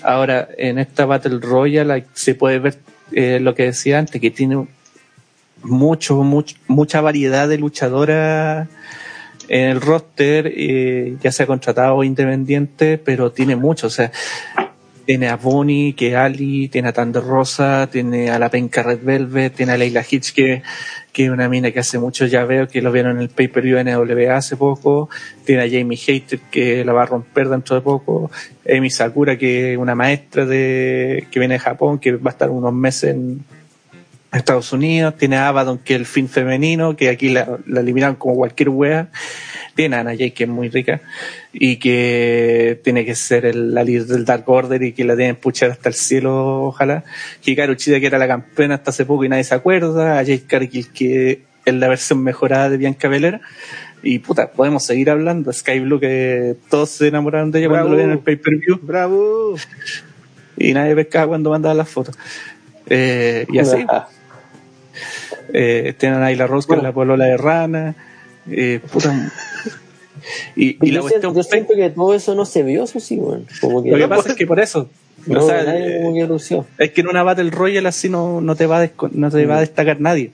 Ahora, en esta Battle Royale se puede ver eh, lo que decía antes, que tiene mucho, mucha variedad de luchadoras en el roster, eh, ya sea contratado o independiente, pero tiene mucho. O sea, tiene a Bonnie, que Ali, tiene a Thunder Rosa, tiene a la penca Red Velvet, tiene a Leila Hitch, que, que es una mina que hace mucho ya veo, que lo vieron en el pay-per-view NWA hace poco, tiene a Jamie Hater, que la va a romper dentro de poco, Amy Sakura, que es una maestra de, que viene de Japón, que va a estar unos meses en Estados Unidos, tiene a Abaddon, que es el fin femenino, que aquí la, la eliminaron como cualquier wea, tiene a Ana Jay, que es muy rica, y que tiene que ser el, la líder del Dark Order y que la tienen puchar hasta el cielo, ojalá. Hikaru Uchida, que era la campeona hasta hace poco y nadie se acuerda. A Jade Cargill, que es la versión mejorada de Bianca Belair. Y puta, podemos seguir hablando. Sky Blue, que todos se enamoraron de ella cuando lo vieron en el pay-per-view ¡Bravo! y nadie pescaba cuando mandaba las fotos. Eh, y así. Eh, tienen ahí la Rose, que es la polola de rana. Eh, puta. [laughs] Y, y la yo, siento, cuestión. yo siento que todo eso no se vio, eso sí. Como que, Lo que pasa es que por eso. no, o sea, nadie eh, como que lució. es que en una Battle Royale así no, no te va a no te va a Mm. destacar nadie.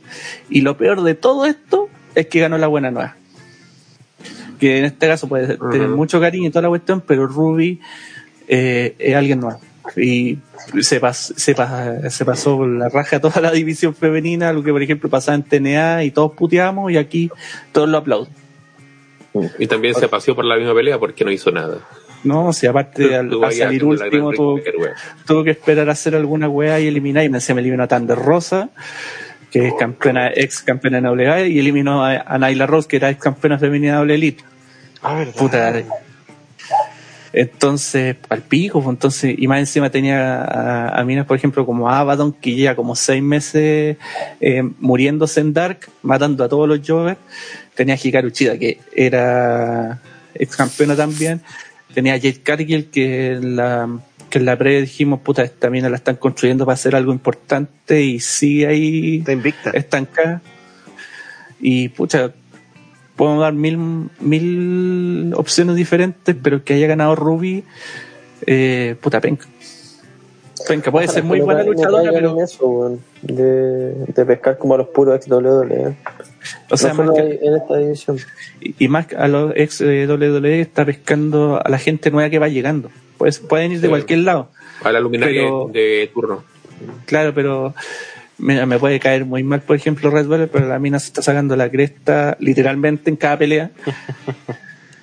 Y lo peor de todo esto es que ganó la buena nueva. Que en este caso puede tener mucho cariño y toda la cuestión, pero Ruby eh, es alguien nuevo. Y se, pas- se, pas- se pasó por la raja toda la división femenina, lo que por ejemplo pasaba en TNA y todos puteamos y aquí todos lo aplauden. Y también se paseó por la misma pelea porque no hizo nada. No, si aparte al, salir último tuvo, tuvo que esperar a hacer alguna weá y eliminar. Y se me eliminó a Thunder Rosa, que es campeona, ex campeona de WA, y eliminó a, a Nyla Rose, que era ex campeona femenina de Doble Elite. Ah, verdad. Puta. Entonces, al pico, pues, entonces, y más encima tenía a, a minas, por ejemplo, como Abaddon, que lleva como seis meses eh, muriéndose en Dark, matando a todos los Jovers. Tenía a Hikaru Uchida, que era ex campeona también. Tenía a Jade Cargill, que en la, que en la pre dijimos, puta, esta mina la están construyendo para hacer algo importante y sigue ahí Está invicta. estancada. Y pucha, podemos dar mil, mil opciones diferentes, pero que haya ganado Ruby, eh, puta penca. Penca, puede ser muy buena luchadora, pero. eso, de, de pescar como a los puros ex WWE. O sea, no más que- en esta división. y y más a los ex eh, WWE está pescando a la gente nueva que va llegando. Pues, pueden ir de Sí. cualquier lado. A la luminaria Pero- de turno. Claro, pero mira, me puede caer muy mal, por ejemplo, Red Bull, pero la mina se está sacando la cresta literalmente en cada pelea. [laughs]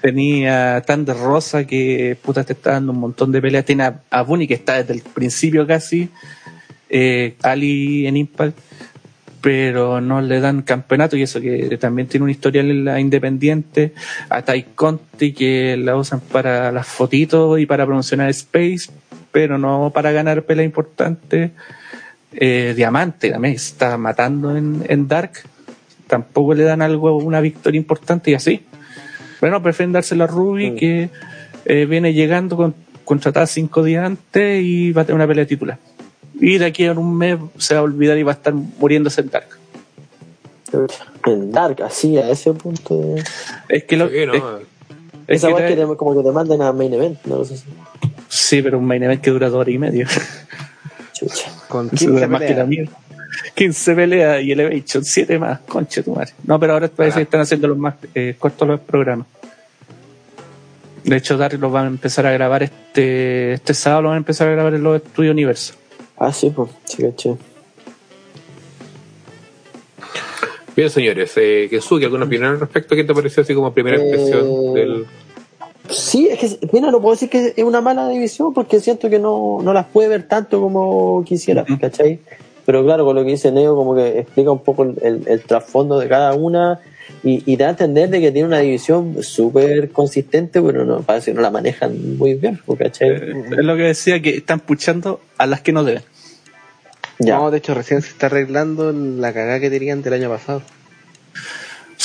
Tenía Thunder Rosa que puta te está dando un montón de peleas. Tiene a, a Bunny que está desde el principio casi. Eh, Ali en Impact. Pero no le dan campeonato y eso que también tiene un historial en la independiente. A Tai Conti que la usan para las fotitos y para promocionar Space, pero no para ganar pelea importante. Eh, Diamante también está matando en, en Dark. Tampoco le dan algo, una victoria importante y así. Bueno, prefieren dársela a Ruby Mm. que eh, viene llegando con, contratada cinco días antes y va a tener una pelea titular. Y de aquí a un mes se va a olvidar y va a estar muriéndose en Dark. En Dark, así, a ese punto. De... Es que lo, Sí, no, es- es Esa que te- como que te manden a main event, no lo sé. si- Sí, pero un main event que dura dos horas y media. [laughs] Chucha. Con Eso dura 15 más que la peleas. mierda. 15 peleas y Elevation, 7 más, concha tu madre. No, pero ahora parece que están haciendo los más eh, cortos los programas. De hecho, Dark los van a empezar a grabar este, este sábado, lo van a empezar a grabar en los estudios Universo. Ah, sí, pues, sí, caché. Bien, señores, eh, Kensuke, ¿alguna opinión al respecto? ¿Qué te pareció así como primera Eh, impresión del... Sí, es que, mira, no puedo decir que es una mala división porque siento que no, no las puede ver tanto como quisiera. ¿cachai? Pero claro, con lo que dice Neo, como que explica un poco el, el- el trasfondo de cada una y, y da a entender de que tiene una división súper consistente, pero no, parece que no la manejan muy bien, ¿cachai? Eh, es lo que decía, que están puchando a las que no deben. ya. No, de hecho, recién se está arreglando la cagada que tenían del año pasado.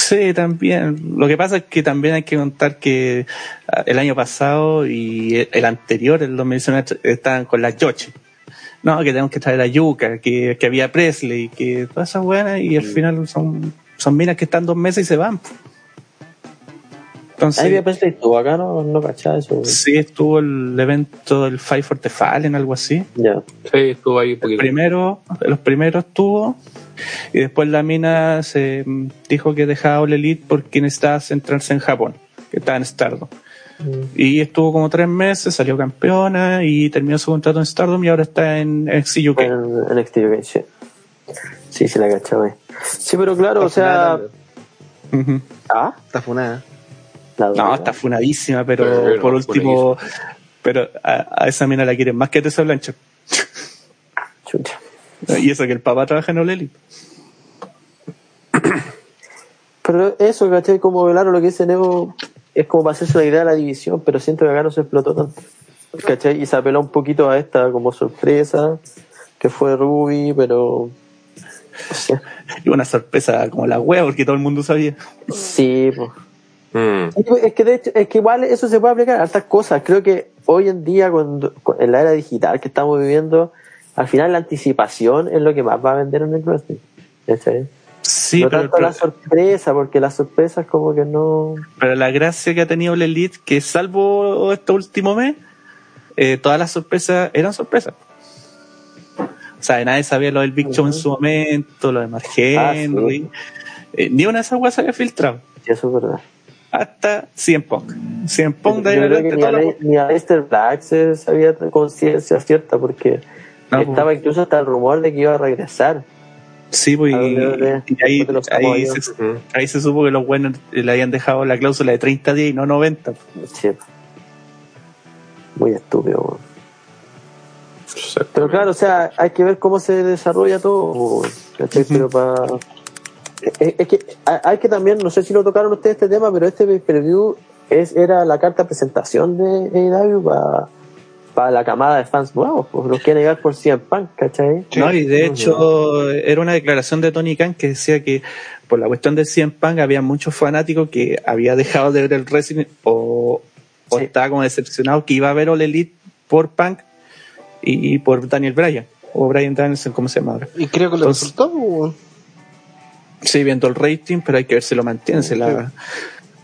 Sí, también. Lo que pasa es que también hay que contar que ah, el año pasado y el- el anterior, el 2019, estaban con la Yoshi. No, que tenemos que traer a Yuka, que, que había Presley, que todas esas buenas, y al final son, son minas que están dos meses y se van. Entonces, Ahí había Presley estuvo acá, no, no cachaba eso. sí estuvo el evento del Fight for the Fallen, algo así. Ya. Sí, estuvo ahí un El poquito. primero, los primeros estuvo, y después la mina se mm, dijo que dejaba All Elite porque necesitaba centrarse en Japón, que estaba en Stardom. Y estuvo como tres meses, salió campeona y terminó su contrato en Stardom y ahora está en NXT UK. En, en NXT UK, sí. Sí, sí la cachaba. Sí, pero claro, o sea. Ah, Está funada. No, está funadísima, pero Pero, por último, pero a, a esa mina la quieren más que a Tessa Blanchard. Chucha. Y eso que el papá trabaja en All Elite. [clears throat] Pero eso, ¿cachai? Como claro, lo que dice Neo es como para hacerse una idea de la división, pero siento que acá no se explotó tanto. ¿cachai? Y se apeló un poquito a esta como sorpresa, que fue Ruby, pero. no [laughs] sé. Y una sorpresa como la wea, porque todo el mundo sabía. Sí, pues. Mm. Es que de hecho, es que igual eso se puede aplicar a hartas cosas. Creo que hoy en día, cuando, en la era digital que estamos viviendo, al final la anticipación es lo que más va a vender en el wrestling. ¿cachai? Sí, no pero, el tanto la sorpresa, porque las sorpresas como que no... pero la gracia que ha tenido el Elite, que salvo este último mes, eh, todas las sorpresas eran sorpresas. O sea, nadie sabía lo del Big Show en su momento, lo de Mark Ah, sí. Henry. Eh, ni una de esas weas se había filtrado. Sí, eso es verdad. Hasta 100 Punk. 100 Punk de ahí adelante, ni a, la ni Lester Black se sabía conciencia cierta, porque No, estaba pues. incluso hasta el rumor de que iba a regresar. Sí, pues, y, y ahí, se, ahí se supo que los buenos le habían dejado la cláusula de 30 días y no 90. Sí. Muy estúpido. Pero claro, o sea, hay que ver cómo se desarrolla todo. ¿cachai? Pero para. Es, es que hay que también, no sé si lo tocaron ustedes este tema, pero este es, era la carta de presentación de AEW para la camada de fans nuevos, pues los quieren llegar por 100 Punk, ¿cachai? No, y de hecho era una declaración de Tony Khan que decía que por la cuestión del 100 Punk había muchos fanáticos que había dejado de ver el wrestling o, o Sí. estaba como decepcionado que iba a ver All Elite por Punk y por Daniel Bryan o Bryan Danielson, ¿cómo se llama ahora? Y creo que le Entonces- resultó. Sí, viendo el rating, pero hay que ver si lo mantiene. si la-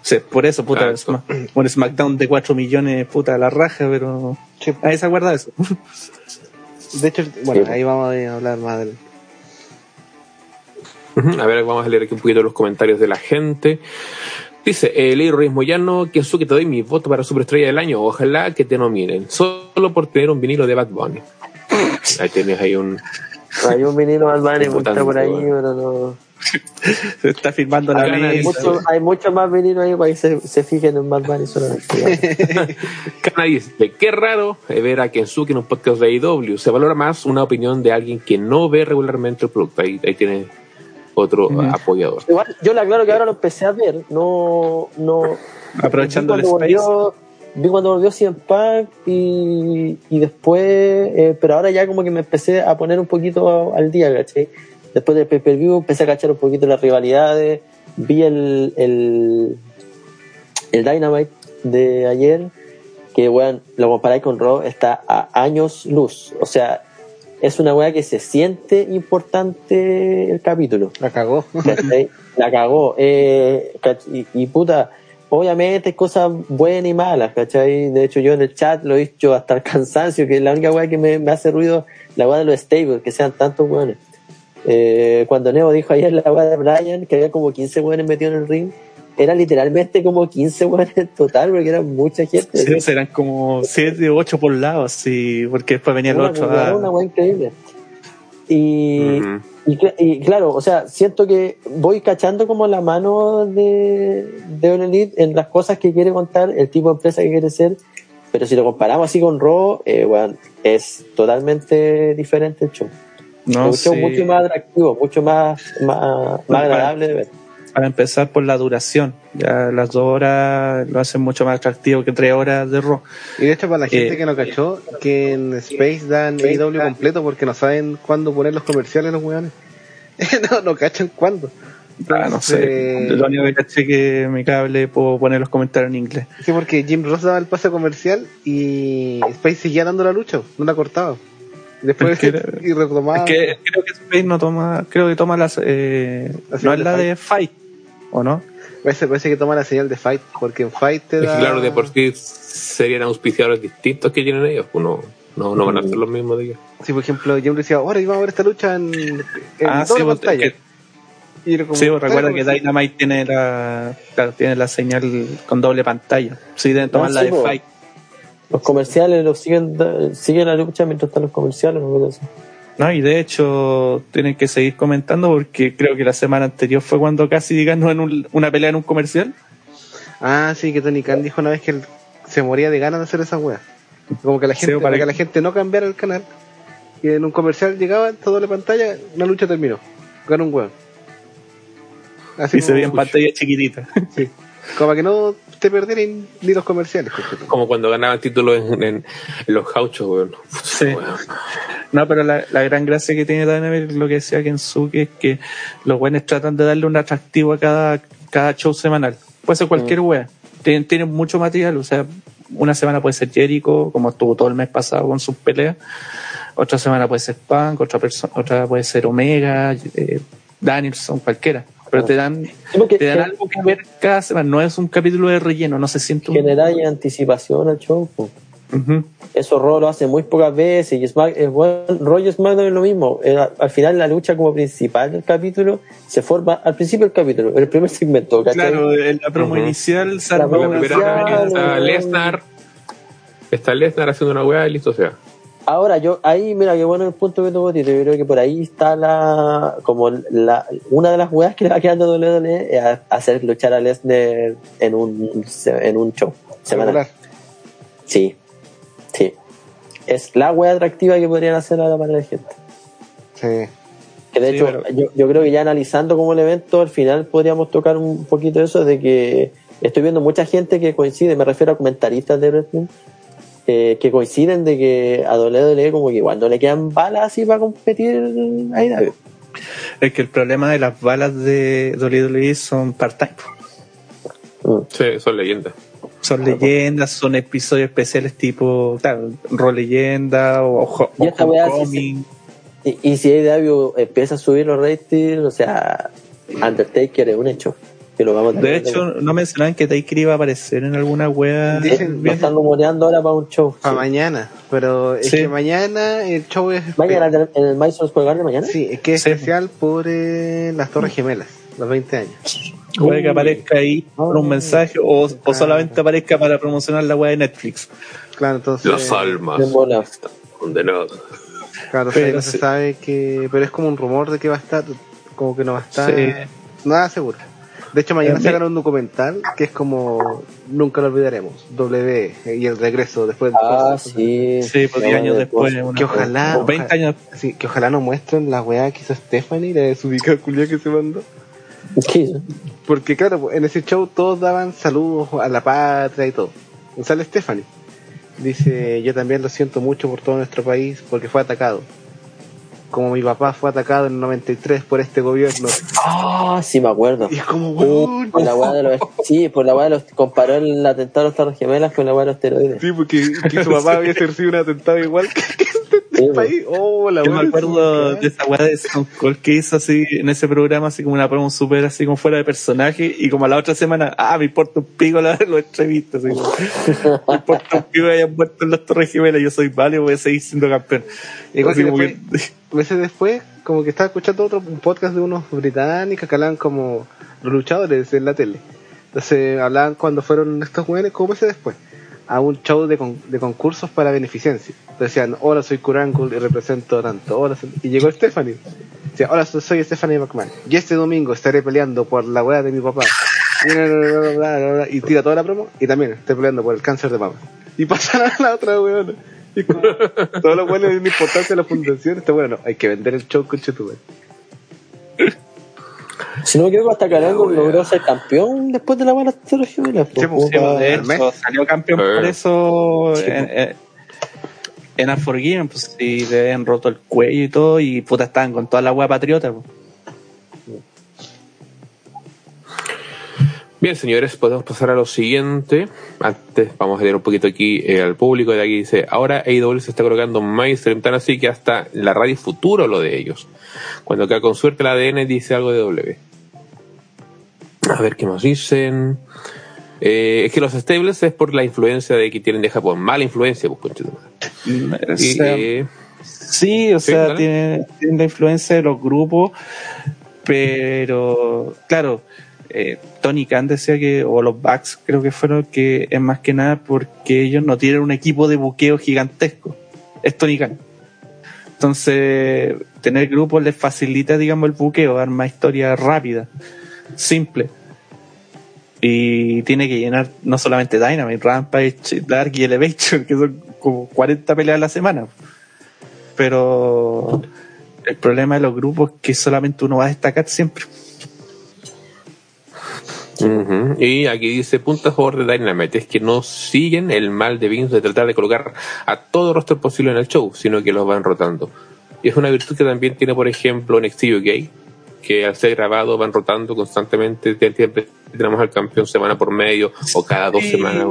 sí, por eso, puta, Exacto. Sma- un SmackDown de 4 millones, puta, a la raja, pero Sí. nadie se acuerda de eso. [laughs] De hecho, bueno, Sí. ahí vamos a hablar más del. A ver, vamos a leer aquí un poquito los comentarios de la gente. Dice, eh, Leiro Reyes Moyano, que que te doy mi voto para Superestrella del Año. Ojalá que te nominen. Solo por tener un vinilo de Bad Bunny. [laughs] Ahí tienes ahí un... Hay un vinilo Bad Bunny que está por ahí, pero no. [laughs] Se está firmando la Hay Hay mucho, hay mucho más vinilo ahí para que se, se fijen en Bad Bunny solamente. [laughs] Dice, qué raro eh, ver a Kensuke en un podcast de AEW. Se valora más una opinión de alguien que no ve regularmente el producto. Ahí, ahí tiene otro apoyador. Igual, yo le aclaro que ahora lo empecé a ver, no, no, Aprovechando vi el cuando space. volvió, vi cuando volvió CM Punk y, y después, eh, pero ahora ya como que me empecé a poner un poquito al día, ¿cachai? Después del pay-per-view empecé a cachar un poquito las rivalidades, vi el, el, el Dynamite de ayer, que weón, lo comparáis con Raw, está a años luz, o sea, es una weá que se siente importante el capítulo. La cagó. La cagó. Eh, y, y puta, obviamente hay cosas buenas y malas, ¿cachai? De hecho, yo en el chat lo he dicho hasta el [laughs] cansancio, que la única weá que me, me hace ruido, la weá de los stables, que sean tantos weones. Eh, cuando Neo dijo ayer la weá de Brian, que había como 15 weones metidos en el ring, era literalmente como 15 weones en total, porque era mucha gente. Sí, serán como 7 o 8 por lado, sí, porque después venía el una, otro. una, ah, una weá increíble. Y, claro, o sea, siento que voy cachando como la mano de, de Elite en las cosas que quiere contar, el tipo de empresa que quiere ser, pero si lo comparamos así con Raw, eh, bueno, es totalmente diferente el show. No show sé. mucho más atractivo, mucho más, más, más agradable de ver. Para empezar por la duración. Ya las dos horas lo hacen mucho más atractivo que tres horas de Raw. Y de hecho, para la gente Eh, que no cachó, que en Space dan AEW completo porque no saben cuándo poner los comerciales los weones. [laughs] no, no cachan cuándo. Ah, no sé. Entonces- Lo único que caché que mi cable puedo poner los comentarios en inglés. Sí, porque Jim Ross daba el pase comercial y Space seguía dando la lucha, no la cortaba. Y después Es que y retomaba. Es que creo que Space no toma, creo que toma las, eh, La no es la de de Fight, ¿o no? Parece, parece que toma la señal de Fight, porque en Fight te da. claro, de por sí serían auspiciadores distintos que tienen ellos, pues no, no, no van a ser los mismos de ellos. Sí, por ejemplo, Jim decía, ahora vamos a ver esta lucha en, en Ah, doble sí, pantalla. es que- Y era como, Sí, recuerda que sí. Dynamite tiene la, claro, tiene la señal con doble pantalla. Sí, deben tomar Ah, la sí, de po. Fight. Los comerciales los siguen, siguen la lucha mientras están los comerciales, no. No, y de hecho tienen que seguir comentando porque creo que la semana anterior fue cuando casi ganó en un- una pelea en un comercial. Ah, sí, que Tony Khan dijo una vez que él se moría de ganas de hacer esa wea. Como que la gente, para para que que- la gente no cambiara el canal. Y en un comercial llegaba, esta doble pantalla, una lucha terminó. Ganó un weón. Así Y se veía en pantalla chiquitita. Sí. [laughs] Como para que no te perdieran ni los comerciales. coche. Como cuando ganaban títulos en, en- en los gauchos, weón. Sí. No, pero la, la gran gracia que tiene Dynamite, lo que decía Kensuke, es que los buenos tratan de darle un atractivo a cada, cada show semanal. Puede ser cualquier wea. Tienen, tienen mucho material, o sea, una semana puede ser Jericho, como estuvo todo el mes pasado con sus peleas. Otra semana puede ser Punk, otra, otra puede ser Omega, eh, Danielson, cualquiera. Pero te dan, Sí, te dan algo que ver cada semana. No es un capítulo de relleno, no se siente un... generáis anticipación al show. Eso Raw lo hace muy pocas veces y Smack, es bueno, Raw y SmackDown es lo mismo. Eh, al final la lucha como principal del capítulo se forma al principio del capítulo, en el primer segmento. ¿cachai? Claro, en la promo inicial La La primera Comercial, está weón. Lesnar. Está Lesnar haciendo una weá y listo sea. Ahora, yo, ahí, mira, qué bueno el punto que tuvo Tito. Yo creo que por ahí está la, como la, una de las weas que le va quedando a WWE es a- hacer luchar a Lesnar en un, en un show semanal. Sí, sí. Es la wea atractiva que podrían hacer ahora para la gente. Sí. Que de Sí, hecho, pero- yo, yo creo que ya analizando como el evento, al final podríamos tocar un poquito eso de que estoy viendo mucha gente que coincide, me refiero a comentaristas de wrestling, eh, que coinciden de que a WWE como que igual no le quedan balas así para competir ahí David. Es que el problema de las balas de WWE son part-time. Mm. Sí, son leyendas. Son leyendas, son episodios especiales tipo, claro, Rol Leyenda o, o, Y esta o Homecoming. Y, y si AEW empieza a subir los ratings, o sea, Undertaker es un hecho. Que lo vamos a De hecho, no mencionaban que Taker iba a aparecer en alguna wea. Dicen- lo están rumoreando ahora para un show. Para sí. mañana. Pero es Sí. que mañana el show es. ¿Mañana en el- Madison Square Garden mañana? Sí, es que es Sí. especial por eh, las Torres Gemelas, los 20 años. Puede que aparezca ahí por un mensaje o, o solamente aparezca para promocionar la wea de Netflix. Claro, entonces. Las almas están condenadas. Claro, sí, Pero no se sí. sabe que. Pero es como un rumor de que va a estar. Como que no va a estar. Sí. Nada seguro. De hecho, mañana Eh, sacan un documental que es como. Nunca lo olvidaremos. W y el regreso después de. Ah, sí. Sí, pues La 10 wea años de después. cosas. una- Que ojalá- o 20 años. Sí, que ojalá nos muestren la weá que hizo Stephanie, la desubicada culia que se mandó. ¿Qué? Porque claro, en ese show todos daban saludos a la patria y todo. Y sale Stephanie. Dice, yo también lo siento mucho por todo nuestro país porque fue atacado. Como mi papá fue atacado en el 93 por este gobierno. Ah, sí, me acuerdo. Y es como, weón. Por la weá de los, sí, por la weá de los, comparó el atentado a las Torres Gemelas con la weá de los esteroides. Sí, porque que su papá había ejercido un atentado igual que [laughs] que este [laughs] País. Oh, la Yo me acuerdo es de esa weá de Stone Cold que hizo así en ese programa, así como una promo super así como fuera de personaje, y como a la otra semana, ah, me importa un pico la, [laughs] los entrevistas, me importa un pico que hayan muerto en las Torres Gemelas, yo soy válido, voy a seguir siendo campeón. Igual Así como después- meses después, como que estaba escuchando otro un podcast de unos británicos que hablaban como los luchadores en la tele. Entonces hablaban cuando fueron estos jóvenes, como meses después, a un show de, con- de concursos para beneficencia. Decían, hola, soy Kurangul y represento tanto. Hola, soy-". Y llegó Stephanie. Decía, hola, so- soy Stephanie McMahon. Y este domingo estaré peleando por la weá de mi papá. Y, tira toda la promo. Y también estoy peleando por el cáncer de mama. Y pasan a la otra weona. Y como, todos los buenos de importancia de la fundación. Está bueno, hay que vender el show con. Si no me equivoco, hasta Carango logró ser campeón después de la weá de Gemelas. Sí, pues, pues, salió campeón Eh. por eso Sí, en, en, en Unforgiven, pues sí, le habían roto el cuello y todo, y puta, estaban con toda la weá patriota. pues. Bien, señores, podemos pasar a lo siguiente. Antes, vamos a leer un poquito aquí eh, al público. De aquí dice: Ahora AEW se está colocando mainstream, tan así que hasta la radio futuro lo de ellos. Cuando queda con suerte el ADN dice algo de W. A ver qué más dicen. Eh, es que los stables es por la influencia de que tienen de Japón. Mala influencia, pues, madre. O sea, eh, Sí, o Sí, sea, dale. tiene, tiene la influencia de los grupos, pero claro, eh, Tony Khan decía que, o los Bucks creo que fueron, que es más que nada porque ellos no tienen un equipo de buqueo gigantesco. Es Tony Khan. Entonces, tener grupos les facilita, digamos, el buqueo, dar más historia rápida, simple. Y tiene que llenar no solamente Dynamite, Rampage, Dark y Elevation, que son como 40 peleas a la semana. Pero el problema de los grupos es que solamente uno va a destacar siempre. Y aquí dice, punto a favor de Dynamite, es que no siguen el mal de Vince de tratar de colocar a todo roster posible en el show, sino que los van rotando. Y es una virtud que también tiene, por ejemplo, NXT UK, que al ser grabado van rotando constantemente, te- siempre tenemos al campeón semana por medio o cada dos Sí. semanas.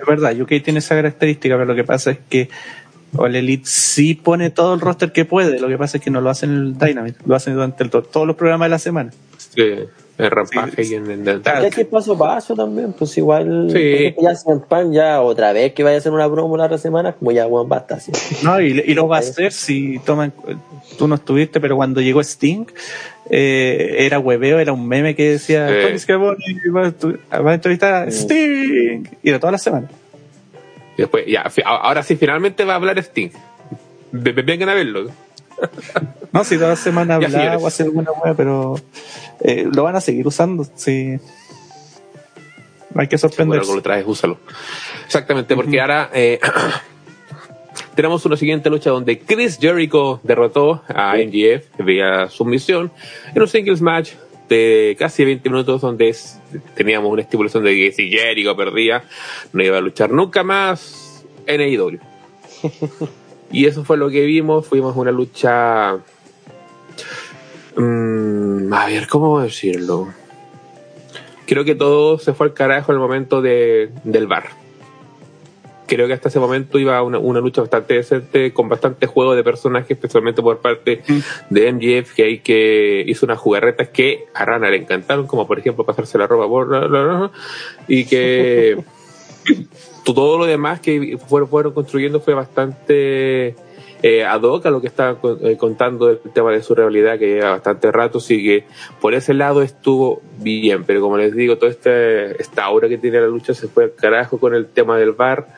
Es verdad, UK tiene esa característica, pero lo que pasa es que All Elite sí pone todo el roster que puede. Lo que pasa es que no lo hacen en el Dynamite, lo hacen durante el- todos los programas de la semana. Sí, en Rampage Sí. y en, en el Claro. Ya que paso a paso también, pues igual. Sí. Ya Punk ya otra vez que vaya a hacer una promo la otra semana, como ya, weón, basta. así. No, y, y lo va a hacer si toman. Tú no estuviste, pero cuando llegó Sting, eh, era hueveo, era un meme que decía: Sí. Tony Schiavone va a, entrevistar a Sting. Y era toda la semana. Y después, ya, ahora sí, finalmente va a hablar Sting. Ve- ve- Vengan a verlo. No, si toda la semana hablaba o hacer alguna hueá, pero eh, lo van a seguir usando. Sí. No hay que Si por sorprenderse. algo lo traes, úsalo. Exactamente, porque ahora eh, [clears throat] tenemos una siguiente lucha donde Chris Jericho derrotó a MGF vía sumisión en un singles match de casi 20 minutos donde es- teníamos una estipulación de que si Jericho perdía no iba a luchar nunca más en AEW. [laughs] y eso fue lo que vimos, fuimos una lucha... mm, a ver, ¿cómo decirlo? creo que todo se fue al carajo en el momento de, del bar. Creo que hasta ese momento iba una, una lucha bastante decente, con bastante juego de personajes, especialmente por parte de MGF, que hay que hizo unas jugarretas que a Rana le encantaron, como por ejemplo pasarse la ropa por y que [laughs] todo lo demás que fueron, construyendo fue bastante eh, ad hoc a lo que estaba eh, contando el tema de su realidad que lleva bastante rato, así que por ese lado estuvo bien, pero como les digo, toda este, esta aura que tiene la lucha se fue al carajo con el tema del bar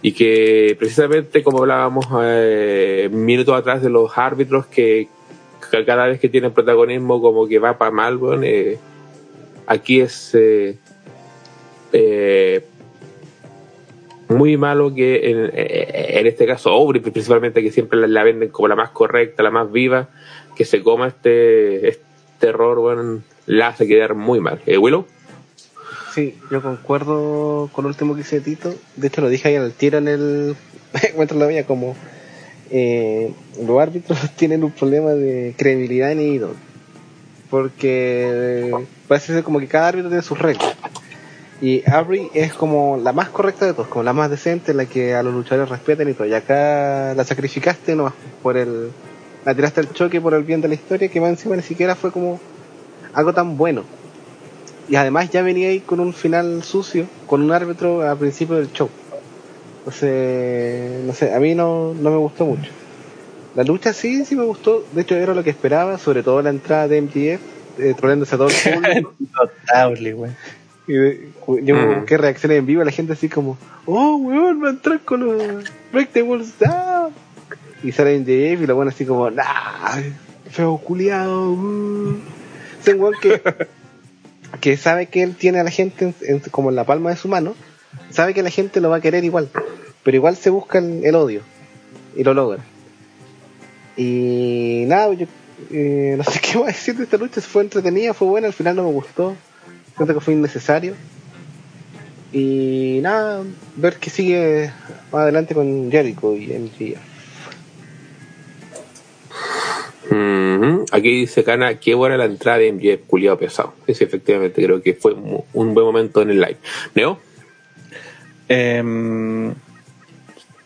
y que precisamente como hablábamos eh, minutos atrás de los árbitros que ca- cada vez que tienen protagonismo como que va para mal, eh, aquí es eh, muy malo que en, eh, este caso Aubrey principalmente que siempre la, venden como la más correcta, la más viva, que se coma este, este error, la hace quedar muy mal. Eh, Willow, Sí, yo concuerdo con lo último que dice Tito. De hecho, lo dije ahí al tiro en el. [laughs] Encuentro la mía como. eh, los árbitros [laughs] tienen un problema de credibilidad en IDO. Porque parece ser como que cada árbitro tiene sus reglas. Y Avery es como la más correcta de todos, como la más decente, la que a los luchadores respetan y todo. Y acá la sacrificaste nomás por el. La tiraste al choque por el bien de la historia, que más encima ni siquiera fue como algo tan bueno. Y además ya venía ahí con un final sucio, con un árbitro al principio del show. Entonces, no sé, a mí no, no me gustó mucho. La lucha sí, sí me gustó. De hecho, era lo que esperaba, sobre todo la entrada de MGF, eh, troleándose a todo el público. [laughs] Notable, güey. Y de- yo Mm. busqué reacciones en vivo, la gente así como, oh, weón, va a entrar con los Break the Walls Down. Y sale MJF y lo bueno así como, nah, feo culiado. Uh. Es un weón que, [laughs] que sabe que él tiene a la gente en- en- como en la palma de su mano, sabe que la gente lo va a querer igual, pero igual se busca el, el odio y lo logra. Y nada, yo eh, no sé [laughs] qué más decir de esta lucha, fue entretenida, fue buena, al final no me gustó, siento que fue innecesario. Y nada, ver qué sigue más adelante con Jericho y MJF. Aquí dice Cana, qué buena la entrada de MJF, culiado pesado. Sí, efectivamente, creo que fue un un buen momento en el live. ¿Neo? Em,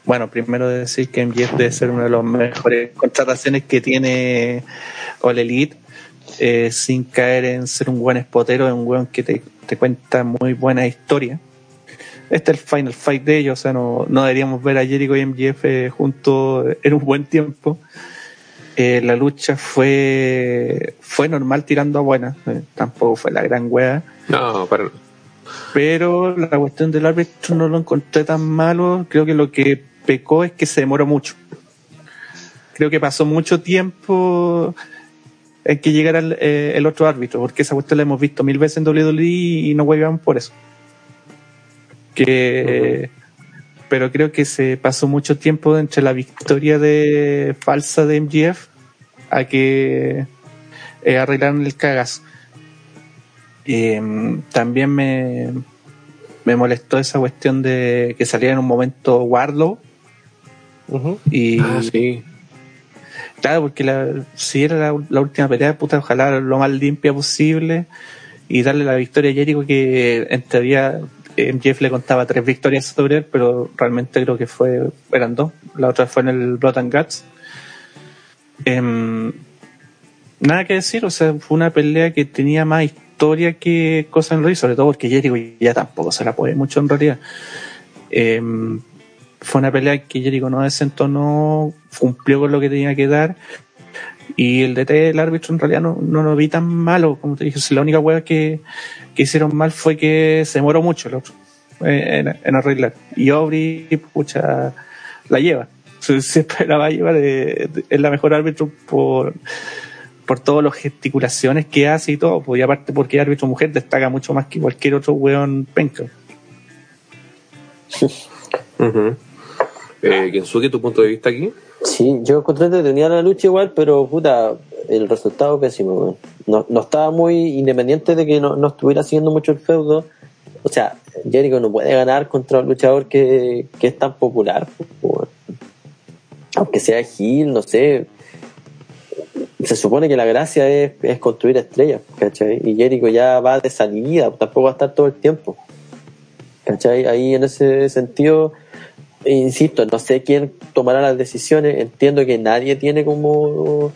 bueno, primero decir que MJF debe ser una de las mejores contrataciones que tiene All Elite, eh, sin caer en ser un buen espotero, es un buen que te, te cuenta muy buena historia. Este es el final fight de ellos, o sea, no, no deberíamos ver a Jericho y MJF eh, juntos en un buen tiempo. Eh, la lucha fue fue normal tirando a buena, eh, tampoco fue la gran wea. No, para Pero la cuestión del árbitro no lo encontré tan malo. Creo que lo que pecó es que se demoró mucho. Creo que pasó mucho tiempo en que llegara el, eh, el otro árbitro, porque esa cuestión la hemos visto mil veces en WWE y no huevean por eso. Que, Pero creo que se pasó mucho tiempo entre la victoria de falsa de MGF a que eh, arreglaron el cagazo. Eh, también me, me molestó esa cuestión de que saliera en un momento Wardlow Ujú. y Ah, sí. Claro porque la, si era la, última pelea puta ojalá lo más limpia posible y darle la victoria a Jericho que en teoría eh, Jeff le contaba tres victorias sobre él pero realmente creo que fue eran dos la otra fue en el Blood and Guts Em, nada que decir, o sea, fue una pelea que tenía más historia que cosas en realidad, sobre todo porque Jericho ya tampoco se la puede mucho en realidad. Em, fue una pelea que Jericho no desentonó, cumplió con lo que tenía que dar. Y el DT del árbitro en realidad no, no lo vi tan malo, como te dije. La única hueá que, que hicieron mal fue que se demoró mucho el otro eh, en, en arreglar. Y Aubrey, pucha, la lleva. Se, [laughs] se esperaba llevar, eh, es la mejor árbitro por, por todas las gesticulaciones que hace y todo. Pues, y aparte porque es árbitro mujer destaca mucho más que cualquier otro weón penca. [laughs] Ujú. Eh, Kensuke, tu punto de vista aquí. Sí, yo encontré entretenida la lucha igual, pero puta, el resultado pésimo. No, no estaba muy independiente de que no, no estuviera haciendo mucho el feudo. O sea, Jericho no puede ganar contra un luchador que, que es tan popular. Aunque sea Gil, no sé. Se supone que la gracia es, es construir estrellas, ¿cachai? Y Jericho ya va de salida, tampoco va a estar todo el tiempo. ¿Cachai? Ahí en ese sentido, insisto, no sé quién tomará las decisiones. Entiendo que nadie tiene como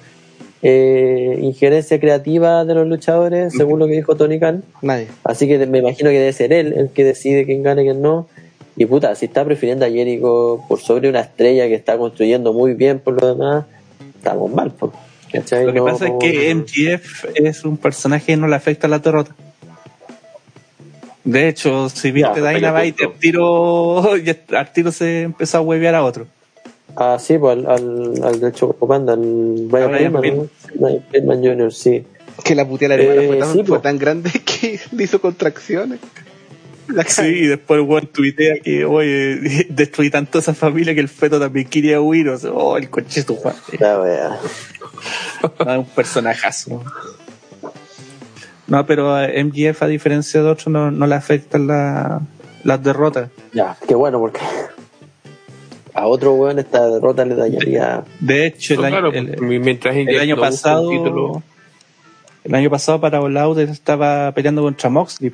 eh, injerencia creativa de los luchadores, según lo que dijo Tony Khan. Nadie. Así que me imagino que debe ser él el que decide quién gana y quién no. Y puta, si está prefiriendo a Jericho por sobre una estrella que está construyendo muy bien por lo demás, estamos mal. Lo que No- pasa es que MGF es un personaje que no le afecta la derrota. De hecho, si viste Ya, Dynamite, al tiro, [laughs] al tiro se empezó a huevear a otro. Ah, sí, pues al, al, al del Chocopanda, al Brian Brian Pillman, ¿no? Brian Pillman Jr., sí. Que la putea de la hermana Eh, fue, tan, sí, fue po. tan grande [laughs] que le hizo contracciones. La Sí, y después el weón tuitea que, oye, [laughs] destruí tanto a esa familia que el feto también quería huir. O sea, oh, el coche tu Juan. La wea. Es un personajazo. No, pero a MGF, a diferencia de otros, no, no le afectan la- las derrotas. Ya, qué bueno, porque [laughs] a otro weón esta derrota le dañaría. De hecho, el No, año, claro, el- mientras el India año no busca un título- pasado el año pasado para All Out estaba peleando contra Moxley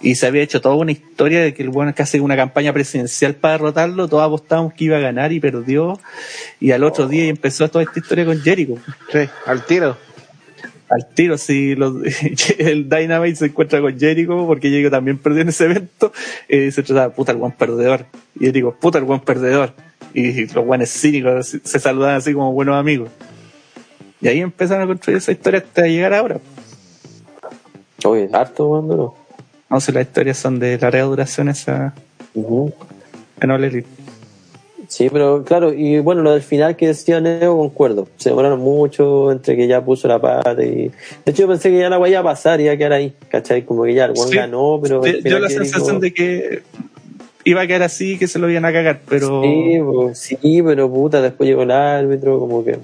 y se había hecho toda una historia de que el bueno casi una campaña presidencial para derrotarlo todos apostábamos que iba a ganar y perdió y al otro día empezó toda esta historia con Jericho Sí, al tiro. Al tiro si los- [laughs] el Dynamite se encuentra con Jericho porque Jericho también perdió en ese evento eh, se trataba puta el buen perdedor. Y Jericho puta el buen perdedor. Y los buenos cínicos se saludaban así como buenos amigos. Y ahí empezaron a construir esa historia hasta llegar ahora. Oye, harto weón, no. no sé las historias son de larga duración esa en All Elite. Sí, pero claro, y bueno, lo del final que decía Neo, concuerdo. Se demoraron mucho entre que ya puso la pata y. De hecho, yo pensé que ya la iba a pasar y iba a quedar ahí, ¿cachai? Como que ya el Sí. ganó, pero. Yo- final la sensación de que iba a quedar así que se lo iban a cagar pero Sí, pues, sí, pero puta, después llegó el árbitro, como que.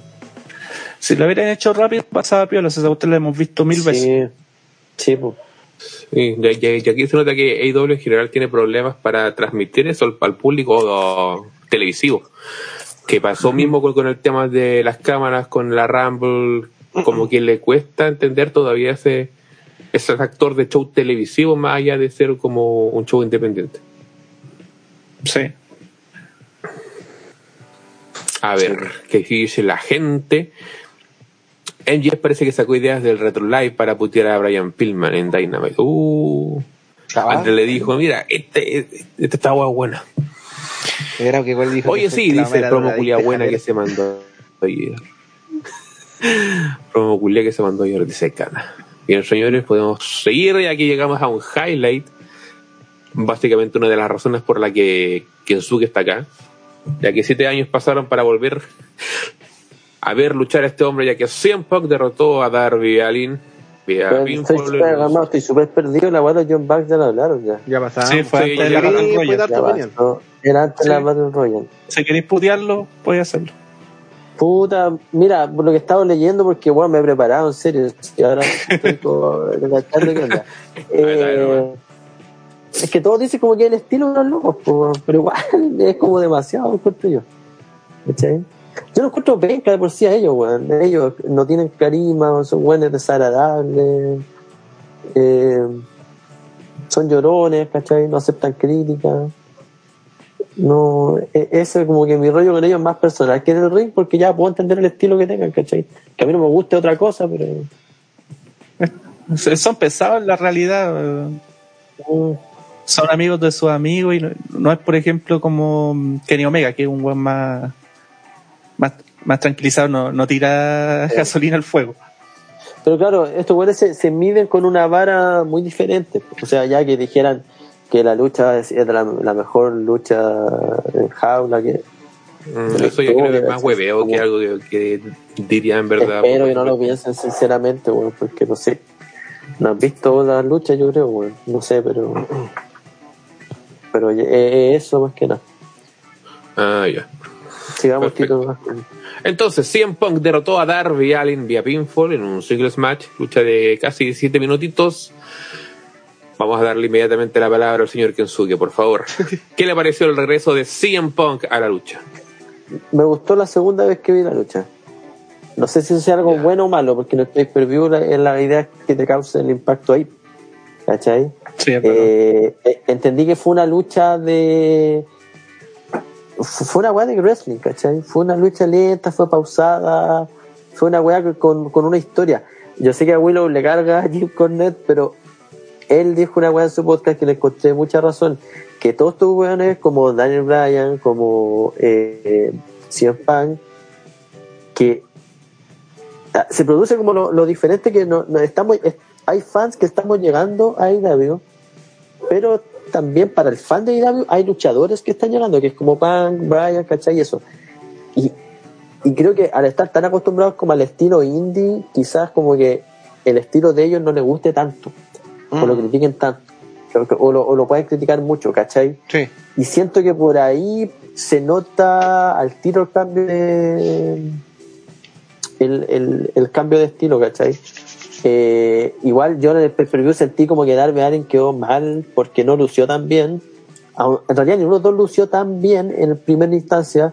si lo hubieran hecho rápido pasaba piola esa cuestión la hemos visto mil veces Sí, sí, pues. Sí, y, y- y aquí se nota que AEW en general tiene problemas para transmitir eso al, al público o- televisivo. Que pasó mismo con, el tema de las cámaras, con la Rumble, como que le cuesta entender todavía ese, ese actor de show televisivo más allá de ser como un show independiente. Sí. A ver, ¿qué dice la gente? MJF parece que sacó ideas del Retro Live para putear a Brian Pillman en Dynamite. Uh, le dijo, mira, este, este, esta está buena. Era que igual dijo Oye, que sí, dice promo culia buena que se mandó ayer. [laughs] promo culia que se mandó ayer, dice Cana. Bien, señores, podemos seguir y aquí llegamos a un highlight. Básicamente una de las razones por la que Kensuke está acá. Ya que siete años pasaron para volver a ver luchar a este hombre, ya que CM Punk derrotó a Darby Allin. estoy en súper perdido. La de John Bucks ya la hablaron ya. Ya pasamos. Sí, fue Sí, antes de ya dar tu Ya bastó. Era antes de la Sí. Battle Royale. Si queréis putearlo, podéis hacerlo. Puta, mira, por lo que estaba leyendo, porque bueno, me he preparado, en serio. Y ahora estoy como [laughs] onda. Eh, es que todos dicen como que el estilo de los locos, po, pero igual [laughs] es como demasiado, encuentro yo. ¿Cachai? Yo no encuentro penca de por sí a ellos, weón. Ellos no tienen carisma, son buenos desagradables, eh, son llorones, ¿cachai? No aceptan críticas. No, e- ese es como que mi rollo con ellos es más personal que en el ring, porque ya puedo entender el estilo que tengan, ¿cachai? Que a mí no me guste otra cosa, pero. Son pesados en la realidad. Son amigos de sus amigos y no, no es, por ejemplo, como Kenny Omega, que es un buen más, más, más tranquilizado, no, no tira gasolina al fuego. Pero claro, estos güeyes se, se miden con una vara muy diferente. O sea, ya que dijeran que la lucha es, es la, la mejor lucha en jaula, que Mm, Eso yo creo que es más hueveo que algo que, que diría en verdad. espero que no lo piensen sinceramente, güey, porque no sé. No has visto la lucha, yo creo. No sé, pero. Pero eh, eh, eso más que nada. Ah, ya. Sigamos, Perfecto. Tito. Entonces, CM Punk derrotó a Darby Allin vía pinfall en un singles match, lucha de casi 7 minutitos. Vamos a darle inmediatamente la palabra al señor Kensuke, por favor. [laughs] ¿Qué le pareció el regreso de CM Punk a la lucha? Me gustó la segunda vez que vi la lucha. No sé si eso sea algo Ya. bueno o malo, porque en el pay per view la, es la idea que te cause el impacto ahí. ¿Cachai? Sí. Eh, eh, entendí que fue una lucha de. fu- Fue una weá de wrestling, ¿cachai? Fue una lucha lenta, fue pausada, fue una weá con, con una historia. Yo sé que a Willow le carga a Jim Cornette, pero él dijo una weá en su podcast que le encontré mucha razón. Que todos estos weones, como Daniel Bryan, como eh, eh, CM Punk, que ah, se produce como lo, diferente que no, estamos es- hay fans que estamos llegando a IW pero también para el fan de IW hay luchadores que están llegando que es como Punk, Bryan, ¿cachai? Y eso y, y creo que al estar tan acostumbrados como al estilo indie quizás como que el estilo de ellos no les guste tanto o lo Mm. critiquen tanto o, lo, o lo pueden criticar mucho, ¿cachai? Sí. Y siento que por ahí se nota al tiro el cambio de. El, el, el cambio de estilo, ¿cachai? Eh, igual yo en el preview sentí como que Darby Allin quedó mal porque no lució tan bien. En realidad, ninguno de los dos lució tan bien en primera instancia,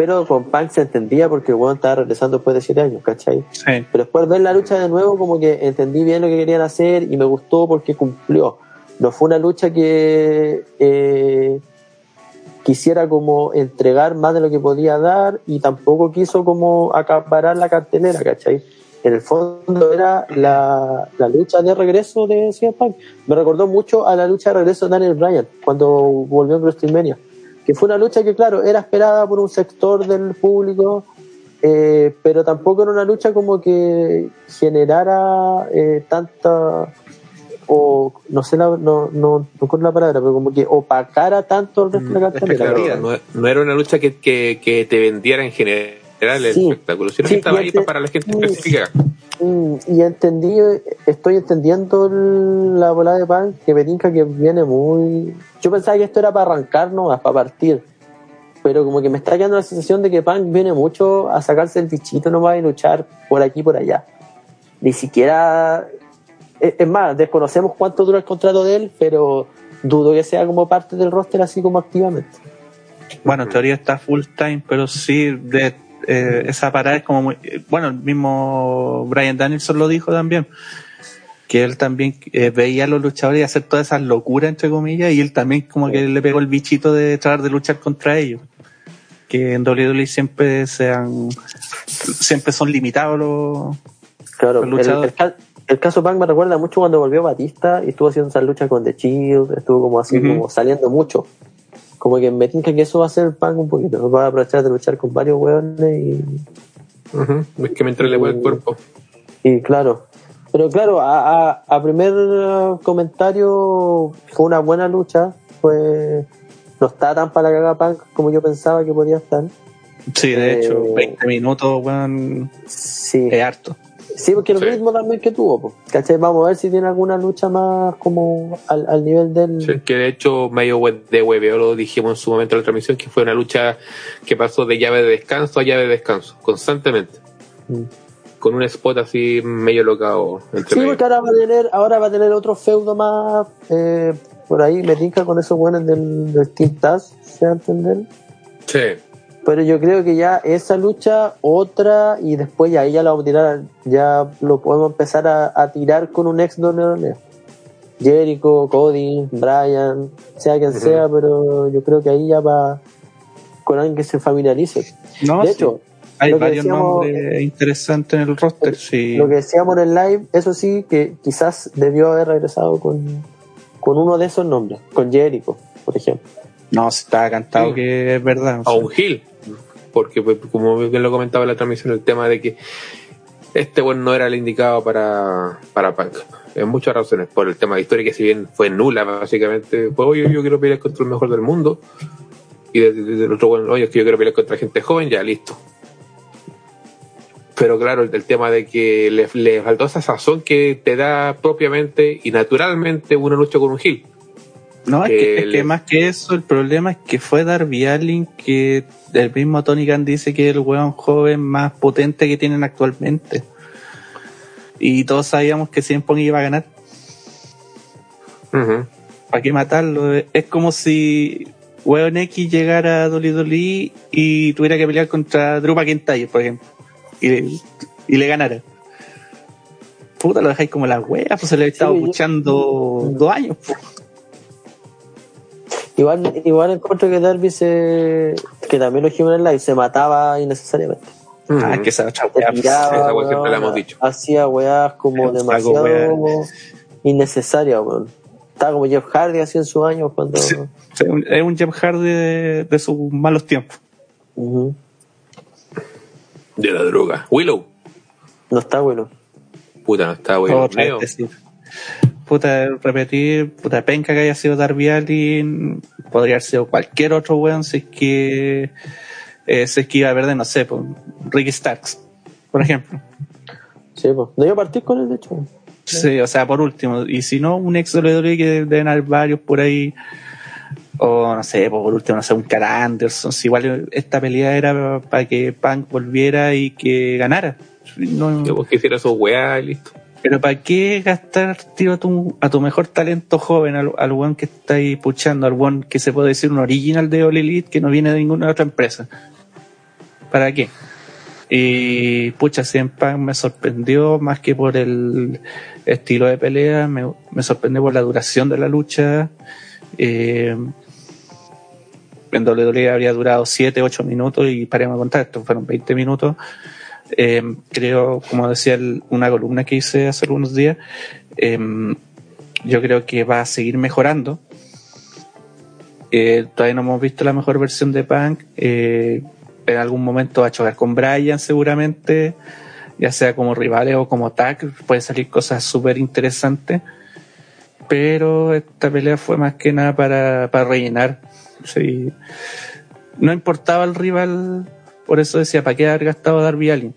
pero con Punk se entendía porque el weón estaba regresando después de 7 años, ¿cachai? Sí. Pero después ver la lucha de nuevo, como que entendí bien lo que querían hacer y me gustó porque cumplió. No fue una lucha que eh, quisiera como entregar más de lo que podía dar y tampoco quiso como acaparar la cartelera, ¿cachai? En el fondo era la, la lucha de regreso de CM Punk. Me recordó mucho a la lucha de regreso de Daniel Bryan cuando volvió en WrestleMania. Que fue una lucha que, claro, era esperada por un sector del público, eh, pero tampoco era una lucha como que generara eh, tanta o no sé la, no, no, no la palabra pero como que opacara tanto el resto de la cartelera Claro, Expectativa. no, no era una lucha que, que, que te vendiera en general el Sí. espectáculo, sino Sí, que estaba ahí para la gente sí. específica. Mm, y entendí estoy entendiendo el- la bola de pan que me tinca que viene muy yo pensaba que esto era para arrancar nomás para partir pero como que me está quedando la sensación de que Punk viene mucho a sacarse el bichito nomás y luchar por aquí y por allá ni siquiera es es más, desconocemos cuánto dura el contrato de él, pero dudo que sea como parte del roster así como activamente. Bueno, en teoría está full time, pero sí de eh, esa parada es como muy, eh, bueno, el mismo Brian Danielson lo dijo también, que él también eh, veía a los luchadores hacer todas esas locuras, entre comillas, y él también como que le pegó el bichito de tratar de luchar contra ellos. Que en WWE siempre sean, siempre son limitados los, Claro, Los luchadores. el ca- el caso Punk me recuerda mucho cuando volvió Batista y estuvo haciendo esa lucha con The Shield, estuvo como así, como saliendo mucho. Como que me tinca que eso va a ser Punk un poquito, va a aprovechar de luchar con varios hueones y, Ujú. Es que mientras le vuelve el cuerpo. y claro. Pero claro, a, a, a primer eh, comentario fue una buena lucha, fue no está tan para la caga Punk como yo pensaba que podía estar. sí, de Eh, hecho, 20 minutos, weón, Sí, es harto. Sí porque el Sí. ritmo también que tuvo, po, ¿cachai? Vamos a ver si tiene alguna lucha más como al, al nivel del... Sí, que de hecho medio de hueveo lo dijimos en su momento en la transmisión, que fue una lucha que pasó de llave de descanso a llave de descanso, constantemente. Mm. Con un spot así medio locado entre Sí, medio. porque ahora va a tener, ahora va a tener otro feudo más eh, por ahí, me tinca con esos buenos del, del Team Taz, se va a entender. Sí. Pero yo creo que ya esa lucha, otra, y después ya ahí ya la vamos a tirar, ya lo podemos empezar a, a tirar con un ex WWE. Jericho, Cody, Brian, sea quien sea, pero yo creo que ahí ya va con alguien que se familiarice. No, de sí, hecho, hay lo varios decíamos- nombres interesantes en el roster, sí. Lo que decíamos en el live, eso sí, que quizás debió haber regresado con, con uno de esos nombres, con Jericho, por ejemplo. No, se está cantado Sí. que es verdad. o sea. un. Porque, pues, como bien lo comentaba en la transmisión, el tema de que este bueno no era el indicado para, para Punk. En muchas razones. Por el tema de historia, que si bien fue nula, básicamente, pues oye, yo quiero pelear contra el mejor del mundo. Y desde, el otro bueno, oye, es que yo quiero pelear contra gente joven, ya listo. Pero claro, el, el tema de que le, le faltó esa sazón que te da propiamente y naturalmente una lucha con un heel. No, es que es le- que más que eso, el problema es que fue Darby Allin que el mismo Tony Khan dice que es el weón joven más potente que tienen actualmente. Y todos sabíamos que Cien Pong iba a ganar. ¿Para qué matarlo? Es como si weón X llegara a WWE y tuviera que pelear contra Drew McIntyre, por ejemplo. Y, y le ganara. Puta, lo dejáis como la wea, pues se le ha estado yo- luchando dos años. pues. Igual, igual encuentro que Darby se, que también lo dijimos en el live, se mataba innecesariamente. Ah, Ujú. que esa otra Se wea, pues, tiraba, esa wea siempre la hemos dicho. Hacía weas como demasiado innecesarias, weón. Estaba como Jeff Hardy así en sus años cuando. Sí. Es un- es un Jeff Hardy de, de sus malos tiempos. Ujú. De la droga. Willow. No está bueno. Puta, no está Neo. decir. Puta, repetir, puta penca que haya sido Darby Allin, podría haber sido cualquier otro weón si es que eh, si es que iba a perder, no sé, pues, Ricky Starks, por ejemplo. Sí, pues. No iba a partir con él, de hecho. Sí, o sea, por último, y si no, un ex WWE que deben haber varios por ahí, o no sé, pues, por último, no sé, un cara Anderson, si igual esta pelea era para que Punk volviera y que ganara. No, Que vos quisieras su weá y listo. Pero ¿para qué gastar tiro a tu, a tu mejor talento joven, al, al one que está puchando, al one que se puede decir un original de All Elite que no viene de ninguna otra empresa? ¿Para qué? Y pucha, siempre me sorprendió más que por el estilo de pelea, me, sorprendió por la duración de la lucha. Eh, en WWE habría durado 7, 8 minutos y paremos de contar, esto fueron 20 minutos. Eh, creo, como decía una columna que hice hace algunos días, eh, yo creo que va a seguir mejorando. Eh, todavía no hemos visto la mejor versión de Punk. Eh, en algún momento va a chocar con Brian seguramente, ya sea como rivales o como tag, pueden salir cosas súper interesantes. Pero esta pelea fue más que nada para, para rellenar. Sí. No importaba el rival, por eso decía, ¿para qué haber gastado a Darby Allin?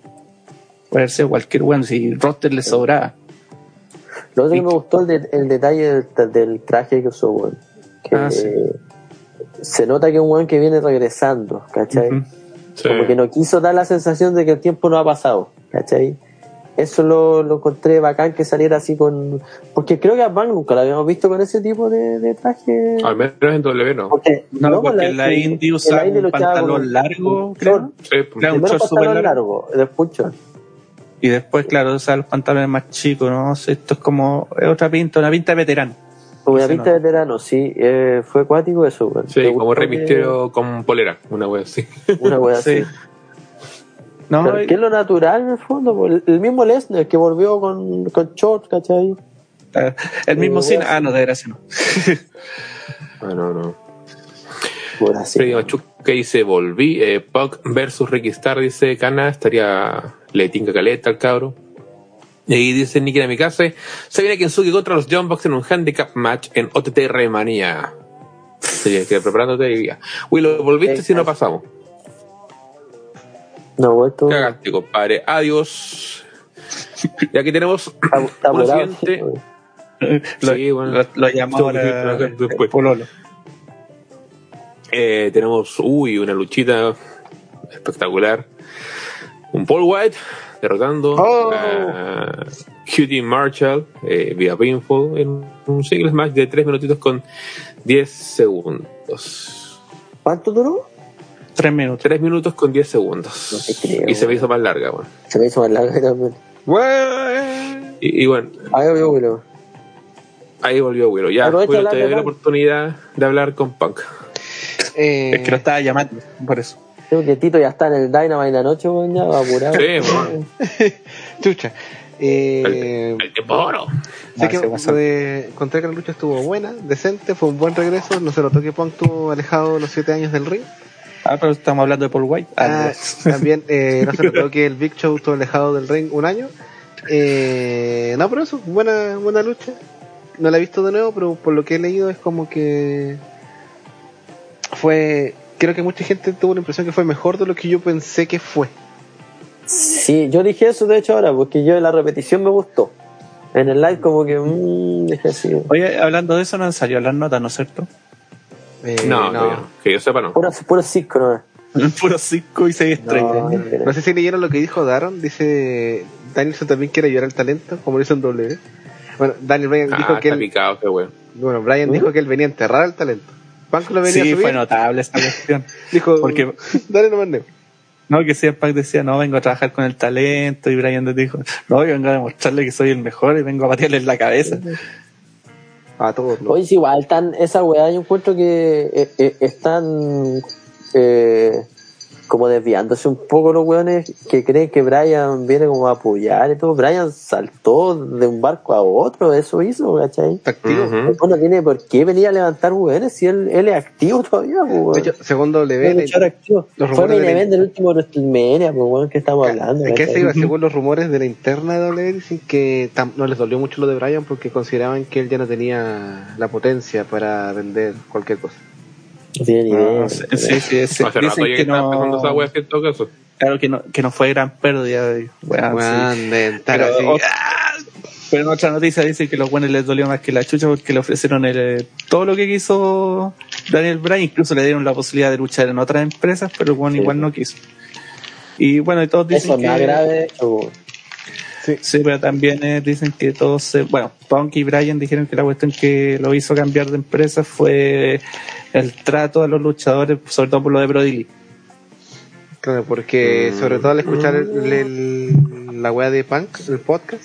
Puede sido cualquier bueno, si roster le sobraba. Lo otro Y- que me gustó el, de- el detalle del, del traje que usó, weón. Que Ah, sí. se nota que es un weón que viene regresando, ¿cachai? Sí. Como que no quiso dar la sensación de que el tiempo no ha pasado, ¿cachai? Eso lo, lo encontré bacán que saliera así con. Porque creo que a Punk nunca lo habíamos visto con ese tipo de, de traje. Al menos en W, ¿no. Porque, No, pues, porque en la en usaba la un luchaba pantalón largo, creo. Sí, pues. Claro, un short súper pantalón largo. largo. Y después, claro, usaba los pantalones más chicos, ¿no? sé, Esto es como es otra pinta, una pinta de veterano. Como una pinta de veterano, sí. Eh, fue acuático eso, weón. Sí, ¿Te como Rey que- Misterio con polera, una wea así. Una wea Sí. Así. No, Pero que es lo natural en el fondo, el- el mismo Lesnar que volvió con, con shorts, ¿cachai? eh, el mismo Eh, cine. bueno. Ah, no, de gracia no. [laughs] Ah, no, no. Por así. Freddy Machuk que dice volví, eh, Punk versus Ricky Star, dice Cana, estaría le tinca caleta al cabro. Y ahí dice Nicky Namikaze, se viene Kensuke contra los John Box en un handicap match en OTT Manía. Sí, que preparándote hoy día. Willow, ¿volviste si no pasamos? No, vuelto. Cagaste, compadre. Adiós. Y aquí tenemos [laughs] volado, siguiente. sí, weón. Lo, Sí, bueno. lo, lo llamó ahora después. Pololo. Eh, tenemos, uy, una luchita espectacular. Un Paul White derrotando Oh. a QT Marshall eh, vía pinfall en un singles match de 3 minutitos con 10 segundos. ¿Cuánto duró? Tres minutos. 3 minutos con 10 segundos. No te creo, y se me hizo más larga, bueno. Se me hizo más larga también. Y, y bueno, Ahí veo, Willow. ahí volvió Willow. Ya, Willow, de te doy la de oportunidad de hablar con Punk. Eh, Es que lo estaba llamando, por eso. Creo que Tito ya está en el Dynamite en la noche, weón, ya va apurado. Sí, bueno. [laughs] Chucha. Eh, El, el tiempo de oro. sé Ah, que eh, encontré que la lucha estuvo buena, decente, fue un buen regreso. No se notó que Punk estuvo alejado los 7 años del ring. Ah, pero estamos hablando de Paul White. Ah, Ah, [laughs] también eh, no se notó que el Big Show estuvo alejado del ring un año. Eh, no, pero eso, buena, buena lucha. No la he visto de nuevo, pero por lo que he leído es como que fue. Creo que mucha gente tuvo la impresión que fue mejor de lo que yo pensé que fue. Sí, yo dije eso de hecho ahora, porque yo la repetición me gustó. En el live como que, mmm, dije así. Oye, hablando de eso, no han salido las notas, ¿no es cierto? Eh, No, no. no, que yo sepa, no. Puro, puro circo, [laughs] ¿no? Puro 5 y 6 estrellas. No, No sé si leyeron lo que dijo Daron. Dice Danielson también quiere ayudar al talento, como lo hizo en W. Bueno, Daniel Bryan Ah, dijo que está él, picado, qué weón. bueno, Bryan ¿Mm? dijo que él venía a enterrar al talento. Punk lo venía a Sí, subir. fue notable esta cuestión. [laughs] Dijo, Porque- [laughs] dale nomás Neo. No, que CM Punk decía, no, vengo a trabajar con el talento, y Brian dijo, no, yo vengo a demostrarle que soy el mejor y vengo a patearle en la cabeza. A todos, ¿no? Oye, sí, igual están, esa weá yo encuentro que eh, eh, están eh, como desviándose un poco los weones que creen que Brian viene como a apoyar y todo. Brian saltó de un barco a otro, eso hizo, ¿cachai? Activo. No tiene por qué venir a levantar weones si él, él es activo todavía, pues, Es activo. los Fue de- event del último WrestleMania, pues, weón, que estamos hablando. ¿En qué se iba? Según los rumores de la interna de W, dicen que no les dolió mucho lo de Bryan porque consideraban que él ya no tenía la potencia para vender cualquier cosa. No tiene ni idea. No, sí, sí, sí, sí. Hace rato Dicen ya que que está empezando esa no, wea en todo caso. claro que no, que no fue gran pérdida. de- weón, Weón, sí. de Pero, así. otra- pero en otra noticia dicen que los buenos les dolió más que la chucha porque le ofrecieron el, todo lo que quiso Daniel Bryan, incluso le dieron la posibilidad de luchar en otras empresas, pero bueno, Sí. igual no quiso. Y bueno, y todos dicen Eso que... más grave. Sí, pero también eh, dicen que todos, se- bueno, Punk y Bryan dijeron que la cuestión que lo hizo cambiar de empresa fue el trato a los luchadores, sobre todo por lo de Brody Lee. Claro, porque Mm. sobre todo al escuchar el- el- la weá de Punk, el podcast,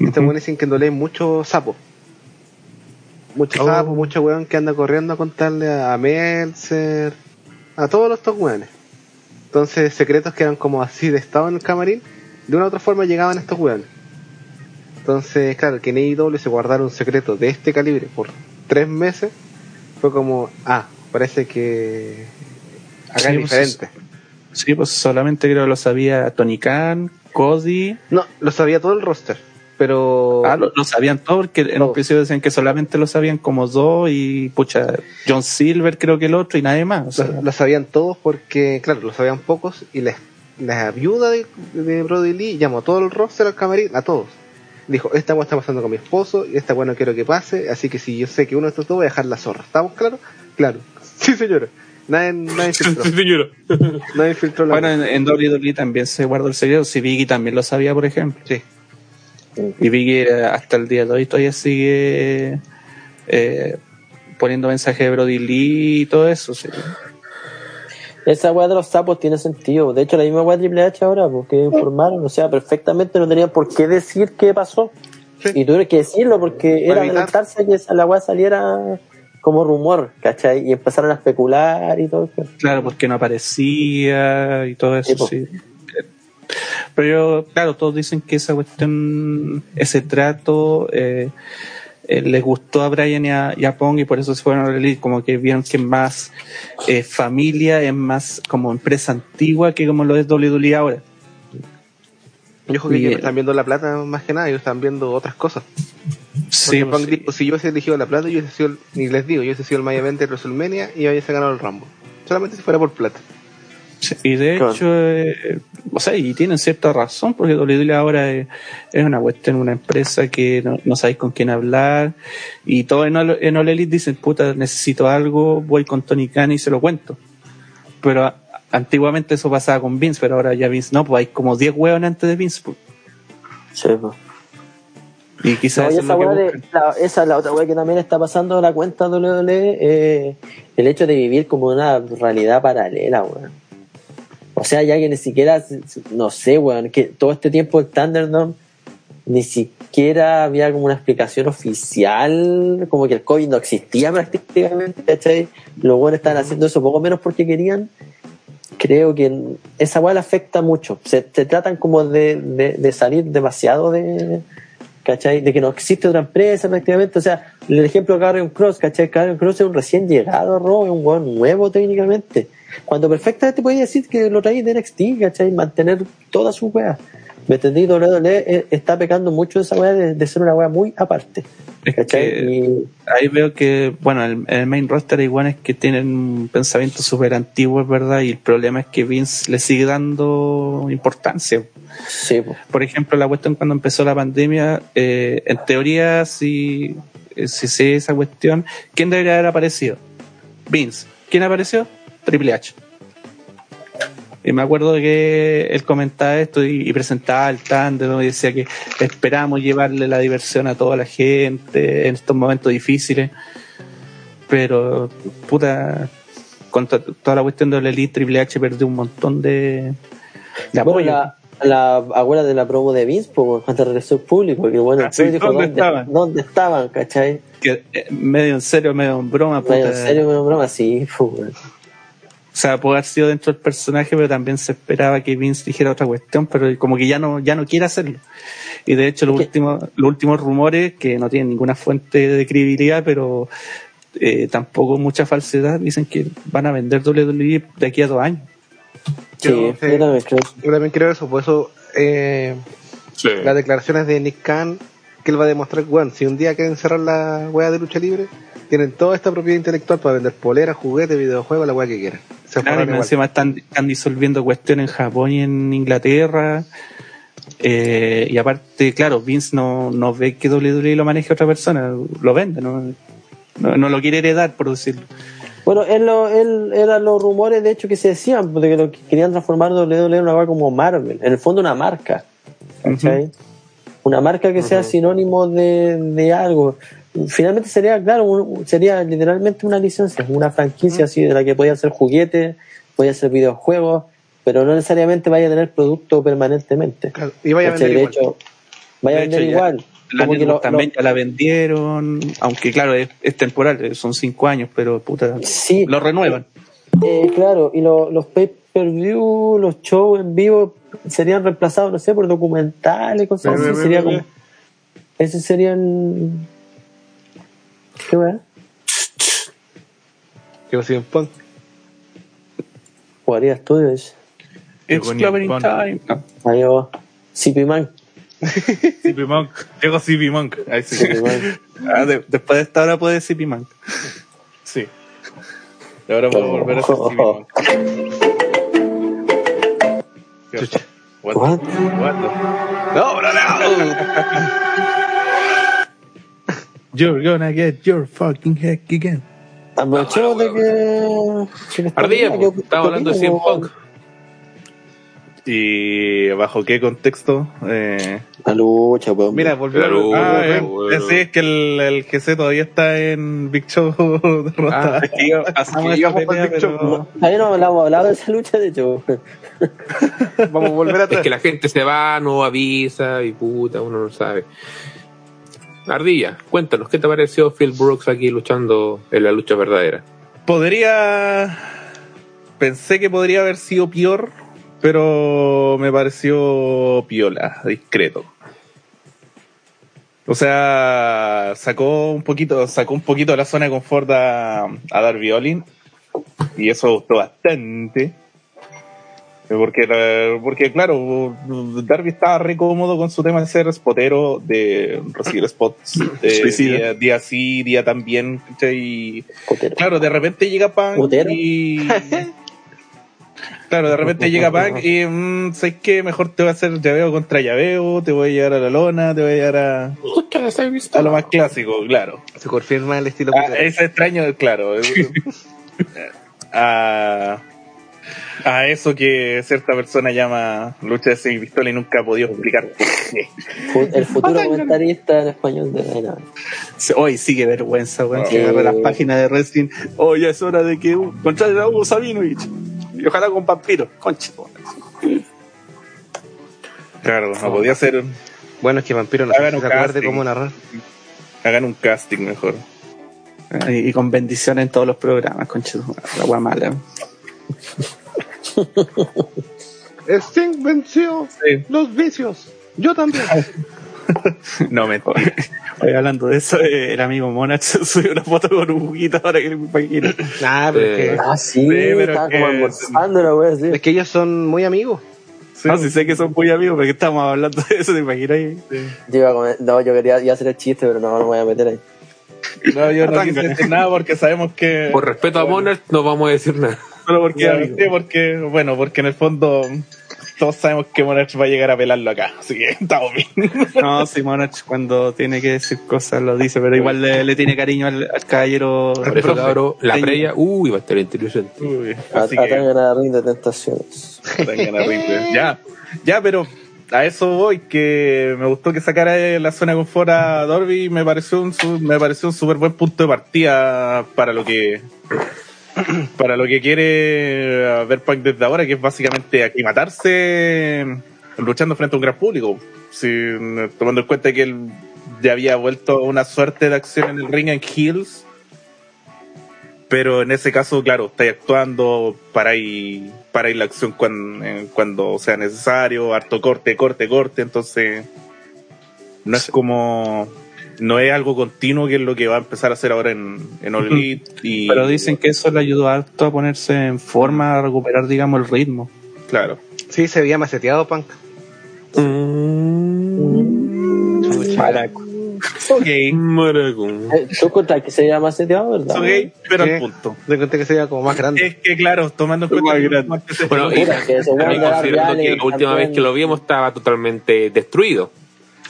estos Ujú. weones dicen que en Dolé hay mucho sapo. Mucho Oh. sapo, mucho weón que anda corriendo a contarle a Meltzer, a todos los top weones. Entonces, secretos que eran como así de estado en el camarín, de una u otra forma llegaban estos weones. Entonces, claro, que en AEW se guardara un secreto de este calibre por tres meses, fue como, ah, parece que acá Sí, es pues, diferente. Sí, pues solamente creo que lo sabía Tony Khan, Cody. No, lo sabía todo el roster, pero Ah, lo, lo sabían todo porque en un principio decían que solamente lo sabían como dos y pucha, John Silver creo que el otro y nadie más. o sea, lo, lo sabían todos porque, claro, lo sabían pocos y la, la viuda de, de Brody Lee llamó a todo el roster al camarín, a todos. Dijo, esta weá está pasando con mi esposo y esta weá no quiero que pase, así que si yo sé que uno de estos dos voy a dejar la zorra. ¿Estamos claros? Claro. [laughs] Sí, señora. Nadie, nadie [laughs] filtró. Sí, señora. [laughs] Nadie filtró la Bueno, en, en WWE también se guardó el secreto. Si Biggie también lo sabía, por ejemplo. Sí. Y Biggie eh, hasta el día de hoy todavía sigue eh, poniendo mensajes de Brody Lee y todo eso. sí. Esa weá de los sapos tiene sentido. De hecho, la misma weá de Triple H ahora, porque informaron, o sea, perfectamente no tenían por qué decir qué pasó. Sí. Y tuvieron que decirlo porque Para era adelantarse que esa- la weá saliera como rumor, ¿cachai? Y empezaron a especular y todo eso. Claro, porque no aparecía y todo Sí, eso, po. sí. Pero yo, claro, todos dicen que esa cuestión, ese trato, eh, eh, les gustó a Brian y a, y a Pong y por eso se fueron a la Elite, como que vieron que es más eh, familia, es más como empresa antigua que como lo es WWE ahora. Yo creo que ellos eh, están viendo la plata más que nada, ellos están viendo otras cosas. Sí, pues, dijo, si yo hubiese elegido la plata, yo hubiese sido, el- y les digo, yo hubiese sido el 20 de WrestleMania y hubiese ganado el Rambo. Solamente si fuera por plata. Sí, Y de Claro. hecho, eh, o sea, y tienen cierta razón, porque WWE ahora es, es una cuestión, una empresa que no, no sabéis con quién hablar, y todos en, All- en All Elite dicen, puta, necesito algo, voy con Tony Khan y se lo cuento. Pero a- antiguamente eso pasaba con Vince, pero ahora ya Vince no, pues hay como 10 huevos antes de Vince, pues. Sí, pues. y quizás No, y eso es esa lo que weá de, la, esa es la otra weá que también está pasando la cuenta WWE, eh, el hecho de vivir como una realidad paralela, weón. O sea, ya que ni siquiera, no sé, weón, que todo este tiempo el Thunderdome ni siquiera había como una explicación oficial, como que el COVID no existía prácticamente, ¿cachai? Los buenos estaban haciendo eso poco menos porque querían. Creo que esa weá le afecta mucho. Se, se tratan como de, de salir demasiado de, ¿cachai? De que no existe otra empresa prácticamente. O sea, el ejemplo de Karrion Cross, ¿cachai? Karrion Cross es un recién llegado a Raw, es un weón nuevo técnicamente. Cuando perfectamente podía decir que lo traí de NXT, ¿cachai? Mantener toda su weá. ¿Me entendí? WWE está pecando mucho de esa weá de, de ser una weá muy aparte. Es ¿cachai? que- Y, Ahí veo que, bueno, el, el main roster igual es que tienen un pensamiento súper antiguo, verdad, y el problema es que Vince le sigue dando importancia. Sí. Por ejemplo, la cuestión cuando empezó la pandemia, eh, en teoría, si, eh, si sé esa cuestión, ¿quién debería haber aparecido? Vince. ¿Quién apareció? Triple H. Y me acuerdo que él comentaba esto y, y presentaba el Thunder y decía que esperamos llevarle la diversión a toda la gente en estos momentos difíciles. Pero, puta, con to- toda la cuestión de la Elite, Triple H perdió un montón de, apoyo. la, la abuela de la promo de Vince, po, cuando regresó el público, que bueno, el Ah, dijo, ¿dónde ¿dónde, estaban? ¿dónde estaban? ¿cachai? que eh, medio en serio, medio en broma, puta. Medio en serio, medio en broma, sí, weón. O sea, puede haber sido dentro del personaje, pero también se esperaba que Vince dijera otra cuestión, pero como que ya no, ya no quiere hacerlo. Y de hecho, los últimos, los últimos rumores, que no tienen ninguna fuente de credibilidad, pero eh, tampoco mucha falsedad, dicen que van a vender WWE de aquí a dos años. Sí, Yo- también creo. Yo también creo eso, por eso eh, Sí. las declaraciones de Nick Khan, que él va a demostrar, bueno, si un día quieren cerrar la wea de lucha libre, tienen toda esta propiedad intelectual para vender poleras, juguetes, videojuegos, la wea que quieran. Se Claro, y encima están, están disolviendo cuestiones en Japón y en Inglaterra. Eh, y aparte, claro, Vince no, no ve que WWE lo maneje otra persona, lo vende, no, no, no lo quiere heredar, por decirlo. Bueno, él, lo, él eran los rumores, de hecho, que se decían, de que lo que querían transformar WWE en una cosa como Marvel. En el fondo, una marca. ¿cachai? Una marca que sea sinónimo de, de algo. Finalmente sería, claro, un- sería literalmente una licencia, una franquicia así de la que podía hacer juguetes, podía hacer videojuegos, pero no necesariamente vaya a tener producto permanentemente. Claro, Y vaya a vender de igual. hecho, vaya a De vender ya igual. La Como que lo- también lo- ya la vendieron, aunque claro, es, es temporal, eh, son cinco años, pero puta, Sí. lo renuevan. Eh, claro, y lo- los pay-per-view, los shows en vivo serían reemplazados, no sé, por documentales, cosas así. Sería como. Ese serían. ¿Qué weá? Que CM Punk. Jugaría estudios. It's Clover. Time. No. Ahí va. CP Man. CP Monk. CP Monk. Ahí sí. CP. [laughs] Ah, de- después de esta hora puede decir Piman. Sí. Y ahora puedo volver a ser CP Monk. ¿Qué Chucha. What? What? What? No, no, no. [laughs] You're gonna get your fucking heck again. Aprovechemos de que. Ardilla, estaba hablando de que- CM Punk. ¿Y bajo qué contexto? Eh, La lucha, weón. Mira, volvemos. Claro. ah, bueno, eh, sí, es que el, el GC todavía está en Big Show [laughs] derrotado. Ah, Es que [laughs] íbamos pelea, por Big Show, Ahí no hablamos, hablado de esa lucha, de hecho. [laughs] Vamos a volver Es atrás. que la gente se va, no avisa y puta, uno no sabe. Ardilla, cuéntanos, ¿qué te pareció Phil Brooks aquí luchando en la lucha verdadera? Podría. Pensé que podría haber sido peor, pero me pareció piola, discreto. O sea, sacó un poquito, sacó un poquito de la zona de confort a, a Darby Allin. Y eso gustó bastante. Porque, porque claro, Darby estaba re cómodo con su tema de ser spotero, de recibir spots [clears throat] de Suicida. día, día sí, día también. Y. Claro, de repente llega Punk y. [laughs] Claro, de repente llega [laughs] Punk y. Mmm, ¿Sabes qué? Mejor te voy a hacer llaveo contra llaveo, te voy a llevar a la lona, te voy a llevar a. A lo más clásico, claro. Se confirma el estilo. Ah, es extraño, claro. [laughs] [laughs] a, a eso que cierta persona llama lucha de seis pistola y nunca ha podido explicar El futuro comentarista en español de no. Hoy sí que vergüenza, weón. Que agarra las páginas de wrestling. Hoy ya es hora de que uh, contraten a Hugo Sabinovich. Y ojalá con vampiro. Concha. Claro, no podía ser. Bueno, es que Vampiro no Hagan se acuerde casting. cómo narrar. Hagan un casting mejor. Y, y con bendiciones en todos los programas, concha. La wea mala. Sting venció Sí. los vicios. Yo también. [laughs] [laughs] No, me Hoy hablando de eso, eh, el amigo Monach [laughs] subió una foto con un juguito ahora que me imagino. Nah, pero es, Eh, que, Ah, sí, pero estaba que- como sí. es que ellos son muy amigos. No, si sé que son muy amigos, porque estamos hablando de eso, ¿te imaginas? Yo iba a comer- no, yo quería hacer el chiste, pero no, no me voy a meter ahí. No, yo no quise decir nada porque sabemos que. Por respeto a Monarch, no vamos a decir nada. Solo porque sí, porque, bueno, porque en el fondo todos sabemos que Monarch va a llegar a pelarlo acá, así que [laughs] estamos bien. No, si Monach cuando tiene que decir cosas lo dice, pero igual le, le tiene cariño al, al caballero. Por eso, cabrón, la previa, uy, va a estar interesante. Uy, A- así que Atacan a ring de tentaciones. a. Ya, ya, pero a eso voy, que me gustó que sacara la zona de confort a Dorby, me pareció un su- me pareció un súper buen punto de partida para lo que [clears throat] para lo que quiere ver Punk desde ahora, que es básicamente aclimatarse luchando frente a un gran público. Si, tomando en cuenta que él ya había vuelto a una suerte de acción en el ring en Heels, pero en ese caso, claro, está actuando para ir, para ir la acción cuando, cuando sea necesario, harto corte, corte, corte, entonces no es como no es algo continuo que es lo que va a empezar a hacer ahora en, en [laughs] All Elite y Pero dicen que eso le ayudó harto a ponerse en forma, a recuperar, digamos, el ritmo. claro Sí, se veía maceteado, Punk. Maraco. ok Maracón. Eh, ¿Tú encontrás que se llama seteado, verdad? ok pero Sí. al punto De conté que se veía como más grande. es que claro tomando en cuenta Más que grande. Bueno, y que considerando que la última también- vez que lo vimos estaba totalmente destruido.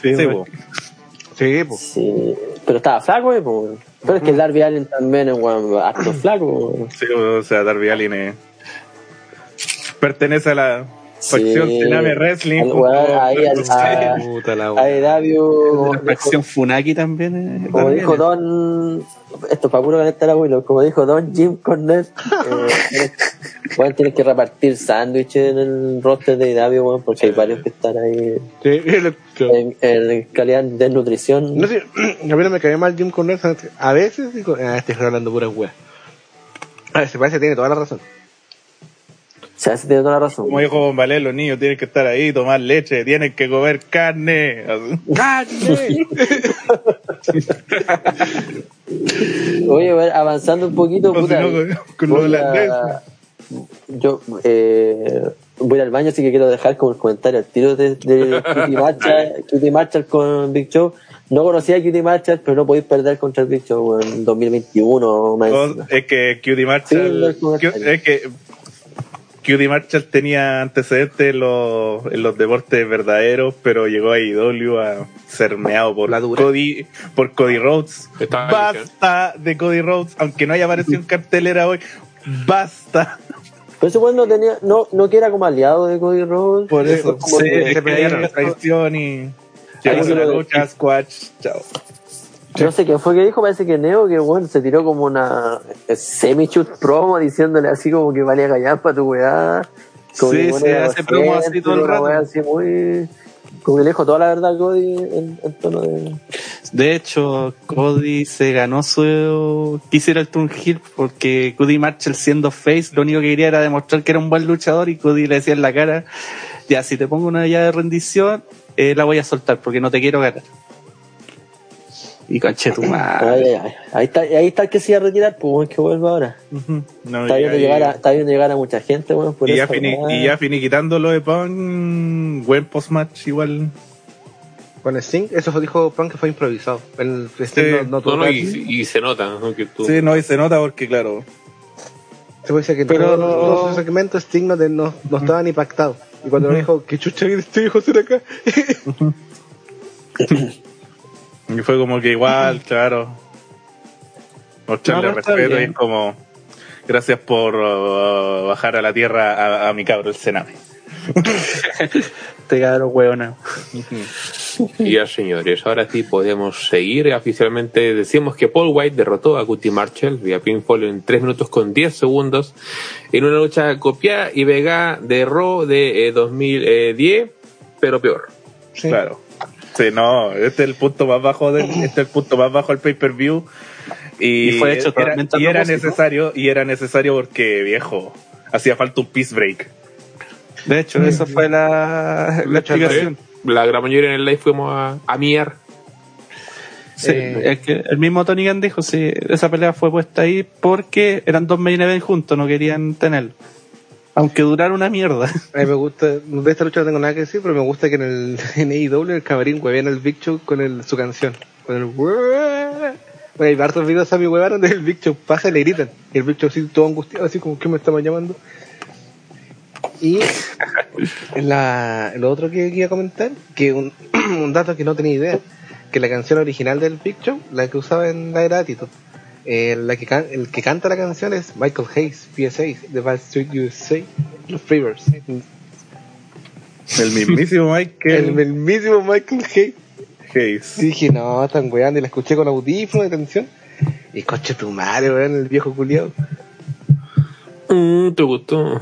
Sí, sí, bueno. Sí. Sí, pero estaba flaco, eh, po. Pero es que el Darby Allen también es un harto flaco. po. Sí, o sea Darby Allin es- pertenece a la Sí. facción Tsunami Wrestling Al junto- weón ahí, al- a- Puta la Ahí Davio, La acción Funaki también. eh, como también, dijo eh. Don, esto para puro calentar a Willow, como dijo Don Jim Cornette, eh, [laughs] bueno, tienes que repartir sándwiches en el roster de Davio, bueno, porque hay varios que están ahí Sí, [laughs] el- en, en calidad de nutrición. No sé, [clears throat] a mí no me cae mal Jim Cornette. A veces digo, ah, este está hablando pura weas. A ver, se parece que tiene toda la razón. O sea, ese tiene toda la razón. como dijo Bombalé, los niños tienen que estar ahí, tomar leche, tienen que comer carne. Así. Oye, a ver, avanzando un poquito, O si puta, no, con- voy a- yo eh, voy al baño, así que quiero dejar como el comentario al tiro de, de Cutie [laughs] Marshall, Marshall con Big Show. No conocía a Cutie Marshall, pero no podéis perder contra el Big Show en 2021 más es que Cutie Sí, Marshall. comentarios. es que Cutie Marshall tenía antecedentes en los, en los deportes verdaderos, pero llegó a IW a ser meado por La. Cody, por Cody Rhodes. Estaba Basta de Cody Rhodes, aunque no haya aparecido en cartelera hoy. Basta. Pero ese weón no tenía, no, no que era como aliado de Cody Rhodes. Por eso, como sí, que- es que hay una traición y se lucha, Squatch, chao. No sé qué fue que dijo, parece que Neo, que bueno, se tiró como una semi-shoot promo diciéndole así como que valía callar para tu weá. Como Sí, que, sí, bueno, era hace promo así todo el rato. así muy. Como que le dijo toda la verdad a Cody en, en tono de. De hecho, Cody se ganó su. Quisiera el turn heel porque Cody Marshall siendo face, lo único que quería era demostrar que era un buen luchador y Cody le decía en la cara: Ya, si te pongo una llave de rendición, eh, la voy a soltar porque no te quiero ganar. Y conche tu madre. ay, ay. Ahí está, ahí está el que se iba a retirar, pues bueno, que vuelva ahora. No, Está viendo, ahí- llegar a, está viendo llegar a mucha gente, bueno, por y, ya fini- y ya finiquitando lo de Punk, buen post-match igual. Con Sting, eso fue, dijo Punk que fue improvisado. El Sting Sí. no, no tuvo No, no, que- y, y se nota, ¿no? Que tú, Sí, no, y se nota porque, claro, Se puede decir que Pero- todo, todo su segmento Sting no, no, no estaba ni pactado. Y cuando me dijo, ¿qué chucha viene este hijo a hacer acá? [laughs] [laughs] [laughs] y fue como que igual, claro, mostrarle No, respeto y es como, gracias por uh, bajar a la tierra a, a mi cabro, el Sename. [laughs] Te cabrón, hueona. Y ya, señores, ahora sí podemos seguir. Oficialmente decimos que Paul White derrotó a Cutie Marshall vía pinfall en 3 minutos con 10 segundos en una lucha copiada y vega de Raw de eh, 2010, pero peor. Sí. Claro. Sí, no, este es el punto más bajo del, este es el punto más bajo del pay-per-view. Y, Y fue hecho era, y era necesario, y era necesario porque, viejo, hacía falta un peace break. De hecho, esa fue la, la explicación. La gran mayoría en el live fuimos a, a miar. Sí, Eh, es que el mismo Tony Khan dijo, sí, esa pelea fue puesta ahí porque eran dos main events juntos, no querían tenerlo. Aunque durara una mierda. [laughs] A mí me gusta, de esta lucha no tengo nada que decir, pero me gusta que en el [laughs] en AEW el camarín huevean el Big Show con el, su canción. Con el Bueno, hay hartos videos a mi huevón donde el Big Show pasa y le gritan. Y el Big Show así todo angustiado, así como que me estaba llamando. Y [laughs] la, lo otro que quería comentar, que un, [clears throat] un dato que no tenía idea, que la canción original del Big Show, la que usaba en la era Tito, eh, la que can- el que canta la canción es Michael Hayes, PSA, de Bad Street USA, Los Freebirds. El mismísimo Michael El, el mismo Michael Hayes. Hayes. Y dije, no, tan weando, y la escuché con audífono de atención. Y coche tu madre, weón, el viejo culiado. Mm, ¿Te gustó?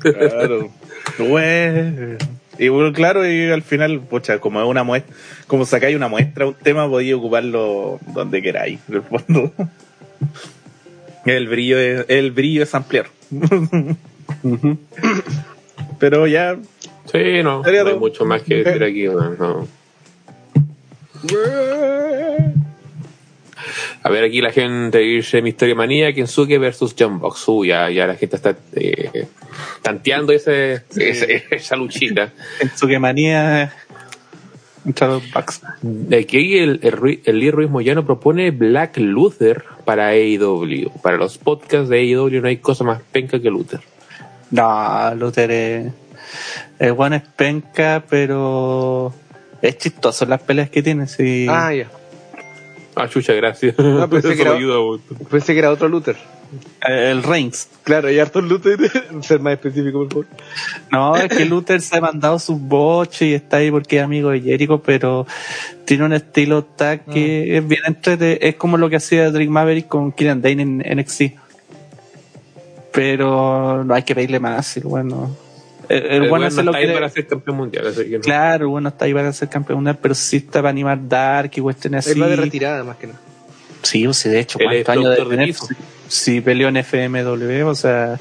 Claro. [laughs] Güey. Y bueno, claro, y al final, pucha, como es una muestra, como sacáis una muestra, un tema, podéis ocuparlo donde queráis, en el fondo. [laughs] El brillo es, el brillo es ampliar. Pero ya, Sí, no, no hay mucho más que decir aquí. no, no. A ver, aquí la gente dice Misterio Manía, Kensuke versus John Box. Uy, ya, ya la gente está eh, tanteando ese, ese- [laughs] esa luchita. En su manía contra los Bucks. De aquí el, el, el Lee Ruiz Moyano propone Black Luther para AEW. Para los podcasts de AEW no hay cosa más penca que Luther. No, Luther es. El one es penca, pero. Es chistoso las peleas que tiene, sí. Ah, ya. Ah, chucha, gracias. [laughs] No, pensé Eso que era- me ayuda mucho. Pensé que era otro Luther. El Reigns. Claro, hay hartos Luther. [laughs] Ser más específico, por favor. No, es que Luther se ha mandado sus boches y está ahí porque es amigo de Jericho, pero tiene un estilo tag que es bien entrete, es como lo que hacía Drake Maverick con Killian Dane en NXT. Pero no hay que pedirle más, el bueno. El, el El bueno no está ahí para ser campeón mundial, así que no. Claro, el bueno está ahí para ser campeón mundial, pero sí está para animar Dark y cuestiones así. Él va de retirada, más que nada. Sí, o sea, de hecho, ¿cuántos años de tener? Sí, peleó en FMW, o sea,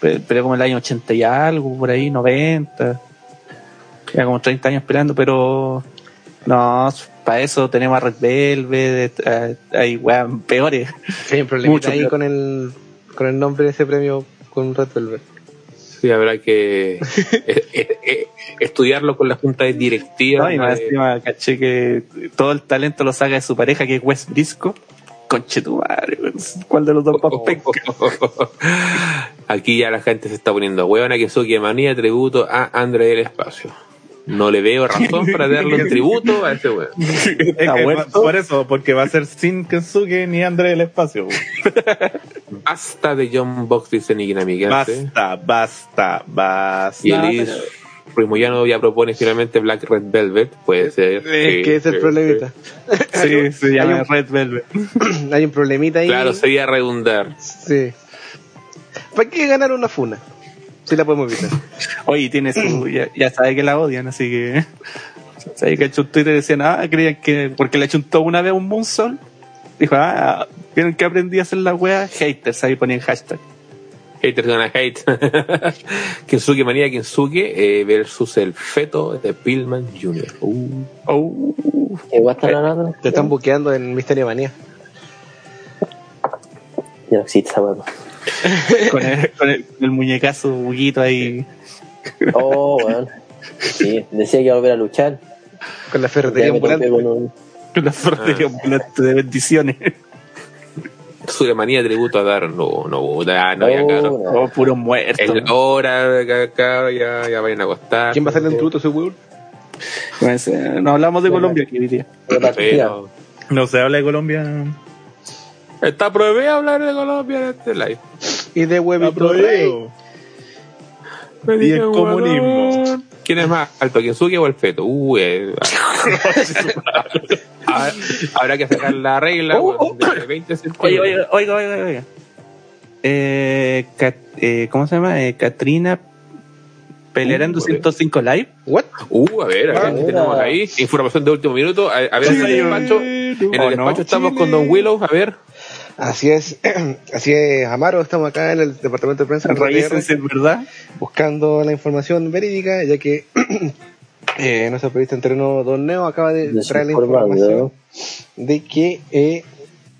pe- peleó como el año 80 y algo, por ahí, 90. Ya como 30 años peleando, pero no, para eso tenemos a Red Velvet, eh, hay weón peores. Sí, hay un problemita Mucho ahí peor. con el, con el nombre de ese premio con Red Velvet. Sí, habrá que [laughs] eh, eh, eh, estudiarlo con la junta de directiva. ¿no? Y más encima caché que todo el talento lo saca de su pareja, que es Wes Brisco. Conche tu madre, weón. ¿Cuál de los dos más penca? Aquí ya la gente se está poniendo huevona que Suki manía tributo a André del Espacio. No le veo razón para darle un tributo a ese weón. [laughs] Es Está que muerto. Por eso, porque va a ser sin Kensuke ni André del espacio. [laughs] Basta de John Box, dice Nicky Namigante. Basta, basta, basta. Y No, Elis Primoyano ya propone finalmente Black Red Velvet. Puede ser. Es sí, que es el sí, problemita. Sí, se llama Hay un- Red Velvet. [clears throat] Hay un problemita sí. ahí. Claro, sería redundar. Sí. ¿Para qué ganar una funa? Si la podemos evitar. [laughs] Oye, tiene su. Ya, ya sabe que la odian, así que. [laughs] Sabe que ha hecho un Twitter y decían, ah, creían que. Porque le chuntó una vez un Moonsol. Dijo, ah, vieron que aprendí a hacer la wea. Haters, ahí ponían hashtag. Haters gonna hate. [laughs] Kensuke Manía Kensuke eh, versus el feto de Pillman Jr. Uh. Oh. ¿Qué guay están hablando? Te están buqueando en Misterio Manía. Ya no existe esa con, el, con el- con el muñecazo buguito ahí. Oh, weón. Sí, decía que iba a volver a luchar. Con la ferretería ambulante. con un. [laughs] La ferretería ambulante de bendiciones. Kensuke Manía tributo a dar. No, no, puta, no, ya caro. no. Oh, puro muerto. Es la hora, cabros, ya, ya vayan a acostar. ¿Quién va a hacer el tributo a ese weón? Pues, eh, no hablamos de Colombia aquí día. Pero No se habla de Colombia. está prohibido hablar de Colombia en este live. Y de huevito rey. Y el comunismo. ¿Quién es más alto, Kensuke o el feto? Uh, eh. Habrá- [laughs] [laughs] Habrá que sacar la regla Oh, oh. de 20 centímetros. Oye, oye, oiga, oiga, oiga. Eh, eh, ¿Cómo se llama? Eh, Katrina en Uh, 205 Live. ¿What? Uh, a ver, a ver, Ah, ¿qué mira. tenemos ahí? Información de último minuto. A, a ver, en el despacho, en ¿O el no? despacho estamos con Don Willow. A ver, Así es, [clears throat] así es, Amaro, estamos acá en el departamento de prensa verdad. buscando la información verídica, ya que [clears throat] eh, nuestro periodista interno Don Neo acaba de traer la información de que eh,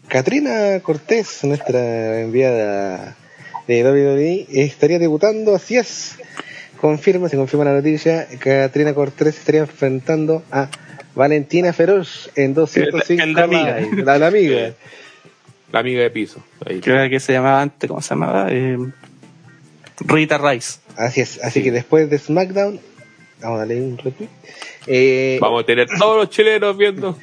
Katrina Cortés, nuestra enviada de WWE, estaría debutando, así es, confirma, se confirma la noticia, Katrina Cortés estaría enfrentando a Valentina Feroz en 205 Que es la amiga. La, la amiga. [laughs] la amiga de piso. Ahí. Creo que se llamaba antes, ¿cómo se llamaba? Eh, Rita Rice. Así es, así que después de SmackDown, vamos a darle un retweet. Eh, Vamos a tener todos los chilenos viendo.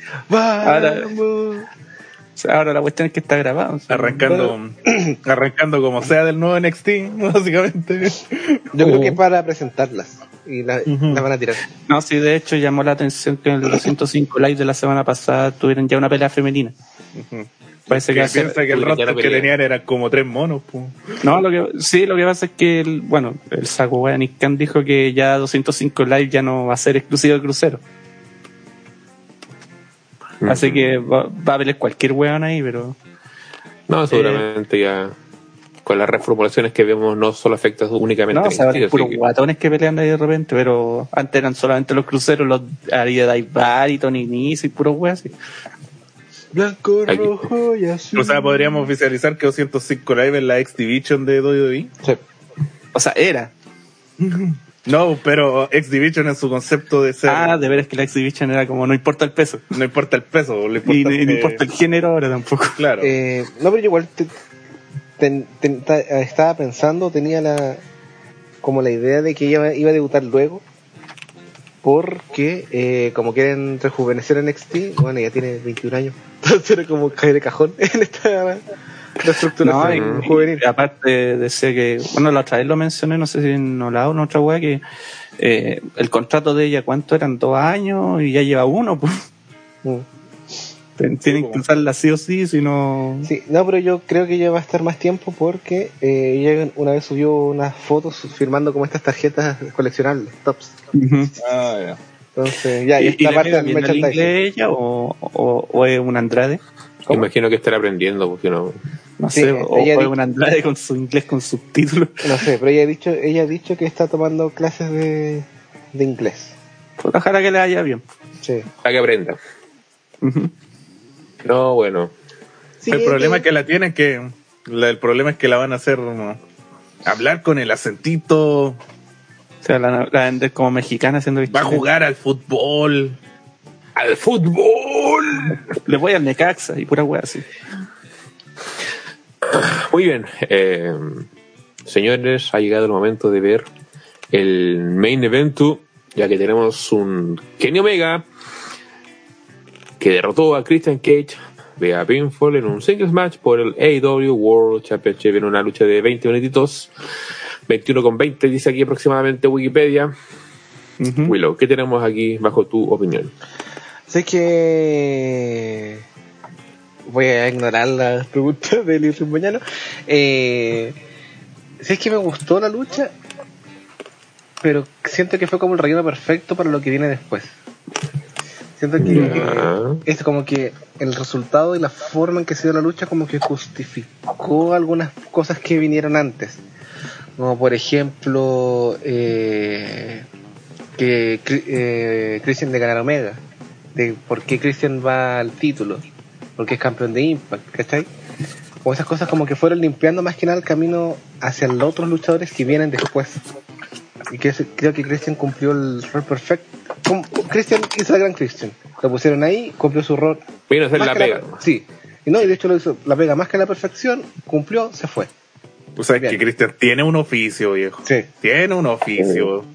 sea, ahora la cuestión es que está grabado. Arrancando, [clears throat] arrancando como sea del nuevo NXT, [laughs] básicamente. Yo creo Oh. que es para presentarlas y la, van a tirar. No, sí, de hecho llamó la atención que en el 205 Live de la semana pasada tuvieron ya una pelea femenina. Parece que, Que ser- piensa que el roster que tenían eran como tres monos. po. No, lo que, sí, lo que pasa es que, el, bueno, el saco wea Nick Khan dijo que ya 205 Live ya no va a ser exclusivo de crucero. Así que va, va a haber cualquier weón ahí, pero No, seguramente ya con las reformulaciones que vemos no solo afecta únicamente no, a o sea, puros que- guatones que pelean ahí de repente, pero antes eran solamente los cruceros, los Ari de Daibar y Tony Nese y puros weas así. Blanco, Aquí. rojo y azul. O sea, podríamos oficializar que 205 Live es la X Division de WWE. Sí. O sea, era. No, pero X Division en su concepto de ser. Ah, de veras que la exhibition era como no importa el peso. No importa el peso, le Y, importa. y no importa el género ahora tampoco. Claro. Eh, no, pero yo igual te- estaba pensando, tenía la como la idea de que ella iba a debutar luego. Porque, eh, como quieren rejuvenecer en NXT, bueno, ella tiene 21 años. [laughs] Entonces era como caer de cajón en esta reestructuración No, juvenil. y aparte decía que, bueno, la otra vez lo mencioné, no sé si en Olao o en otra wea, que eh, el contrato de ella, ¿cuánto eran? Dos años y ya lleva uno, pues. Mm. Ten- Tienen po. que usarla sí o sí, si no. Sí, no, pero yo creo que ella va a estar más tiempo porque eh, ella una vez subió unas fotos firmando como estas tarjetas coleccionables, tops. Ah, ya. Entonces, ya, ¿Y, y y esta le parte del merchandising. inglés ella o, o, o es un Andrade? Imagino que estará aprendiendo, porque no. No Sí, sé, o, ella o di- es un Andrade con su inglés con subtítulos. No sé, pero ella ha dicho, ella ha dicho que está tomando clases de, de inglés. Pues ojalá que le vaya bien. Sí. Para que aprenda. Ujú. No, bueno. el problema es que la tienen que. la- el problema es que la van a hacer ¿no? hablar con el acentito. O sea, la, la va a vender como mexicana haciendo Va a jugar al fútbol. ¡Al fútbol! Le voy al Necaxa y pura wea así. Muy bien, eh, señores, ha llegado el momento de ver el main event, ya que tenemos un Kenny Omega que derrotó a Christian Cage vía pinfall en un singles match por el AEW World Championship en una lucha de 20 minutitos, 21 con 20 dice aquí aproximadamente Wikipedia. Ujú. Willow, ¿qué tenemos aquí bajo tu opinión? Sé que voy a ignorar las preguntas del Irving Mañana. Eh, sé que me gustó la lucha, pero siento que fue como el relleno perfecto para lo que viene después. Siento que es como que el resultado y la forma en que se dio la lucha como que justificó algunas cosas que vinieron antes. Como por ejemplo eh, que eh, Christian de ganar Omega. De por qué Christian va al título. Porque es campeón de Impact, ¿cachai? Como esas cosas como que fueron limpiando más que nada el camino hacia los otros luchadores que vienen después. Y que ese- creo que Christian cumplió el rol perfecto. Christian hizo la gran Christian. Lo pusieron ahí, cumplió su rol. Vino a hacer la pega. sí. Y no, y de hecho lo hizo la pega más que a la perfección, cumplió, se fue. Tú sabes Bien. que Cristian tiene un oficio, viejo. Sí. Tiene un oficio.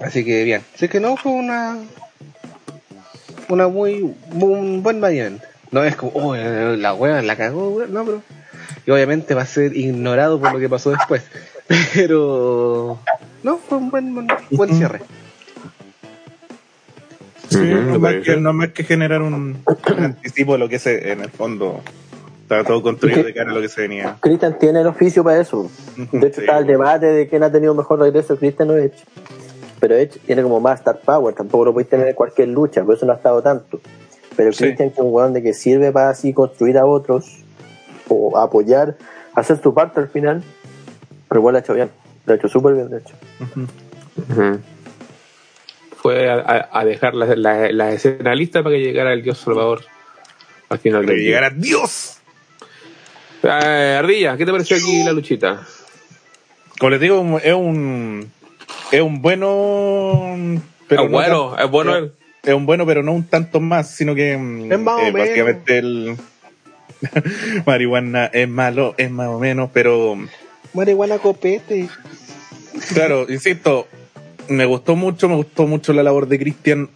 Así que bien. Así que no fue una. Una muy. Un buen main No es como, oh, la wea la cagó, wea. No, pero. Y obviamente va a ser ignorado por lo que pasó después. Pero. No, fue un buen, buen, buen cierre. Sí, no, más que, no más que generar un, un [coughs] anticipo de lo que se, en el fondo estaba todo construido de cara a lo que se venía. Christian tiene el oficio para eso. De hecho, Sí. está el debate de quién ha tenido mejor regreso, Christian o Edge. Pero Edge tiene como más star power, tampoco lo puedes tener en cualquier lucha, por eso no ha estado tanto. Pero Sí. Christian que es un weón de que sirve para así construir a otros, o apoyar, hacer su parte al final, pero igual lo ha hecho bien. Lo ha hecho súper bien, de hecho. Fue a, dejar la, la, la escena lista para que llegara el Dios Salvador al final Para del que día. llegara Dios. Eh, Ardilla, ¿qué te pareció aquí la luchita? Como les digo, es un es un bueno pero Es bueno, es bueno es, él. es un bueno pero no un tanto más sino que mm, Es más o menos. básicamente el [laughs] marihuana es malo es más o menos pero Marihuana copete. claro insisto me gustó mucho me gustó mucho la labor de Cristian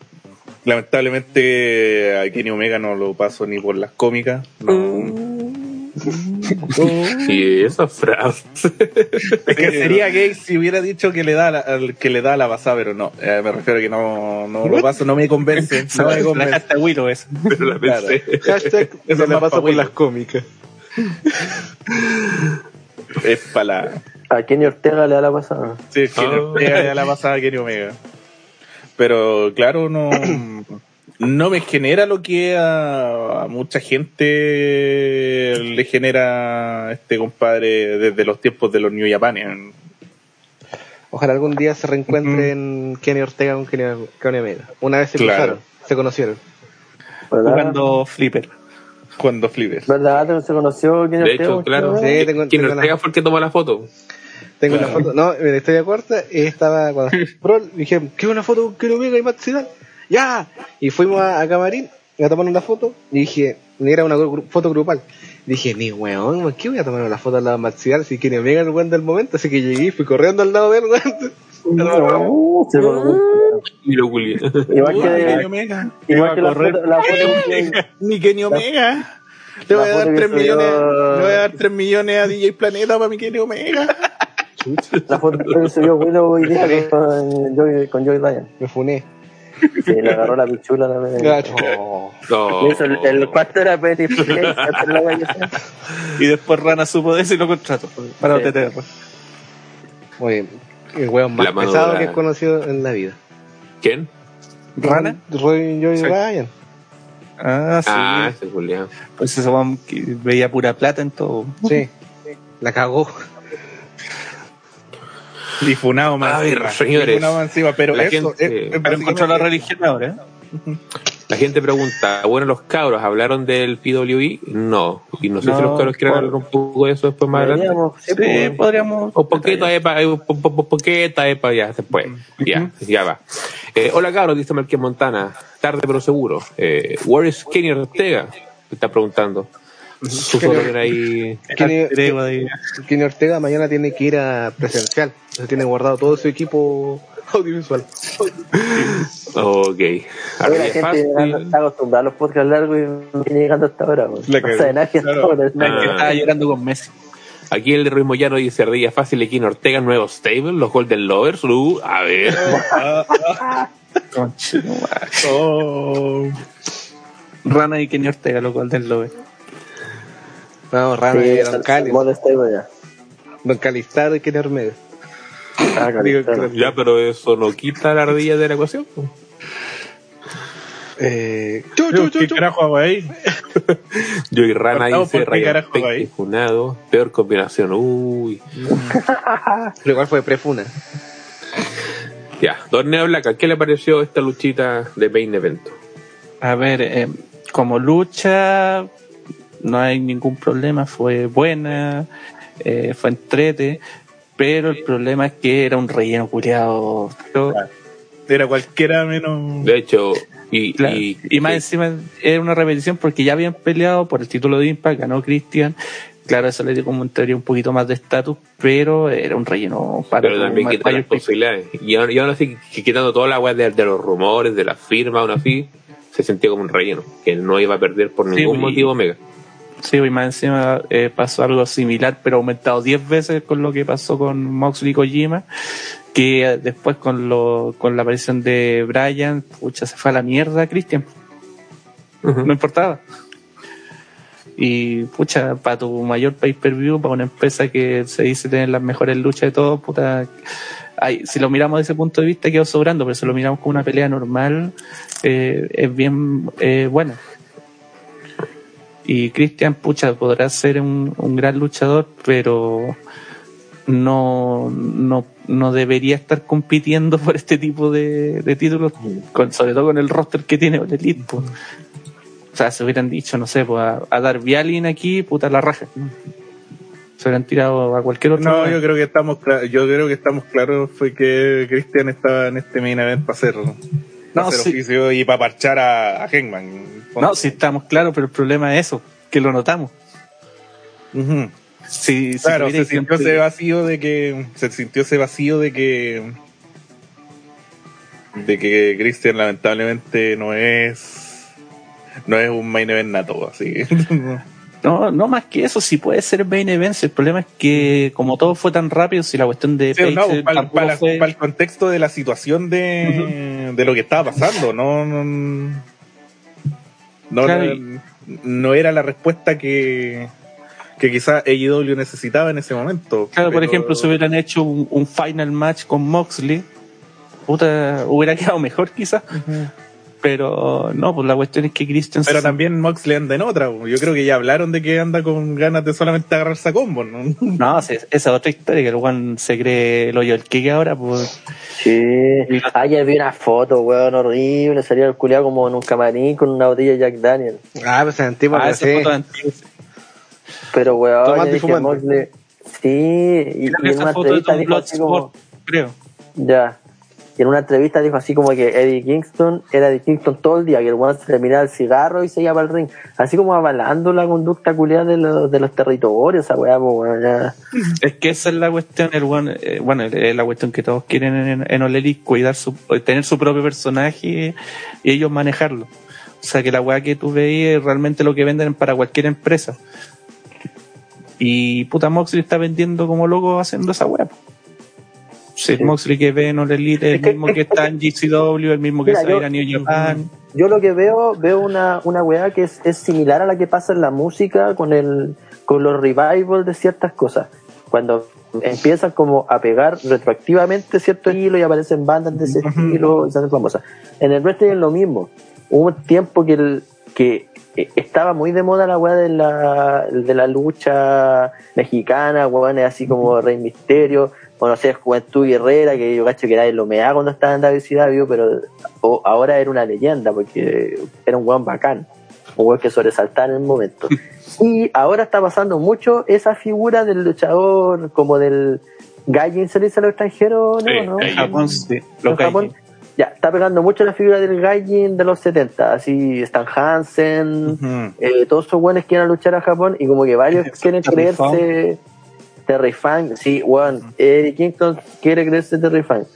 lamentablemente a Kenny Omega no lo paso ni por las cómicas no. Y esa frase. Es que sería gay si hubiera dicho que le da la, al- que le da la pasada, pero no. Eh, me refiero a que no, no lo paso, no me convence. [laughs] No me La convence. hasta Willow es. Pero la pensé. Hashtag Eso se es le más pasa pa' por las cómicas. Es para la. A Kenny Ortega le da la pasada. Sí, es que Ah. le pega ya la pasada a Kenny Omega. Pero claro, no. No me genera lo que a, a mucha gente le genera este compadre desde los tiempos de los New Japanes. Ojalá algún día se reencuentren Kenny Ortega con Kenny, Kenny Omega. Una vez se Claro. cruzaron, se conocieron. Jugando Flipper. Cuando flipper. ¿Verdad? ¿Se conoció Kenny De Ortega? hecho, claro. Sí, tengo- Ortega la- fue el que tomó la foto. Tengo Claro. una foto. No, mira, historia corta. Estaba cuando [laughs] Pro, dije, ¿qué una foto con Kenny Omega y Matt Sydal? ¡Ya! Y fuimos a, a Camarín a tomar una foto. Y dije, era una gru- foto grupal. Dije, ni weón, ¿por ¿qué voy a tomar una foto al lado de Matt Sydal si Omega es el weón del momento? Así que llegué y fui corriendo al lado de él, weón. No, se lo- Y lo culié. Igual que, Omega. igual que la correr. foto, la foto Ni Kenny Omega. Le voy a dar foto que 3 subió- millones, le voy a dar 3 millones a DJ Planeta para mi Kenny Omega. la foto que subió Willow hoy día con Joey, con Joey Ryan. Me funé. Sí, le agarró la pichula la vez. Gacho. No. Eso, el, el cuarto era Petty. [laughs] Y después Rana supo de eso y lo contrató. Para Sí. OTTR. Muy bien. El weón más pesado que he conocido en la vida. ¿Quién? ¿Rana? Roy Joey Sí. Ryan. Ah, sí. Ah, ese culiao. Pues ese weón que veía pura plata en todo. Sí. La cagó. Y funado más A ver, encima. señores. Y funado más encima, pero La eso gente- es, es Pero encontró la religión ahora, ¿eh? La gente pregunta, bueno, los cabros, ¿hablaron del PWI? No. Y no sé si los cabros quieren hablar un poco de eso después más adelante. Sí, Sí, pues, podríamos. Un poquito, po- poquito, epa, ya, después. Ya, ya va. Eh, hola cabros, dice Marqués Montana. Tarde pero seguro. Eh, where is Kenny Ortega? Me está preguntando. Su Kenny. Kenny Ortega mañana tiene que ir a presencial. Entonces tiene guardado todo su equipo audiovisual. Ok. Oye, la gente fácil. llegando, está acostumbrada a los podcasts largos y no viene llegando hasta ahora. La No nadie Claro. ahora. Ah. Que estaba llorando con Messi. Aquí el de Ruiz Moyano dice Ardilla fácil, Equino Ortega, nuevo stable, los Golden Lovers. Uh, a ver. [laughs] No. Oh. Rana y Kenny Ortega, lo cual del Lobe. Vamos, Rana Sí, y Don Cali. modo stable ya. Don Calistado y Kenny Ortega. Ah, Digo. Ya, pero eso no quita la ardilla de la ecuación. Eh, chu, chu, chu, ¿Qué chu. carajo hago ahí? [laughs] Yo y Rana dice y Funado. Peor combinación. Uy. [laughs] Pero igual fue prefuna. Ya, Don Neo Black, ¿a qué le pareció esta luchita de Main Evento? A ver, eh, como lucha, no hay ningún problema, fue buena, eh, fue entrete, pero el problema es que era un relleno culiado. Era cualquiera menos. De hecho, y, Claro, y, y, más encima era una repetición porque ya habían peleado por el título de Impact, ganó Christian. Claro, eso le dio como teoría un poquito más de estatus, pero era un relleno para pero también ma- quita las posibilidades. Y aún, y así, que quitando toda la weá de, de los rumores, de la firma, aún así, se sentía como un relleno, que no iba a perder por Sí, ningún y- motivo Omega. Sí, y más encima eh, pasó algo similar, pero aumentado 10 veces con lo que pasó con Moxley y Kojima, que después con lo, con la aparición de Brian, pucha, se fue a la mierda Christian, no importaba. Y pucha, para tu mayor pay per view, para una empresa que se dice tener las mejores luchas de todo, puta, ay, si lo miramos desde ese punto de vista quedó sobrando, pero si lo miramos como una pelea normal, eh, es bien eh, buena. Y Christian, pucha, podrá ser un, un gran luchador, pero no, no, no debería estar compitiendo por este tipo de, de títulos, con, sobre todo con el roster que tiene All Elite. pues. O sea, se hubieran dicho, no sé, pues a, a Darby Allin aquí, puta la raja. Se hubieran tirado a cualquier otro. No, lugar. yo creo que estamos yo creo que estamos claros fue que Cristian estaba en este main event para hacer, para No, hacer sí. oficio y para parchar a, a Hangman. No, sí estamos claros, pero el problema es eso, que lo notamos. Claro, se sintió ese vacío de que se sintió ese vacío de que de que Christian lamentablemente no es no es un main event nato, así. [laughs] No, no más que eso, si puede ser main event. El problema es que, como todo fue tan rápido, si la cuestión de Sí, no, para, el contexto de la situación de, de lo que estaba pasando, no, no, no, Claro, no- no era la respuesta que, que quizá AEW necesitaba en ese momento. Claro, por ejemplo, si hubieran hecho un, un final match con Moxley, puta, hubiera [laughs] quedado mejor quizás. Pero no, pues la cuestión es que Christian Pero se- también Moxley anda en otra. Yo creo que ya hablaron de que anda con ganas de solamente agarrarse a combo, ¿no? [laughs] No, sí, esa es otra historia, que el Juan se cree el hoyo del que ahora, pues. Sí. Ayer vi una foto, weón, horrible. Salía el culiado como en un camarín con una botella de Jack Daniel. Ah, pues en antiguo, Ah, pero esa sí. foto antigua. Pero, weón, dije. Moxley- Sí, y, y en una entrevista dijo así como. Creo. Ya. Y en una entrevista dijo así como que Eddie Kingston era de Kingston todo el día, que el weón se terminaba el cigarro y se iba el ring. Así como avalando la conducta culiada de los, de los territorios, esa weá, pues. Es que esa es la cuestión, el one, eh, bueno, es la cuestión que todos quieren en, en Elite, cuidar su, eh, tener su propio personaje y ellos manejarlo. O sea que la weá que tú veías es realmente lo que venden para cualquier empresa. Y puta Moxley está vendiendo como loco haciendo esa weá. El Moxley que ve en All Elite el mismo que está en GCW, el mismo que Mira, yo- a New Japan. Yo lo que veo, veo una, una weá que es, es similar a la que pasa en la música con el, con los revivals de ciertas cosas. Cuando empiezan como a pegar retroactivamente cierto estilo y aparecen bandas de ese estilo y se hacen famosas. En el wrestling es lo mismo. Hubo un tiempo que el, que eh, estaba muy de moda la weá de la, de la lucha mexicana, weones así como Rey Misterio, bueno, o sea, Juventud Guerrera, que yo cacho que era el Omega cuando estaba en WCW, pero o- ahora era una leyenda porque era un weón bacán, un weón que sobresaltaba en el momento. [laughs] Y ahora está pasando mucho esa figura del luchador como del Gaijin se le dice a los extranjeros, ¿no? Sí, ¿no? Gaijin. Japón, sí, En lo que hay. Japón, ya, está pegando mucho la figura del Gaijin de los 70, así Stan Hansen, Ujú. eh, todos esos buenos quieren luchar a Japón y como que varios [laughs] quieren creerse Terry Funk, sí, weón, Eric Kingston quiere creerse Terry Funk.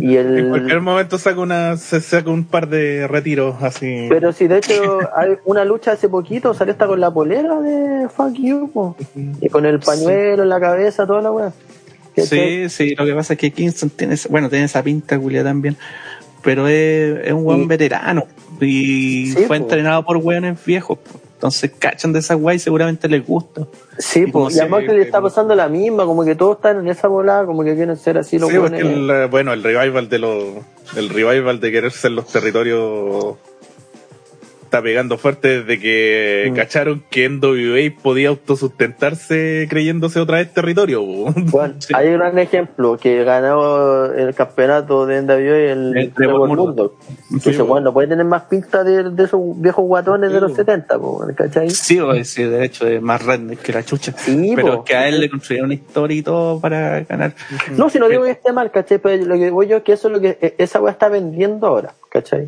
Y [laughs] En cualquier momento saca una, se saca un par de retiros así. pero si de hecho [laughs] hay una lucha hace poquito, salió hasta con la polera de Fuck You, po. y con el pañuelo en la cabeza, toda la weá. Sí, sí, lo que pasa es que Kingston tiene, bueno, tiene esa pinta culia también, pero es, es un buen Y- veterano y Sí, fue po. entrenado por weones viejos, po. Entonces cachan de esa guay y seguramente les gusta. Sí, Y como y además que le está pasando la misma, como que todos están en esa volada, como que quieren ser así los Sí, buenos. el, eh, bueno, el revival de los, el revival de querer ser los territorios está pegando fuerte desde que Mm. cacharon que NWA podía autosustentarse creyéndose otra vez territorio. [laughs] Bueno, Sí. hay un gran ejemplo que ganó el campeonato de NWA el, El Trevor Murdoch. Sí, Dice, po. bueno, puede tener más pinta de, de esos viejos guatones Sí, de los po. 70, po, ¿cachai? Sí, sí, de hecho es más redneck que la chucha. Sí, pero po. que a él le construyeron una historia y todo para ganar. No, si no digo que esté mal, ¿cachai? Pero lo que voy yo es que eso es lo que e- esa weá está vendiendo ahora, ¿cachai?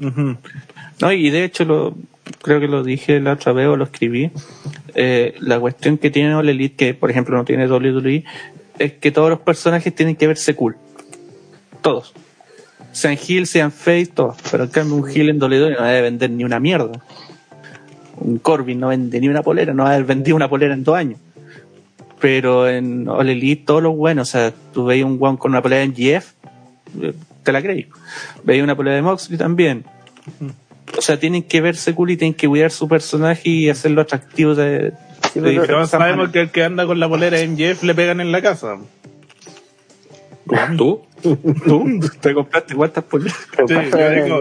No, y de hecho lo creo que lo dije la otra vez o lo escribí. eh, la cuestión que tiene All que por ejemplo no tiene WWE, es que todos los personajes tienen que verse cool. Todos. Sean heel, sean face, todos. Pero en cambio un heel en WWE no debe vender ni una mierda. Un Corbin no vende ni una polera, no va a haber vendido una polera en dos años. Pero en All Elite todos los buenos, o sea, tú veis un one con una polera en GF, eh, te la creí. Veis una polera de Moxley también. O sea, tienen que verse cool y tienen que cuidar su personaje y hacerlo atractivo de, Sí, de pero- sabemos que el que anda con la polera en Jeff le pegan en la casa. ¿Tú? ¿Tú? ¿Te compraste cuántas poleras? Sí, yo digo-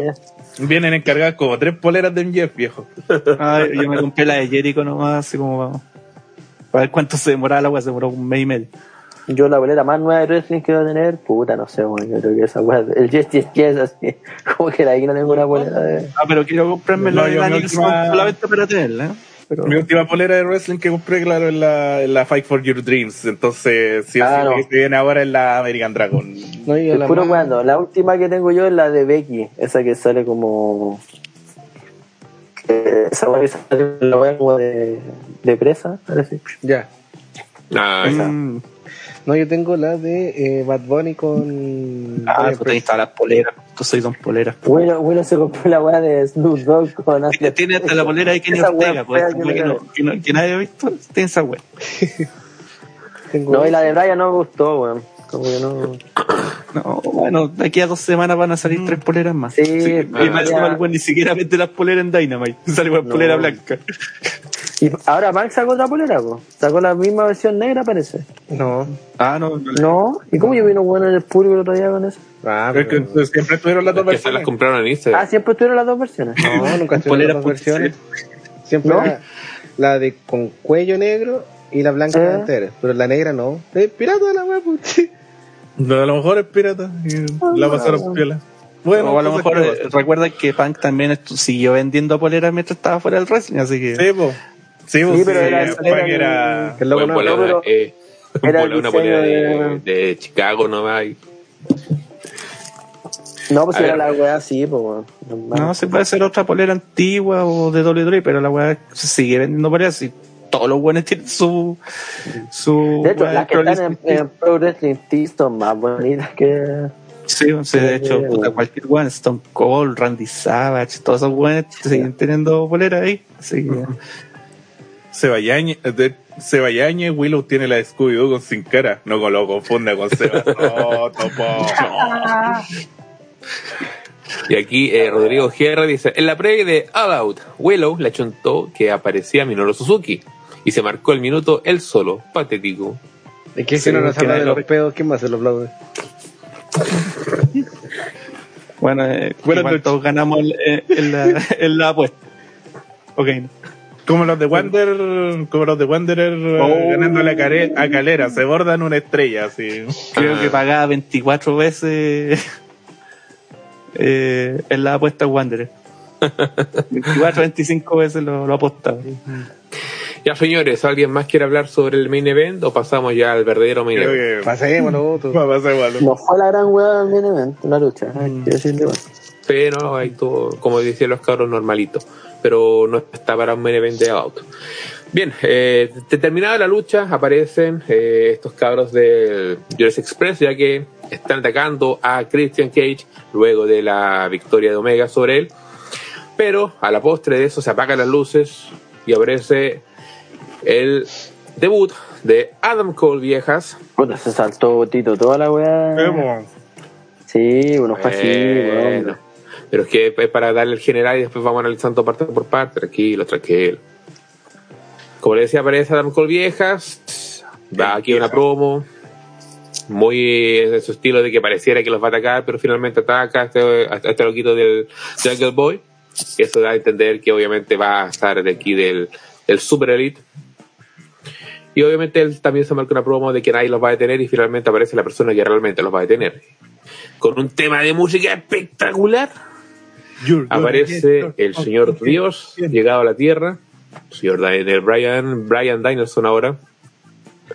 Vienen encargadas como tres poleras de MJF, viejo. Ah, yo me compré la de Jericho nomás, así como vamos. Para ver cuánto se demoraba la agua, se demoró un mes y medio. Yo la boleta más nueva de wrestling que voy a tener, puta, no sé, weón, yo creo que esa weá, el Yes Yes Yes, así, [laughs] como que de ahí no tengo una boleta de... Ah, pero quiero comprarme No, la de última- solamente para tenerla. ¿eh? Pero, Mi última polera de wrestling que compré, claro, es la, la Fight for Your Dreams. Entonces, o Ah, no. lo que se viene ahora es la American Dragon. No, y El la puro cuando, la última que tengo yo es la de Becky, esa que sale como... esa weá que sale la weá como de, de presa, parece. Ya. Ah, Mm, No, yo tengo la de eh, Bad Bunny con. ah, Brian tú tenés todas las poleras. Tú soy don poleras. Bueno, bueno, se compró la weá de Snoop Dogg con... Tiene, tiene hasta la polera de Kenny Ortega, pues, que que, no, que, no- que nadie ha visto. Tiene esa weá. [laughs] No, y la de Brian no me gustó, weón. Como que no... [coughs] No, bueno, de aquí a dos semanas van a salir tres poleras más. Sí, y ah, más ni siquiera vende las poleras en Dynamite. [laughs] Sale con No. polera blanca. Y ahora Punk sacó otra polera, po. Sacó la misma versión negra, parece. No. Ah, no, no. No, ¿y cómo yo vino bueno en el público el otro día con eso? Ah, Es que pero- pues, siempre estuvieron las dos que se las versiones. compraron en Ah, Instagram. siempre tuvieron las dos versiones. No, [laughs] nunca polera las dos versiones. Siempre ¿No? la de con cuello negro y la blanca ¿Eh? entera. Pero la negra no. Es pirata de la wea, pues. [laughs] No, a lo mejor es pirata. Y la pasaron piola. Bueno, o a lo mejor eh, recuerda que Punk también siguió vendiendo poleras mientras estaba fuera del wrestling, así que Sí, po. Sí, sí, pero era- El no. no, una- pero eh, era el volá una diseño polera de, Chicago nomás. y- No, pues A era ver. la weá así, pues, no se puede hacer otra polera antigua o de WWE, pero la weá se sigue vendiendo poleras y todos los buenos tienen su su De hecho, las que están en, en Pro Wrestling Tees son más bonitas que. Sí, sí, de hecho, puta, cualquier weón, Stone Cold, Randy Savage, todos esos weones siguen teniendo poleras ahí. Así que, Sebayañez, de- Sebayañez, Willow tiene la de Scooby-Doo con sin cara. No con- lo confunda con Seba. [laughs] Y aquí eh, Rodrigo Guerra dice, en la previa de All Out, Willow le achuntó que aparecía Minoru Suzuki y se marcó el minuto él solo, patético. Que Sí, si no nos habla de los lo- pedos, ¿quién más se lo aplaude? bueno, eh, Buenas igual todos ganamos eh, en, la, en la apuesta. Ok. Como los de Wander, como los de Wanderer eh, Oh. ganando a, Calera, se bordan una estrella así. Creo Ah. que pagaba 24 veces eh, en la apuesta Wanderer. [laughs] 24, 25 veces lo, lo apostaba. Ya señores, ¿alguien más quiere hablar sobre el main event o pasamos ya al verdadero main Creo event? que [laughs] Pasemos lo otro. igual. No fue la gran weá del main event, la lucha. hay que decirle, weón. pero hay todo, como decían los cabros, normalito. Pero no está para un main event de auto. Bien, eh, terminada la lucha, aparecen eh, estos cabros del Jurassic Express, ya que están atacando a Christian Cage luego de la victoria de Omega sobre él. Pero a la postre de eso se apagan las luces y aparece el debut de Adam Cole Viejas. Puta, se saltó Tito toda la weá. Sí, uno fue así, Bueno. Pero es que es para darle el general y después vamos analizando parte por parte. Tranquilo, tranquilo. Como le decía, aparece Adam Cole Viejas. Va aquí una promo. Muy en su estilo de que pareciera que los va a atacar, pero finalmente ataca a este, a este loquito del Jungle Boy. Eso da a entender que obviamente va a estar de aquí del, del Super Elite. Y obviamente él también se marca una promo de que nadie los va a detener y finalmente aparece la persona que realmente los va a detener. Con un tema de música espectacular. Aparece el señor Dios llegado a la Tierra. Señor Daniel Brian, Brian Danielson ahora.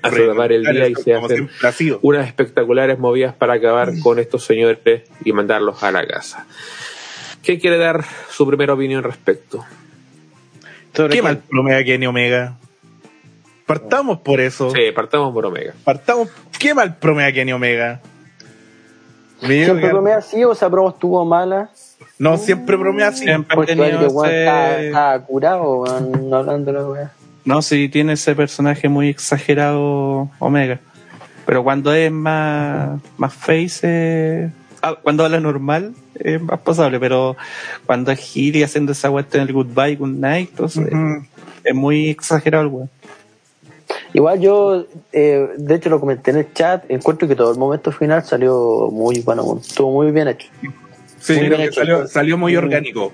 A salvar el día y se hacen unas espectaculares movidas para acabar con estos señores y mandarlos a la casa. ¿Qué quiere dar su primera opinión respecto? Sobre Qué mal promea Kenny Omega. Partamos por eso. Sí, partamos por Omega. Partamos. Qué mal promea Kenny Omega. Siempre bromea así o esa promo estuvo mala. No, siempre bromea así. Siempre ha tenido el weón ese- está, está curado, no hablando de la weá. No, sí, tiene ese personaje muy exagerado Omega. Pero cuando es más, más face, eh, ah, cuando habla normal, es más pasable. Pero cuando es y haciendo esa vuelta en el goodbye, good night, entonces, es muy exagerado el weón. Igual yo, eh, de hecho lo comenté en el chat, encuentro que todo el momento final salió muy bueno, estuvo muy bien hecho. Sí, Muy creo bien que hecho. salió, salió muy orgánico.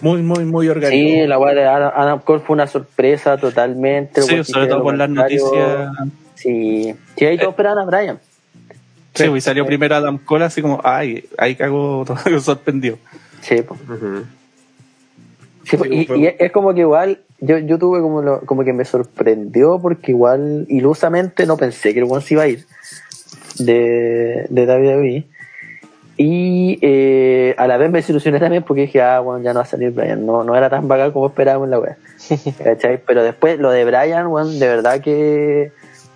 Muy, muy, muy orgánico. Sí, la weá de Adam, Cole fue una sorpresa totalmente. Sí, sobre todo por las noticias. Sí, sí, ahí todos esperaban a Brian. Sí, y salió primero Adam Cole así como, ay, ahí cago, todo [laughs] sorprendió. Sí. Ujú. Sí, po, Sí, y, y es como que igual, yo, yo tuve como, lo- como que me sorprendió porque igual ilusamente no pensé que el one se iba a ir de, de WWE. Y eh, a la vez me desilusioné también porque dije, ah, bueno, ya no va a salir Brian. No, no era tan bacán como esperábamos en la web. [laughs] ¿Cachai? Pero después lo de Brian, weón, de verdad que.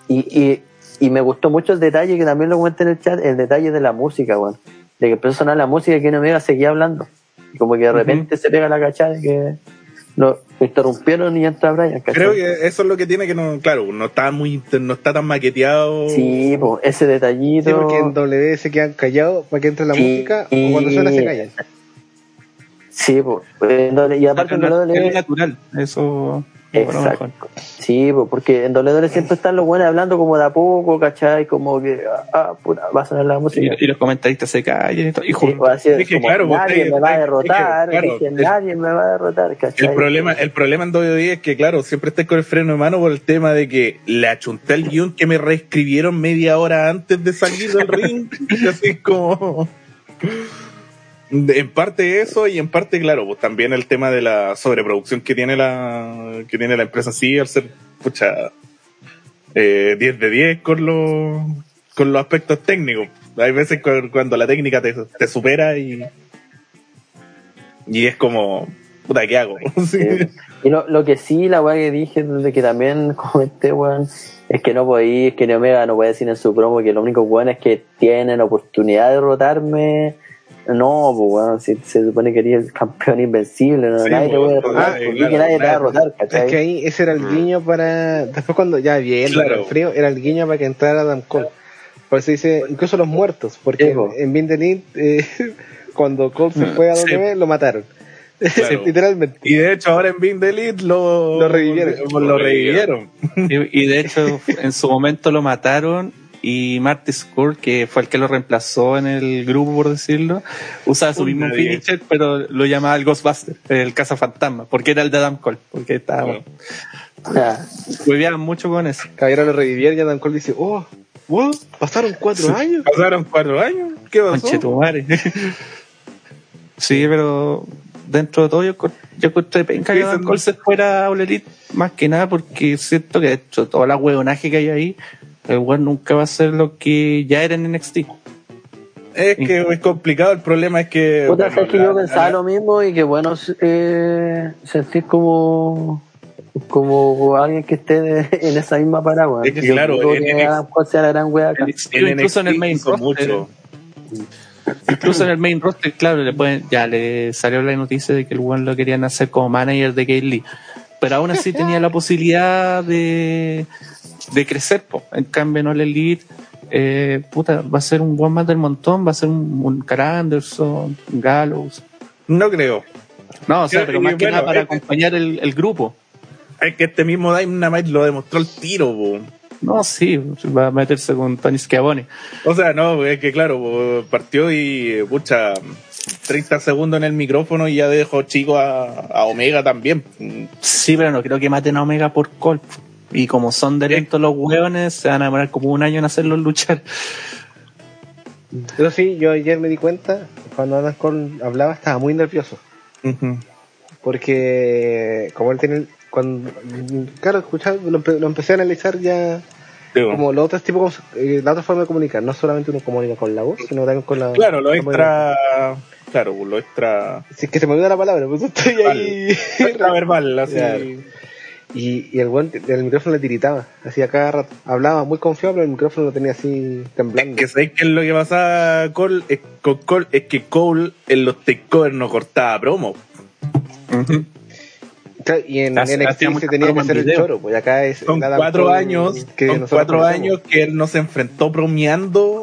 Y, y, y me gustó mucho el detalle que también lo comenté en el chat, el detalle de la música, weón. De que empezó a sonar la música y que no me seguía hablando. Y como que de repente se pega la cachada de que lo interrumpieron y entra Brian, ¿cachai? Creo que eso es lo que tiene que no, claro, no está muy, no está tan maqueteado. Sí, po, ese detallito. Sí, porque en W se quedan callados para que entre la Sí. música o cuando suena se callan. Sí, en doble- y aparte en es WWE natural, eso es lo Exacto. Sí, porque en WWE siempre están los buenos hablando como de a poco, ¿cachai? Como que, ah, puta, va a sonar la música. Y, y los comentaristas se callan y todo. Y Sí, pues, es, claro, pues, nadie usted- me va a derrotar, dije, claro, dije, el- nadie me va a derrotar, ¿cachai? El problema, el problema en WWE es que, claro, siempre estáis con el freno de mano por el tema de que le achunté el guion que me reescribieron media hora antes de salir del ring. [laughs] Y así es como. En parte eso y en parte, claro, pues también el tema de la sobreproducción que tiene la que tiene la empresa sí al ser, pucha, eh, 10 de 10 con los, con los aspectos técnicos. Hay veces cu- cuando la técnica te, te supera y, y es como, puta, ¿qué hago? [laughs] Sí. Y lo, lo que sí, la weá que dije, desde que también [laughs] comenté, weón, es que no podí, es que Omega no puede decir en su promo que lo único bueno es que tienen oportunidad de derrotarme. No, pues weón, si se supone que eres el campeón invencible, no, Sí, nadie te puede derrotar, claro, porque claro, que nadie te va a derrotar, ¿cachai? Es que ahí ese era el guiño para. Después, cuando ya bien, Claro. el frío, era el guiño para que entrara Adam Cole. Por eso dice, incluso los muertos, porque Sí, po. en Elite, eh, [laughs] cuando Cole se fue a Sí. W, lo mataron. Claro. [laughs] Literalmente. Y de hecho ahora en Elite lo, Lo revivieron. Lo revivieron. Y, y de hecho, en su momento lo mataron y Marty Skrull, que fue el que lo reemplazó en el grupo, por decirlo, usaba su mismo nadie. finisher, pero lo llamaba el Ghostbuster, el cazafantasma, porque era el de Adam Cole, porque estaba, Ah, hueveaban mucho con eso. Caballero lo revivieron y Adam Cole dice, oh, wow, pasaron cuatro años. Pasaron cuatro años. ¿Qué pasó? Conchetumare. [laughs] sí, pero dentro de todo yo, yo encontré penca que Adam Cole se fuera a All Elite más que nada porque siento que de hecho toda la huevonaje que hay ahí, el weón nunca va a ser lo que ya era en NXT. Es que es complicado, el problema es que. Puta, bueno, es que la- yo pensaba la- lo mismo y que bueno eh, sentir como como alguien que esté de- [laughs] en esa misma paraguas. Es que claro, en que NXT sea la gran wea acá. en incluso en el main roster, mucho. incluso en el main roster, claro, le pueden, ya le salió la noticia de que el one lo querían hacer como manager de Kate Lee. Pero aún así tenía la posibilidad de, de crecer, po. En cambio, no le Elite, eh, puta, va a ser un one más del montón, va a ser un, un Cara Anderson, un Gallows. No creo. No, o sea, Ya, pero más que bueno, nada para acompañar el, el grupo. Es que este mismo Dynamite lo demostró el tiro, po. No, sí, va a meterse con Tony Schiavone. O sea, no, es que claro, po, partió y, pucha, 30 segundos en el micrófono y ya dejó chico a, a Omega también. Sí, pero no creo que maten a Omega por Colt. Y como son de lentos los hueones, se van a demorar como un año en hacerlos luchar. Eso sí, yo ayer me di cuenta, cuando Adam Cole hablaba estaba muy nervioso. Porque como él tiene... Cuando, claro, escuchaba, lo, empe- lo empecé a analizar ya como los otros tipos, eh, la otra forma de comunicar. No solamente uno comunica con la voz, sino también con la... Claro, lo extra. Claro, lo extra. Si es que se me olvida la palabra, pues estoy ahí. Lo extra verbal, así. Claro. Y, y el buen el micrófono le tiritaba, así a cada rato. Hablaba muy confiado, pero el micrófono lo tenía así temblando. Que sabéis que lo que pasa Cole, es, con Cole es que Cole en los takeovers no cortaba promo. Claro, y en Hace- NXT se tenía que hacer el video. choro, pues acá es Son cuatro años, que son nosotros cuatro conocemos. años que él no se enfrentó bromeando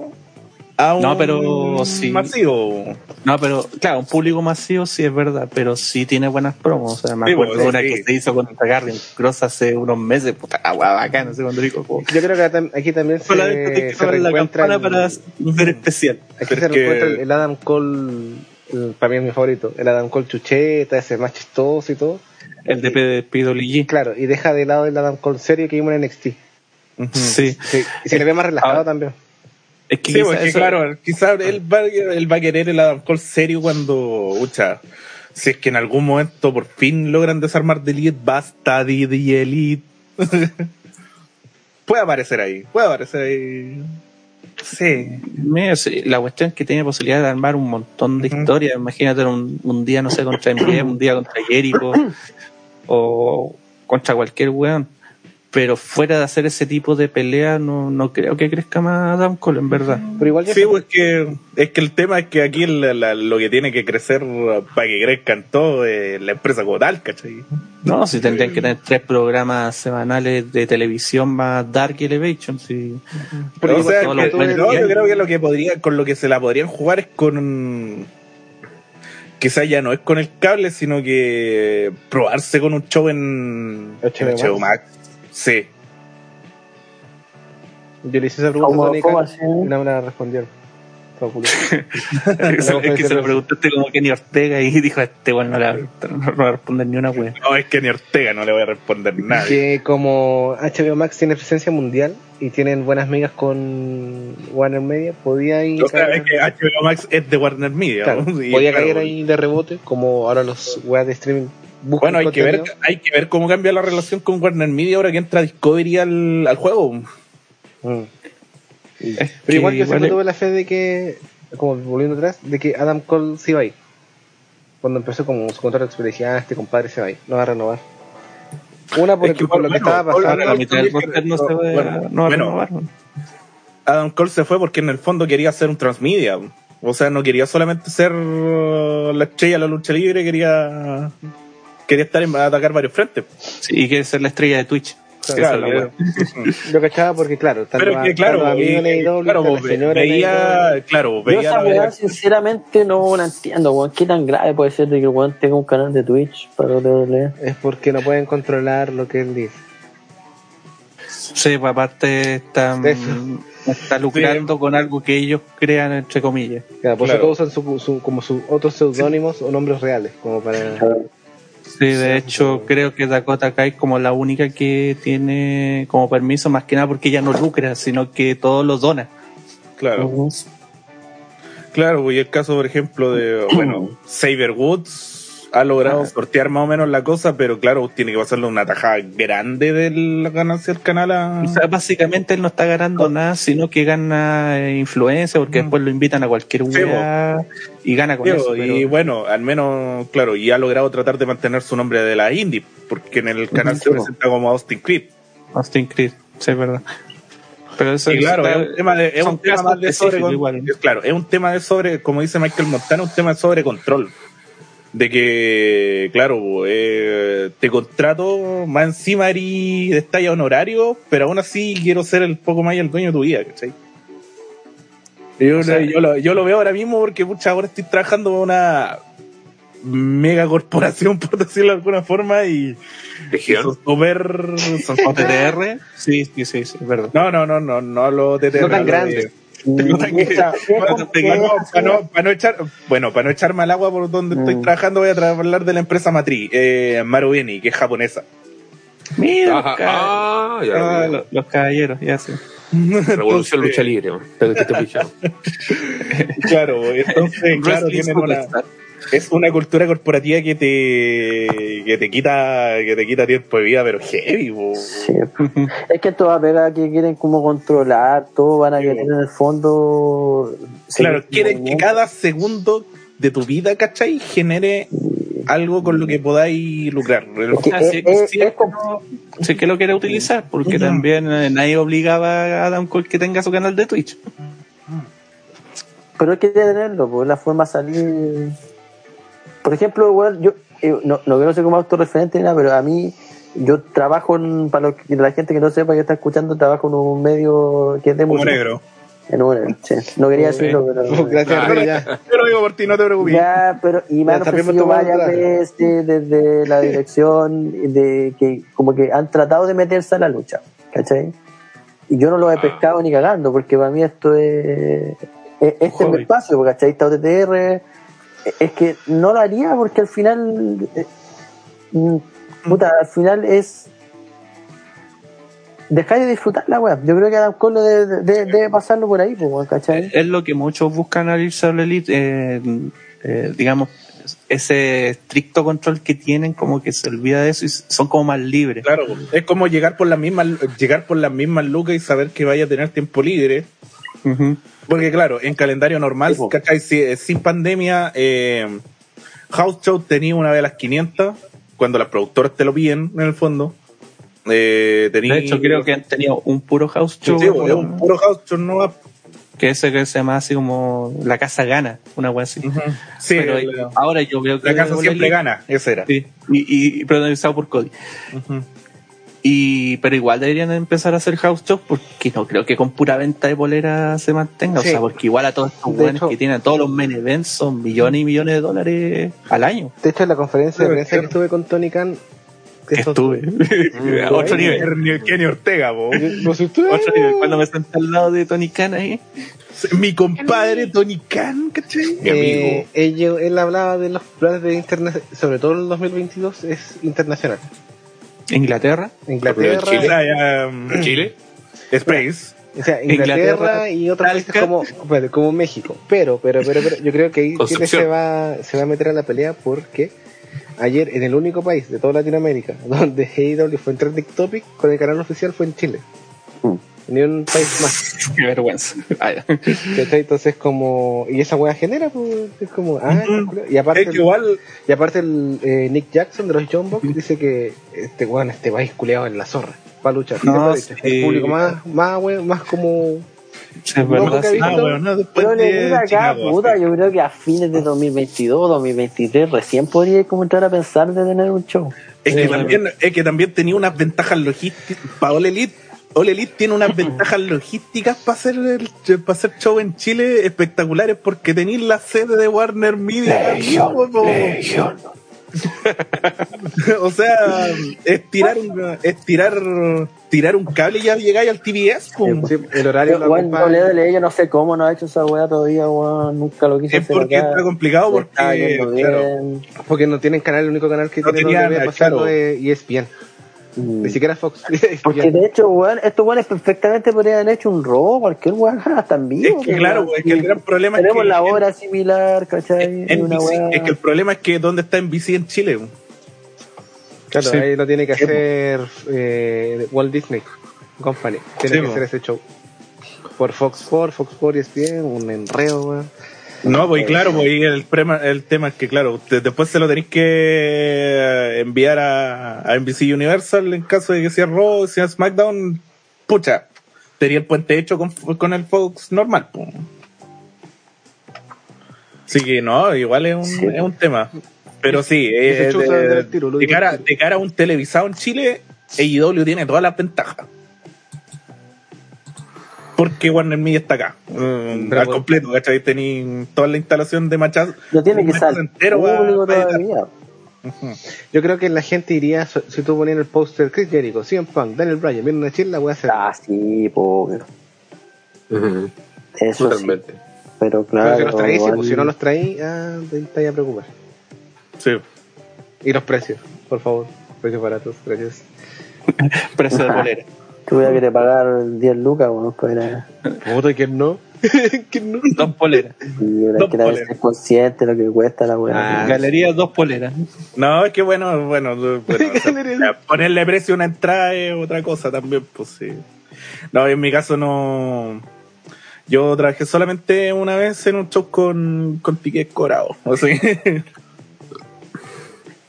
a un No, pero sí. masivo. No, pero claro, un público masivo sí es verdad, pero sí tiene buenas promos. O sea, me Sí, acuerdo de una sí. que se hizo contra Garden Cross hace unos meses. Puta, hueá bacana, ese cuando dijo, como, Yo creo que aquí también se, se tocar la reencuentra el, para ser especial. aquí se es que- reencuentra el, Adam Cole, el- para mí es mi favorito, el Adam Cole chucheta, ese más chistoso y todo. El de PWG. Claro, y deja de lado el Adam Cole serio que vimos en NXT. Sí. Sí, y se le ve más relajado Ah. también. Es que Sí, quizá pues, eso- claro, quizás él va, él va a querer el Adam Cole serio cuando, ucha, si es que en algún momento por fin logran desarmar de Elite, basta de The Elite. [laughs] puede aparecer ahí, puede aparecer ahí. Sí. Mira, sí, la cuestión es que tiene posibilidad de armar un montón de Ujú. historias. Imagínate un, un día, no sé, contra MJF, un día contra Jericho [coughs] o contra cualquier weón. Pero fuera de hacer ese tipo de pelea, no, no creo que crezca más Adam Cole, en verdad. Pero igual Sí, pues que, es que el tema es que aquí la- la- lo que tiene que crecer para que crezcan todo es la empresa como tal, ¿cachai? No, si tendrían que tener tres programas semanales de televisión más Dark Elevation. Sí. Pero o igual sea, todo que- lo pueden no, ver. yo creo que lo que podría, con lo que se la podrían jugar es con quizás ya no es con el cable, sino que probarse con un show en HBO en HBO Max. Sí. Yo le hice esa pregunta a ¿Cómo, Tony y no me la respondieron. Todo culo. [laughs] [laughs] es que se lo preguntaste como Kenny Ortega y dijo, este bueno no le va a- no va a responder ni una wea. No, es que ni Ortega no le voy a responder nada. que como HBO Max tiene presencia mundial y tienen buenas migas con Warner Media, podía ir O sea, caer- es que HBO Max es de Warner Media. claro, ¿no? Y, podía claro, caer ahí de rebote, como ahora los weas de streaming Bueno, hay que, ver, hay que ver cómo cambia la relación con Warner Media ahora que entra Discovery al, al juego. Mm. Es Pero igual yo siempre tuve la fe de que, como volviendo atrás, de que Adam Cole se iba a ir. Cuando empezó como su contrato, le dije, ah, este compadre se va a ir, no va a renovar. Una por, Es que, por lo que bueno, estaba pasando. la mitad del roster no se va, Bueno, no va a bueno. renovar. Adam Cole se fue porque en el fondo quería ser un transmedia. O sea, no quería solamente ser la estrella de la lucha libre, quería quería estar en atacar varios frentes. Sí, y quiere ser la estrella de Twitch. Claro, Esa es la wea. [laughs] Yo cachaba porque, claro, están pero que claro, están y- AEW, claro, veía, AEW. claro, Yo veía esa weá, sinceramente, no la entiendo, weón. ¿Qué tan grave puede ser de que weón tenga un canal de Twitch para WWE? Es porque no pueden controlar lo que él dice. Sí, pues aparte está, Eso. está lucrando con algo que ellos crean, entre comillas. Claro, por Claro. eso todos usan su, su- como sus otros seudónimos o nombres reales, como para... Sí, de hecho, creo que Dakota Kai es como la única que tiene como permiso, más que nada porque ella no lucra, sino que todo lo dona. Claro, claro, y el caso, por ejemplo, de, bueno, Saber Woods, ha logrado sortear más o menos la cosa, pero claro, tiene que pasarle una tajada grande de la ganancia del canal a... O sea, básicamente él no está ganando nada, sino que gana eh, influencia, porque Mm. después lo invitan a cualquier weá y gana con eso. y bueno, al menos, claro, y ha logrado tratar de mantener su nombre de la indie, porque en el canal se presenta como Austin Creed. Austin Creed, sí, es verdad. Pero eso Y claro, es un tema, de, es un tema más de sobre igual. claro, es un tema de sobre, como dice Michael Montana, un tema de sobre control. De que, claro, eh, te contrato, más encima eres de talla honorario, pero aún así quiero ser el poco más y el dueño de tu vida, ¿cachai? Yo, O sea, yo, lo, yo lo veo ahora mismo porque muchas ahora estoy trabajando en una mega corporación, [laughs] por decirlo de alguna forma, y Legión. son súper... son OTTR, [laughs] sí, sí, sí, sí, es verdad. No, no, no, no, no lo de No tan grande. Bueno, para no echarme al agua por donde estoy Mm. trabajando, voy a hablar de la empresa matriz, eh, Marubeni, que es japonesa. Mira, Ajá, ah, ya ah, los, los caballeros, ya sé. Revolución Entonces, lucha libre. [laughs] Claro, entonces, claro, tienen una. Es una cultura corporativa que te, que te quita, que te quita tiempo de vida, pero heavy, bo. Sí. Es que toda pega que quieren como controlar, todo van a Sí, querer bo. en el fondo. Claro, quieren que cada segundo de tu vida, ¿cachai? Genere algo con lo que podáis lucrar. Es que Ah, es, sí, es- sí, es Sí que lo quiere utilizar, porque también eh, nadie obligaba a Adam Cole que tenga su canal de Twitch. pero hay que tenerlo, pues la forma de salir. Por ejemplo, weón, yo eh, no, no quiero ser como autorreferente ni nada, pero a mí, yo trabajo en, para lo que- la gente que no sepa que está escuchando, trabajo en un medio que es de música. negro. En un, sí. No quería decirlo, pero. Gracias, Ah, Rey, ya. Yo lo digo por ti, no te preocupes. Ya, pero y me han ofrecido varias veces desde la dirección de que como que han tratado de meterse a la lucha, ¿cachai? Y yo no lo he pescado ni cagando, porque para mí esto es, es- este es mi espacio, ¿cachai? Está OTTR, es que no lo haría porque al final, eh, mm, puta, al final es dejar de disfrutar la weá. Yo creo que Adam Cole debe, debe- debe pasarlo por ahí, pues. Es lo que muchos buscan al irse a la Elite, eh, eh, digamos, ese estricto control que tienen, como que se olvida de eso y son como más libres. Claro, es como llegar por las mismas, llegar por las mismas lucas y saber que vaya a tener tiempo libre. Ujú. Porque claro, en calendario normal. Si- sin pandemia, eh, House Show tenía una de las 500, cuando las productoras te lo piden, en el fondo. Eh, tenía, De hecho, creo que han tenido un puro house show, sí, un puro House Show, no va- que ese que se llama así como La Casa Gana, una wea así. Sí, Pero ahora yo veo que la casa la siempre gana, ese era. Sí, y, y protagonizado por Cody. Ujú. Y, pero igual deberían empezar a hacer house shows porque no creo que con pura venta de polera se mantenga. Sí. O sea, porque igual a todos estos buenos que tienen todos los main events son millones y millones de dólares al año. De hecho, en la conferencia de prensa que estuve con Tony Khan, Que estuve. a [laughs] otro nivel. Kenny- Kenny Ortega, po. No sé, estuve- Otro nivel. Cuando me senté al lado de Tony Khan ahí. Mi compadre Tony Khan, ¿cachai? Mi amigo. Eh, él, él hablaba de los planes de internet, sobre todo en el 2022, es internacional. Inglaterra. Inglaterra, Chile. Chile. Space. o sea, Inglaterra, Inglaterra, y otros países como, bueno, como México. Pero, pero, pero, pero, yo creo que ahí Chile se va, se va a meter a la pelea porque ayer en el único país de toda Latinoamérica [laughs] donde AEW fue en trending topic con el canal oficial fue en Chile. Mm. Ni un país más. [laughs] Qué vergüenza. [laughs] Ah. Entonces como, y esa weá genera, pues, es como, ah, y aparte, Es que igual, y aparte el eh, Nick Jackson de los John Box dice que este weón, este país culeado en la zorra, para luchar. No, sí. El público más, más, weón, más como, Sí, No, verdad. ah, bueno, no, Pero de digo acá, Chicago, puta, yo creo que a fines de 2022, 2023, recién podría como entrar a pensar de tener un show. Es que, Sí, también, es que también tenía unas ventajas logísticas. Para All Elite, All Elite tiene unas ventajas logísticas para hacer, el, para hacer show en Chile espectaculares porque tenéis la sede de Warner Media. mismo, po. [laughs] o sea, es tirar, un, es tirar, tirar un cable y ya llegáis al TBS. sí, el horario. WWE, yo no sé cómo no ha hecho esa weá todavía, weón, nunca lo quiso Es hacer porque acá. está complicado porque, claro, porque no tienen canal, el único canal que No tiene tenían, donde claro. es ESPN. Mm. Ni siquiera Fox. [laughs] Porque de hecho, weón, estos weones perfectamente podrían haber hecho un robo, cualquier weón, [laughs] están Es vivos. que claro, weón. es que el gran problema es Tenemos que la en- hora similar, ¿cachai? en Una NBC weá- es que el problema es que dónde está NBC en Chile. weón? Claro, Sí. ahí lo tiene que hacer eh, Walt Disney Company. Tiene Sí, que hacer ese show. Por Fox 4, Fox 4 y es bien, un enredo, weón. No, pues y claro, pues y el, prema- el tema es que, claro, después se lo tenéis que enviar a, a NBC Universal en caso de que sea Raw, sea SmackDown. Pucha, tenía el puente hecho con, con el Fox normal. pues. Así que no, igual es un, Sí. es un tema. Pero sí, eh, de, cara, de cara a un televisado en Chile, AEW tiene todas las ventajas. Porque Warner Media está acá, mm, al por- completo, ¿cachai? Tenéis toda la instalación de machas. No tiene que ser entero. Yo creo que la gente iría, si tú ponías el póster Chris Jericho, CM Punk, Daniel Bryan, viene una chila, voy a hacer. Ah, sí, po, pero Ujú. eso sí. Totalmente. Pero Pero claro, si los traís, sí, igual- pues, si no los traís, ah, te a preocupar. Sí. Y los precios, por favor, precios baratos, gracias. [laughs] Precio de bolera. Te voy a querer pagar 10 lucas, weón, pues era. Puta, ¿quién no? [laughs] ¿Quién no? Dos poleras. Y era Dos que era poleras. ser consciente de lo que cuesta la weá. Ah, Galería, dos poleras. No, es que bueno, bueno, bueno, [laughs] o sea, ponerle precio a una entrada es otra cosa también, pues sí. No, en mi caso no. Yo trabajé solamente una vez en un show con, con tickets cobrados. [laughs] o sea,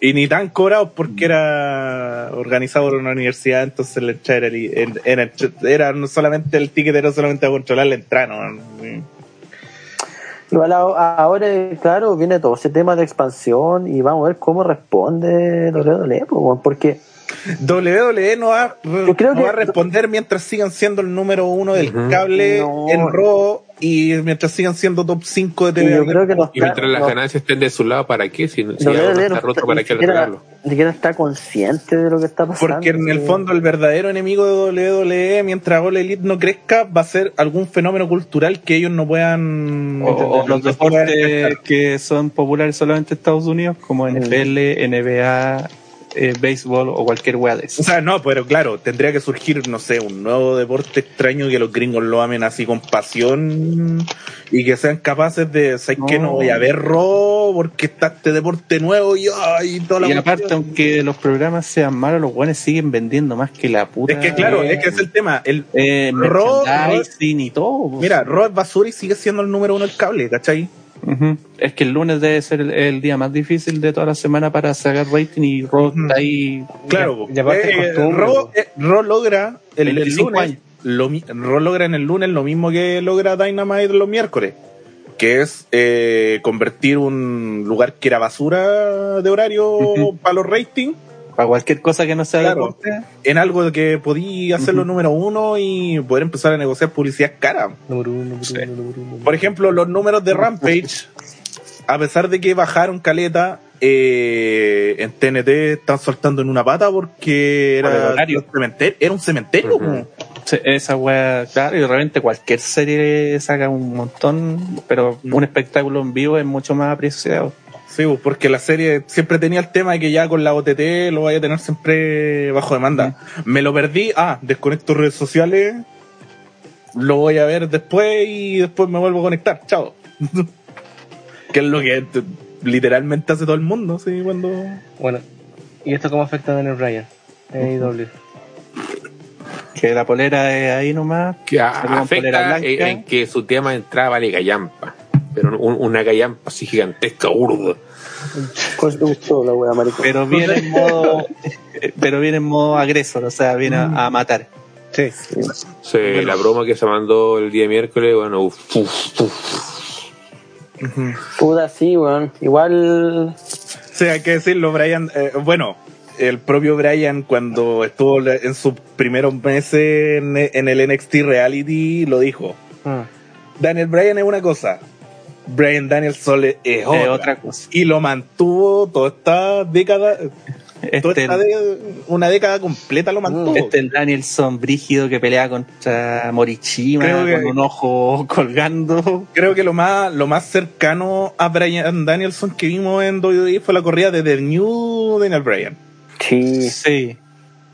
y ni tan cobrados porque era organizado por una universidad, entonces la entrada era, era, era no solamente el ticket, era solamente a controlar la entrada. ¿no? Ahora, claro, viene todo ese tema de expansión y vamos a ver cómo responde WWE, po, weón, porque WWE no va, Yo creo no que- va a responder mientras sigan siendo el número uno del cable No. en Raw y mientras sigan siendo top 5 de y TV. yo creo que los Y mientras las no- ganancias estén de su lado, ¿para qué? Si, si WWE no está roto, ¿para qué arreglarlo? Ni siquiera está consciente de lo que está pasando. Porque en el fondo el verdadero enemigo de WWE, mientras All Elite no crezca, va a ser algún fenómeno cultural que ellos no puedan... O, o los deportes que son populares solamente en Estados Unidos, como NFL, NBA, eh, béisbol o cualquier weá de O eso. sea, no, pero claro, tendría que surgir, no sé, un nuevo deporte extraño que los gringos lo amen así con pasión y que sean capaces de, ¿sabes qué? No No. voy a ver Raw porque está este deporte nuevo y, ay, toda la Y aparte, cuestión. aunque los programas sean malos, los guanes siguen vendiendo más que la puta. Es que claro, es que es el tema. El, Eh, Ro- merchandising y todo. pues. mira, es basura y sigue siendo el número uno del cable, ¿cachai? Ujú. Es que el lunes debe ser el, el día más difícil de toda la semana para sacar rating y Raw Ujú. está ahí. Claro, Y aparte eh, Raw, eh, Raw logra el, el 25 lunes, años. lo, Raw logra en el lunes lo mismo que logra Dynamite los miércoles, que es eh, convertir un lugar que era basura de horario para los ratings Para cualquier cosa que no sea Claro. deporte. en algo que podía hacerlo número uno y poder empezar a negociar publicidad cara. Número uno, número Sí. uno, número uno. Por ejemplo, los números de Rampage, a pesar de que bajaron caleta, eh, en TNT están soltando en una pata porque era, un cementerio, era un cementerio. Po. Sí, Esa weá, claro, y de repente cualquier serie saca un montón, pero un espectáculo en vivo es mucho más apreciado. Sí, po, porque la serie siempre tenía el tema de que ya con la OTT lo vaya a tener siempre bajo demanda. Me lo perdí, ah, desconecto redes sociales, lo voy a ver después y después me vuelvo a conectar, chao. [laughs] que es lo que literalmente hace todo el mundo, sí, cuando... Bueno, ¿y esto cómo afecta a Daniel Bryan? AEW. Que la polera es ahí nomás. Que polera afecta en, blanca. en que su tema de entrada vale gallampa. Pero un- una gallampa así gigantesca, burda. ¿Cuál te gustó la wea, maricón? Pero viene en modo, pero viene en modo agresor, o sea, viene a, a matar. Sí. Sí, la broma que se mandó el día miércoles, bueno, uf, uf, uf. Puta, sí, weón. Igual. Sí, hay que decirlo, Brian. eh, bueno, el propio Brian, cuando estuvo en sus primeros meses en, en el NXT Reality, lo dijo. Ah. Daniel Bryan es una cosa, Brian Danielson es Es otra. otra cosa. Y lo mantuvo toda esta década, toda Este, esta de- una década completa lo mantuvo. este el Danielson brígido que pelea contra Morichima Creo que- con un ojo [laughs] colgando. Creo que lo más, lo más cercano a Brian Danielson que vimos en WWE fue la corrida de The New Daniel Bryan. Sí. Sí.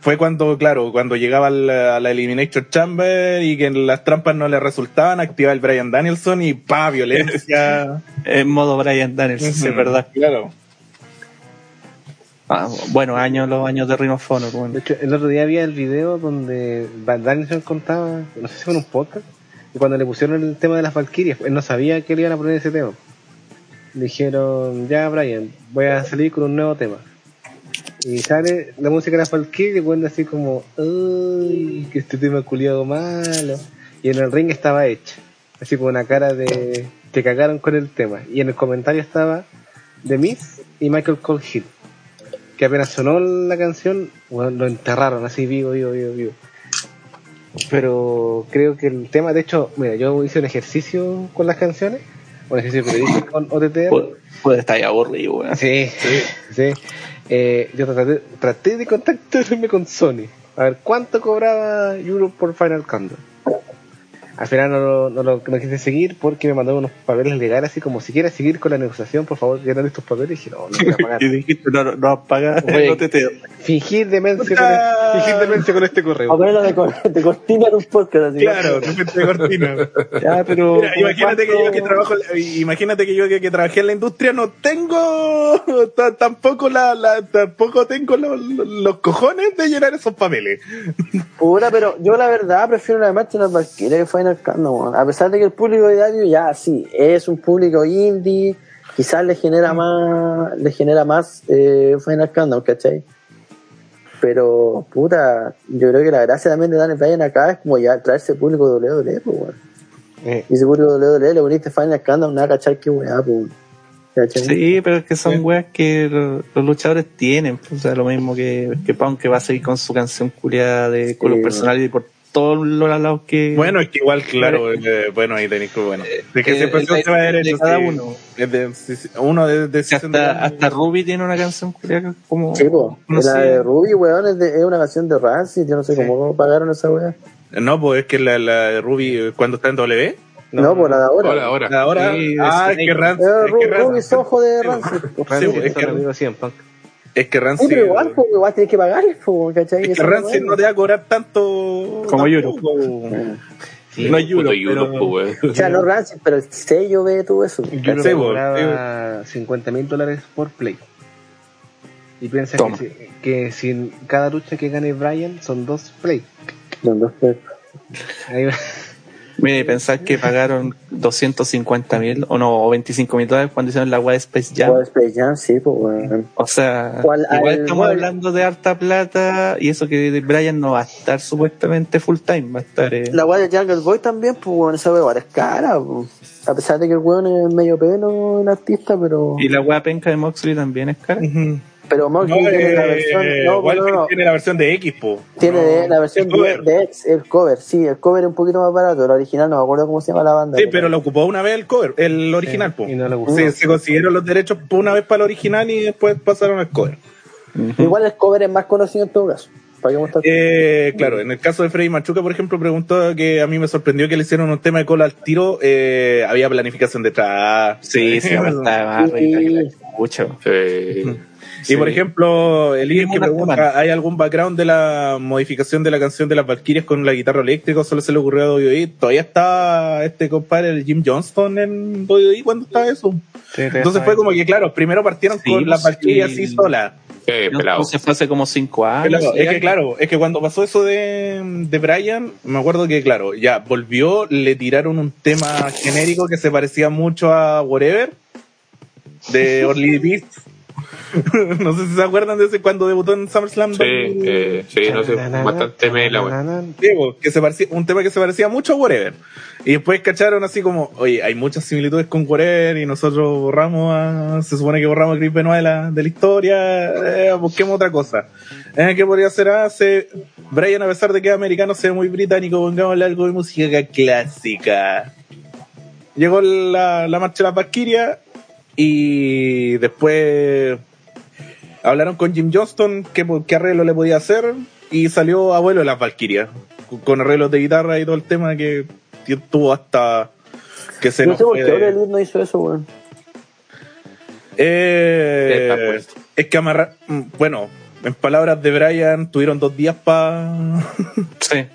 Fue cuando, claro, cuando llegaba a la, Eliminator Chamber y que las trampas no le resultaban, activaba el Brian Danielson y pa, violencia. [laughs] En modo Brian Danielson, es verdad. Claro. Ah, bueno, años, los años de Ring of Honor, De bueno. hecho, el otro día había el video donde Danielson contaba, no sé si fue en un podcast, y cuando le pusieron el tema de las Valkyrias, él no sabía que le iban a poner ese tema. Le dijeron, ya Brian, voy a salir con un nuevo tema. Y sale la música de las Valkyrias y cuenta así como, uy, que este tema culiado malo. Y en el ring estaba hecha, así con una cara de que cagaron con el tema. Y en el comentario estaba The Miz y Michael Cole Hill que apenas sonó la canción, bueno, lo enterraron así vivo, vivo, vivo, vivo. Pero creo que el tema, de hecho, mira, yo hice un ejercicio con las canciones, un ejercicio periodístico con OTT. Puede, puede estar ahí aburrido, weón. Sí, sí. Eh, yo traté, traté de contactarme con Sony, a ver cuánto cobraba Europe por Final Countdown. Al final no lo, no lo no quise seguir porque me mandó unos papeles legales así como si quieres seguir con la negociación, por favor, llenar estos papeles. Y dije, no, no voy a [laughs] pagar. Y dijiste, no, no, no pagas, [laughs] Oye, no te te Fingir demencia, con este, fingir demencia con este A correo. ponerlo de, de cortina en un podcast así. Claro, de cortina. [laughs] Ya, pero. Mira, imagínate que yo que trabajo, imagínate que yo que, que trabajé en la industria no tengo ta- tampoco la, la- tampoco tengo los, los cojones de llenar esos papeles. Pura, pero yo la verdad prefiero la marcha de las que Final A pesar de que el público diario ya sí, es un público indie, quizás le genera más, le genera más eh, Final Countdown, ¿cachai? Pero, puta, yo creo que la gracia también de Daniel Bryan acá es como ya traerse público de WWE, pues, weón. Eh, Y ese público de WWE le uniste Final Countdown, nada, ¿cachai? Qué weá, pues. ¿cachai? Sí, pero es que son weas que lo- los luchadores tienen. pues, O sea, lo mismo que, que Punk que va a seguir con su canción culiada de con los Sí, personales y por todos los lados que. Bueno, es que igual, claro, eh, bueno, ahí tenéis que, bueno, de que Eh, siempre se va a ver de eso, cada uno. Es de- uno de, de hasta, hasta Ruby tiene una canción que como. Sí, po. no la sé. de Ruby, weón, es, de- es una canción de Rancid, yo no sé Sí. cómo pagaron esa weá. No, pues es que la, la de Ruby, eh, cuando está en W, No, por la de ahora. Ahora, ahora. ahora, Sí, ah, es es que Eh, es Ru- Ruby Rance, Soho de Rancid. Sí, es que- de Punk. Es que Sí, Rance, pero igual, pues, igual tienes que pagarles, po, ¿cachai? es que weá. no te va a cobrar tanto Como tampoco. Sí, no Europe, Europe, pero- pues, O sea, no Rancid, pero el sello ve todo eso. Po, cobraba 50 mil dólares por play. Y piensa que, Toma. si, que si cada lucha que gane Brian son dos play. No, no, Ahí va. Mire, pensar que pagaron 250 mil o no, o 25 mil dólares cuando hicieron la web Space Jam. Juega Space Jam, sí, pues, weón. O sea, ¿Cuál- igual al- estamos cuál? hablando de harta plata y eso que Brian no va a estar supuestamente full time, va a estar. eh, La weá de Jungle Boy también, pues, weón, esa weá es cara, pues. A pesar de que el weón es medio pelo el artista, pero. Y la wea penca de Moxley también es cara. Ujú. Pero Moxley No, tiene la eh, versión. No, Walter no, no, no. tiene la versión de X, po. Tiene No, de- la versión de, X, el cover, sí, el cover es un poquito más barato, el original no me acuerdo cómo se llama la banda. Sí, pero lo ocupó una vez el cover, el original, po. Y no le gustó. Se, se consiguieron los derechos una vez para el original y después pasaron al cover. Igual el cover es más conocido en todo caso. Eh, claro, en el caso de Freddy Machuca, por ejemplo, preguntó que a mí me sorprendió que le hicieron un tema de cola al tiro. eh, había planificación detrás. Sí, sí, más rica que la chucha. Sí. Y por ejemplo, el líder que pregunta, semana. ¿hay algún background de la modificación de la canción de las Valkyrias con la guitarra eléctrica? o ¿Solo se le ocurrió a WWE? Todavía está este compadre, el Jim Johnston, en WWE cuando estaba eso. Entonces fue como que, claro, primero partieron Sí, con las Valkyrias sí. así sola. Eh, se fue hace como 5 años. Es que claro, es que cuando pasó eso de, de Brian, me acuerdo que claro, ya volvió, le tiraron un tema genérico que se parecía mucho a Whatever de [laughs] Orly Beast. [laughs] no sé si se acuerdan de ese cuando debutó en SummerSlam. Sí, eh, sí, no sé, bastante mela, que se parecía, un tema que se parecía mucho a Whatever. Y después cacharon así como, oye, hay muchas similitudes con Whatever y nosotros borramos a, se supone que borramos a Chris Benoit de la, de la historia, eh, busquemos otra cosa. Eh, ¿Qué podría ser? Hace, Brian, a pesar de que es americano, se ve muy británico, pongámosle algo de música clásica. Llegó la, la marcha de la Valkyria y después hablaron con Jim Johnston qué, qué arreglo le podía hacer y salió abuelo de las Valkyrias con- con arreglos de guitarra y todo el tema que tuvo hasta que se no nos sé por qué de- no hizo eso, weón. Está Eh, es que amarrar mm, bueno en palabras de Brian, tuvieron dos días para Sí.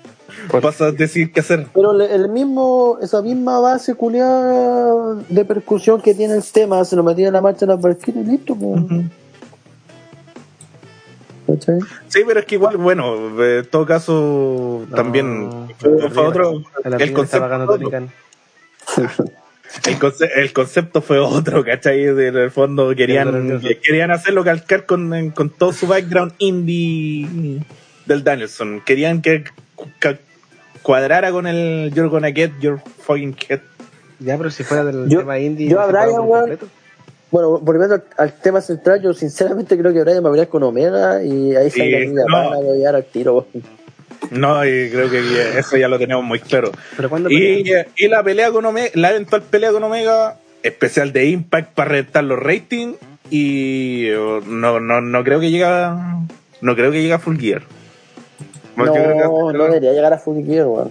[laughs] decir qué hacer. Pero el mismo, esa misma base culiada de percusión que tiene el tema, se lo metía en la marcha de la Valkyrie y listo, pues. ¿Cachai? Sí, pero es que igual, bueno, en todo caso, también fue, fue otro. El, concepto, el, conce- el concepto fue otro, ¿cachai? En el fondo querían, querían hacerlo calcar con, con todo su background indie del Danielson. Querían que cuadrara con el You're gonna get your fucking head. Ya, pero si fuera del Yo- tema indie. yo a Brian, weón, completo. Bueno, volviendo al, al tema central, yo sinceramente creo que Brian va a pelear con Omega y ahí niña no. van a apoyar al tiro. weón. No, y creo que eso ya lo tenemos muy claro. Pero Y, y la pelea con Omega, la eventual pelea con Omega, especial de Impact para reventar los ratings. Y oh, no, no, no creo que llega. No creo que llegue a Full Gear. No, Yo creo que- no debería llegar a Full Gear, weón.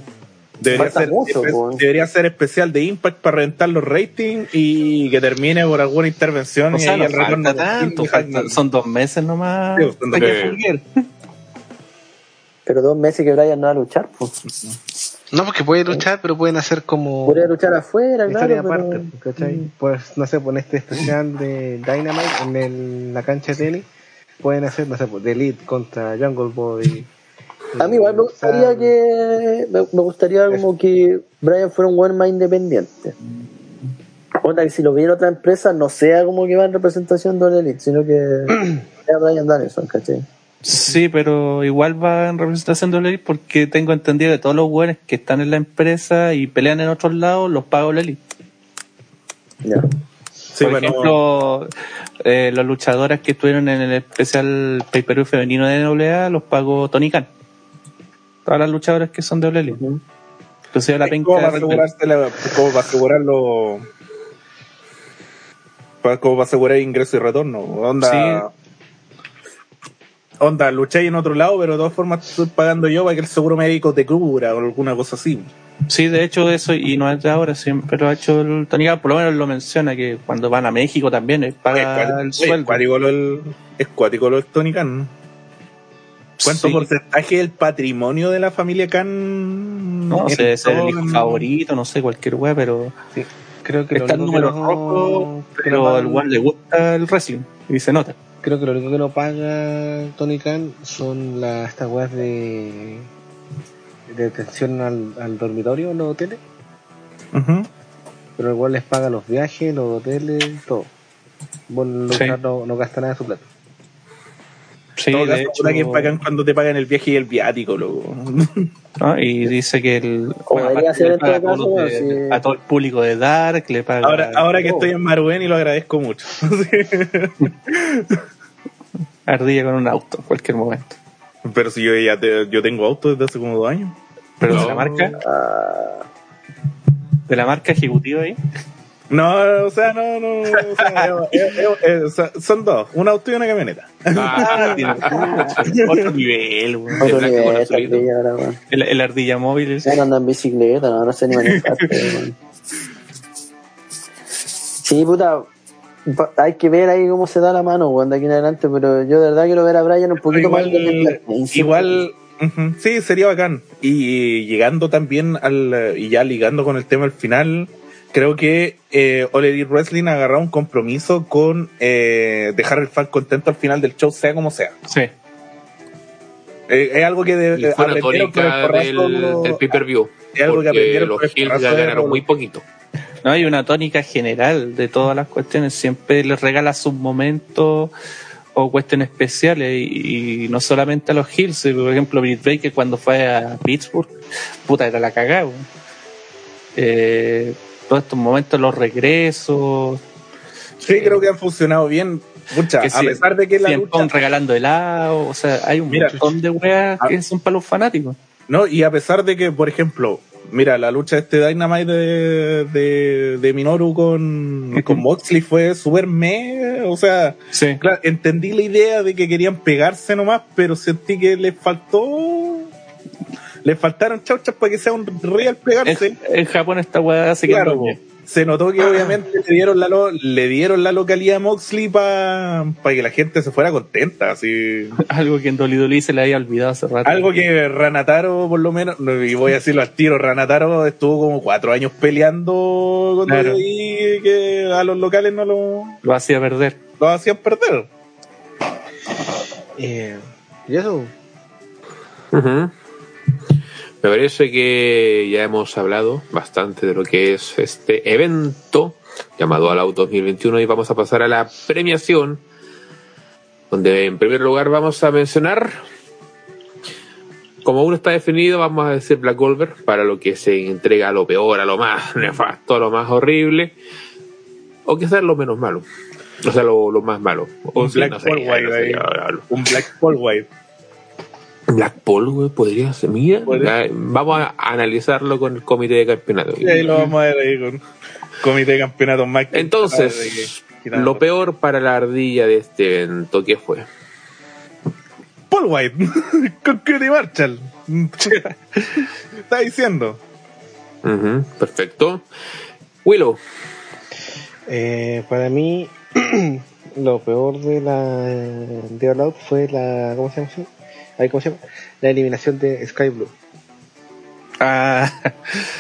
debería, ser, mucho, espe- weón. debería ser especial de Impact para reventar los ratings y que termine por alguna intervención O y sea, ahí no el falta tanto, falta- son dos meses nomás. Sí, son dos meses. [laughs] Pero dos meses que Brian no va a luchar, pues. No, porque puede luchar, pero pueden hacer como. Podría luchar afuera, historia claro. aparte, pero- ¿cachai? Pues, no sé, por este especial de Dynamite en el- la cancha de tenis, pueden hacer, no sé, pues, The Elite contra Jungle Boy. A mí igual me gustaría que me, me gustaría como que Brian fuera un buen más independiente. Onda que si lo viera otra empresa no sea como que va en representación de Elite, sino que [clears throat] sea Brian Danielson, ¿cachai? Sí, pero igual va en representación de Elite porque tengo entendido que todos los güeyes que están en la empresa y pelean en otros lados los paga Elite. Ya. Sí, Por bueno, ejemplo, eh, las luchadoras que estuvieron en el especial pay per view femenino de NWA los pagó Tony Khan. Todas las luchadoras que son de All Elite. Ujú. Entonces la Es penca como para asegurarse la- como para asegurarlo para, como para asegurar ingreso y retorno onda onda lucháis en otro lado pero de todas formas estoy pagando yo para que el seguro médico te cubra o alguna cosa así Sí, de hecho eso, y no es de ahora, siempre lo ha hecho el Tony por lo menos lo menciona, que cuando van a México también eh, paga el es sueldo. es cuático lo del Tony Khan ¿Cuánto Sí. porcentaje del patrimonio de la familia Khan? No sé, es el hijo favorito, no sé, cualquier wea, pero Sí, creo que lo está el número no- rojo, pero pagan- al igual le gusta el wrestling, y se nota. Creo que lo único que no paga Tony Khan son las estas weas de de detención al, al dormitorio en los hoteles, Ujú. pero igual les paga los viajes, los hoteles, todo. Bueno, Sí. no, no gasta nada de su plata. Sí, todo de caso, hecho, que bacán cuando te pagan el viaje y el viático, loco. ¿no? [laughs] y dice que el, ser le paga a, caso, todos bueno, de- sí. a todo el público de Dark, le paga Ahora, ahora que estoy en Maruen y lo agradezco mucho. [laughs] ardilla con un auto en cualquier momento. Pero si yo ya te- yo tengo auto desde hace como dos años. Pero de No. la marca, Ah, de la marca ejecutiva ahí. No, o sea, no, no. O sea, [laughs] eh, eh, eh, o sea, son dos, un auto y una camioneta. Ah, [laughs] Tiene otro nivel, weón. otro con nivel, ardilla ahora, weón. el, el ardilla móvil. Ya no anda en bicicleta, no, no sé ni manejar. weón. [laughs] Sí, puta. Hay que ver ahí cómo se da la mano, weón, de aquí en adelante, pero yo de verdad quiero ver a Brian un poquito más igual, independiente, insisto. igual sí, sería bacán. Y, llegando también al, y ya ligando con el tema al final, creo que eh, Wrestling ha agarrado un compromiso con eh, dejar el fan contento al final del show, sea como sea. Sí. Eh, es algo que de, Y fue una aprendieron con el tónica del, porrazo- del pay-per-view. Es algo que aprendieron los el Hills ya ganaron muy poquito. No hay una tónica general de todas las cuestiones. Siempre les regala sus momentos o cuestiones especiales y, y no solamente a los Hills. Por ejemplo, Britt Baker cuando fue a Pittsburgh, puta, era la cagada. Eh, todos estos momentos, los regresos. Sí, creo que han funcionado bien. Mucha, a pesar de que la Cien lucha, regalando helado. O sea, hay un Mira, montón de weas que son para los fanáticos. No, y a pesar de que, por ejemplo, mira, la lucha de este Dynamite de, de, de Minoru con, con Moxley fue súper me, o sea, Sí. claro, entendí la idea de que querían pegarse nomás, pero sentí que les faltó, les faltaron chauchas para que sea un real pegarse. En, en Japón esta wea se Claro, se notó que obviamente le dieron la, lo- le dieron la localidad a Moxley para que la gente se fuera contenta. Así. [laughs] Algo que en WWE se le había olvidado hace rato. Algo que Ranataro, por lo menos, no, y voy a decirlo al tiro, Ranataro estuvo como cuatro años peleando con Claro. WWE y que a los locales no lo, Lo hacía perder. lo hacían perder. Eh, y eso. Me parece que ya hemos hablado bastante de lo que es este evento llamado All Out 2021 y vamos a pasar a la premiación donde en primer lugar vamos a mencionar como uno está definido vamos a decir Black Goldberg para lo que se entrega a lo peor, a lo más [laughs] nefasto, a lo más horrible o quizás lo menos malo o sea, lo, lo más malo o Un sí, Black no sé, Paul White no sé, ahí. ya- Un Black Paul White. Black Paul, güey, podría ser. Mira, Podría- vamos a analizarlo con el comité de campeonato. Y ahí lo vamos a ver ahí con comité de campeonatos más. que- Entonces, que- lo peor para la ardilla de este evento, ¿qué fue? Paul White [laughs] con Cutie Marshall. [laughs] Está diciendo. Perfecto. Willow, eh, para mí, [clears throat] lo peor de la de All Out fue la. ¿Cómo se llama? Eso? Ahí, ¿Cómo se llama? La eliminación de Sky Blue. Ah,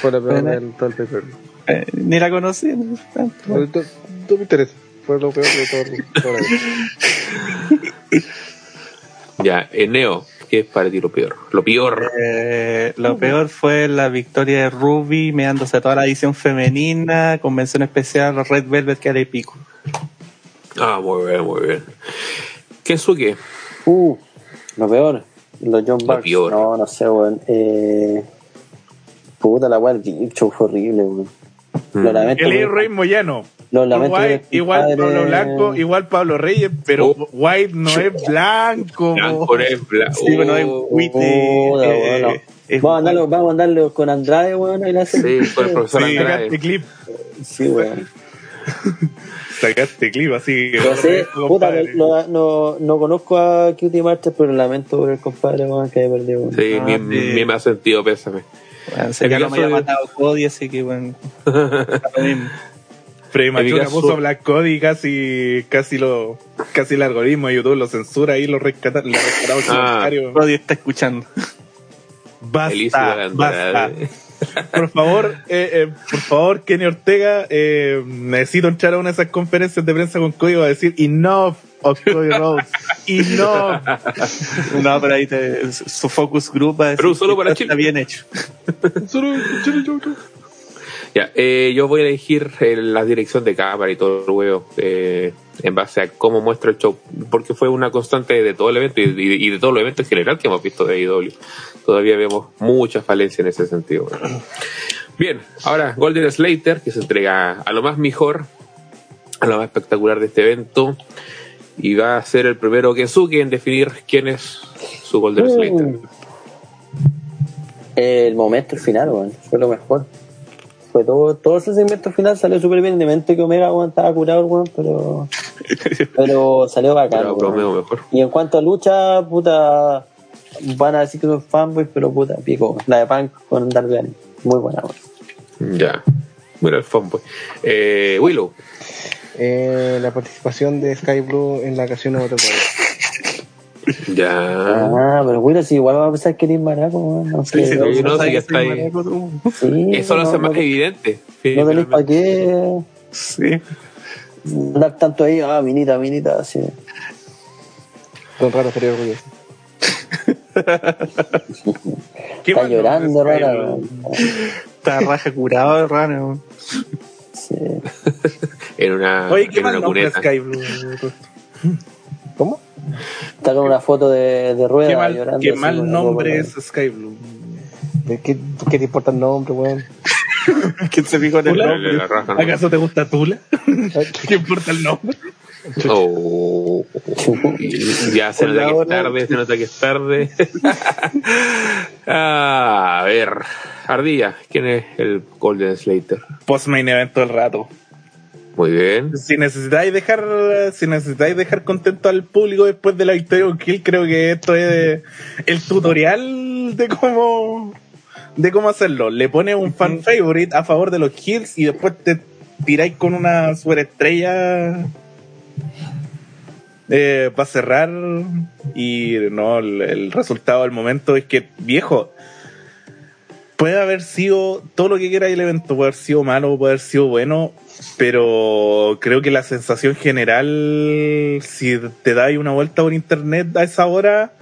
Fue lo peor Bueno. del todo el paper. eh, ni la conocí. no sé tanto. No, no- no me interesa. Fue lo peor de todo el todo el- ya, Eneo, ¿qué es para ti lo peor? Lo peor. Eh, lo peor fue la victoria de Ruby, meándose toda la edición femenina, convención especial Red Velvet que era pico. Ah, muy bien, muy bien. Kensuke, Uh, lo peor. Los John Lo Bucks. peor. No, no sé, weón. Eh, puta, la weá Deep Show fue horrible, weón. Lo Mm. lamento. El Rey Moyano. Lo lamento. White, el igual padre- Pablo Blanco, igual Pablo Reyes, pero Oh. White no es [laughs] blanco. Blanco es blanco. Sí, bueno, es Oh, White, Puta, eh, no. es- Vamos a andarlo, vamos a andarlo con Andrade, weón. Hace. Sí, con el profesor Sí, Andrade. clip, Sí, weón. [laughs] sacaste clip, así que. Pero sí, puta, no, no, no conozco a Cutie Marcher, pero lamento por el compadre, weón, que haya perdido. weón. Sí, Ah, mi, sí. mi me ha sentido pésame. Bueno, mi que me caso había de- matado Cody, así que bueno. [laughs] lo. Freddy Machuca puso Black Cody y casi, casi lo, casi el algoritmo de YouTube lo censura y lo rescata, le rescatamos el Ah. Cody está escuchando. Basta, basta. Por favor, eh, eh, por favor, Kenny Ortega, eh, necesito entrar a una de esas conferencias de prensa con código a decir enough of Cody Rhodes. Enough. No, pero ahí te, su focus group va a decir Pero solo para Chile. está bien hecho. Ya, eh, yo voy a elegir eh, la dirección de cámara y todo el huevo eh, en base a cómo muestra el show, porque fue una constante de todo el evento y, y- y de todo el evento en general que hemos visto de AEW. Todavía vemos mucha falencia en ese sentido. Bien, ahora Golden Slater, que se entrega a lo más mejor, a lo más espectacular de este evento, y va a ser el primero Kensuke en definir quién es su Golden Slater. Mm. El momento final, weón, fue lo mejor. Fue todo, todo ese segmento final salió súper bien. De mente que Omega weón, estaba curado, weón, pero, [laughs] pero salió bacán. Pero bromeo mejor. Y en cuanto a lucha, puta, van a decir que son fanboys, pero puta, pico. La de Punk con Darby Muy buena, weón. Ya. Mira el fanboy. Eh, Willow. Eh, la participación de Sky Blue en la canción de Waterboy. Ya. Ah, pero bueno, si igual va a pensar que eres maraco. No sé. sí, no, sí, no, sí, ya que está ahí. sí, Eso lo hace no, más no, evidente. No tenéis para qué Sí. andar tanto ahí, ah, minita, minita, así. Don Raro estaría orgulloso. [laughs] ¿Qué Está llorando, nombre es rara. Está raja curado de rana. weón. Sí. [laughs] En una, Oye, ¿qué en más una nombre. Sky Blue? ¿Cómo? Está con una foto de, de rueda ¿Qué mal, llorando. qué mal nombre es Sky Blue? ¿De qué, ¿Qué te importa el nombre, weón? [laughs] ¿Quién se fijó en el nombre? la raja, ¿no? ¿Acaso te gusta Tula? [laughs] ¿Qué importa el nombre? Oh, ya se nota que es tarde, se nota que es tarde. Ah, [laughs] a ver, Ardilla, ¿quién es el Golden Slater? Post main event todo el rato. Muy bien. Si necesitáis dejar, si necesitáis dejar contento al público después de la victoria con Kill, creo que esto es el tutorial de cómo, de cómo hacerlo. Le pones un fan favorite a favor de los kills y después te, tiráis con una superestrella eh, para cerrar y no, el, el resultado del momento es que, viejo, puede haber sido todo lo que quiera el evento, puede haber sido malo, puede haber sido bueno, pero creo que la sensación general, si te dais una vuelta por internet a esa hora,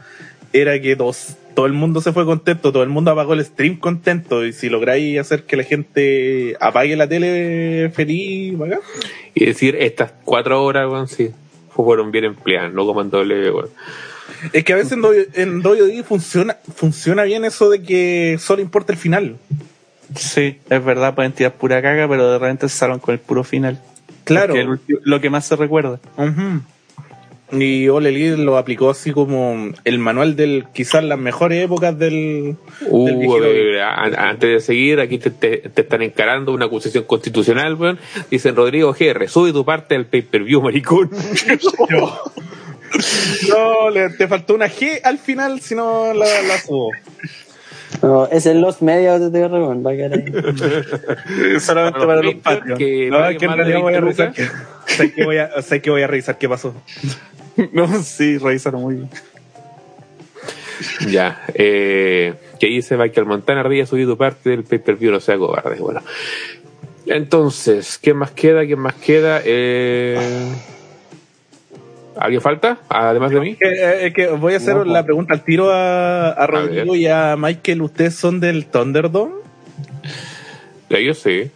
era que dos, todo el mundo se fue contento, todo el mundo apagó el stream contento, y si lográis hacer que la gente apague la tele feliz. Y decir, estas cuatro horas, weón, sí, fueron bien empleadas, no como en. Es que a veces en doy- en WWE funciona, funciona bien eso de que solo importa el final. Sí, es verdad, pueden tirar pura caga, pero de repente se salvan con el puro final. Claro. Que el lo que más se recuerda. Ujú. Y Ole Elite lo aplicó así como el manual del quizás las mejores épocas del, del Uh, eh, antes de seguir, aquí te, te- te están encarando una acusación constitucional, weón. Dicen Rodrigo GR, sube tu parte del pay-per-view, maricón. [laughs] [laughs] [laughs] No, le, te faltó una G al final, si no la, la subo. No, es el Los Media de TR, weón, va a quedar ahí. [laughs] Solamente Para los patrios. que No, que en realidad voy a 20 revisar. que- sé que voy a, sé que voy a revisar qué pasó. [laughs] No, sí, revisaron muy bien. Ya, eh, que dice Michael Montana Ardilla subí tu parte del pay-per-view, no sea cobarde. Bueno, entonces, ¿qué más queda? ¿Quién más queda? Eh, ¿Alguien falta? Además de mí. Eh, eh, es que voy a hacer No, la po. pregunta al tiro a, a Rodrigo y a Michael. ¿Ustedes son del Thunderdome? Ya yo sé.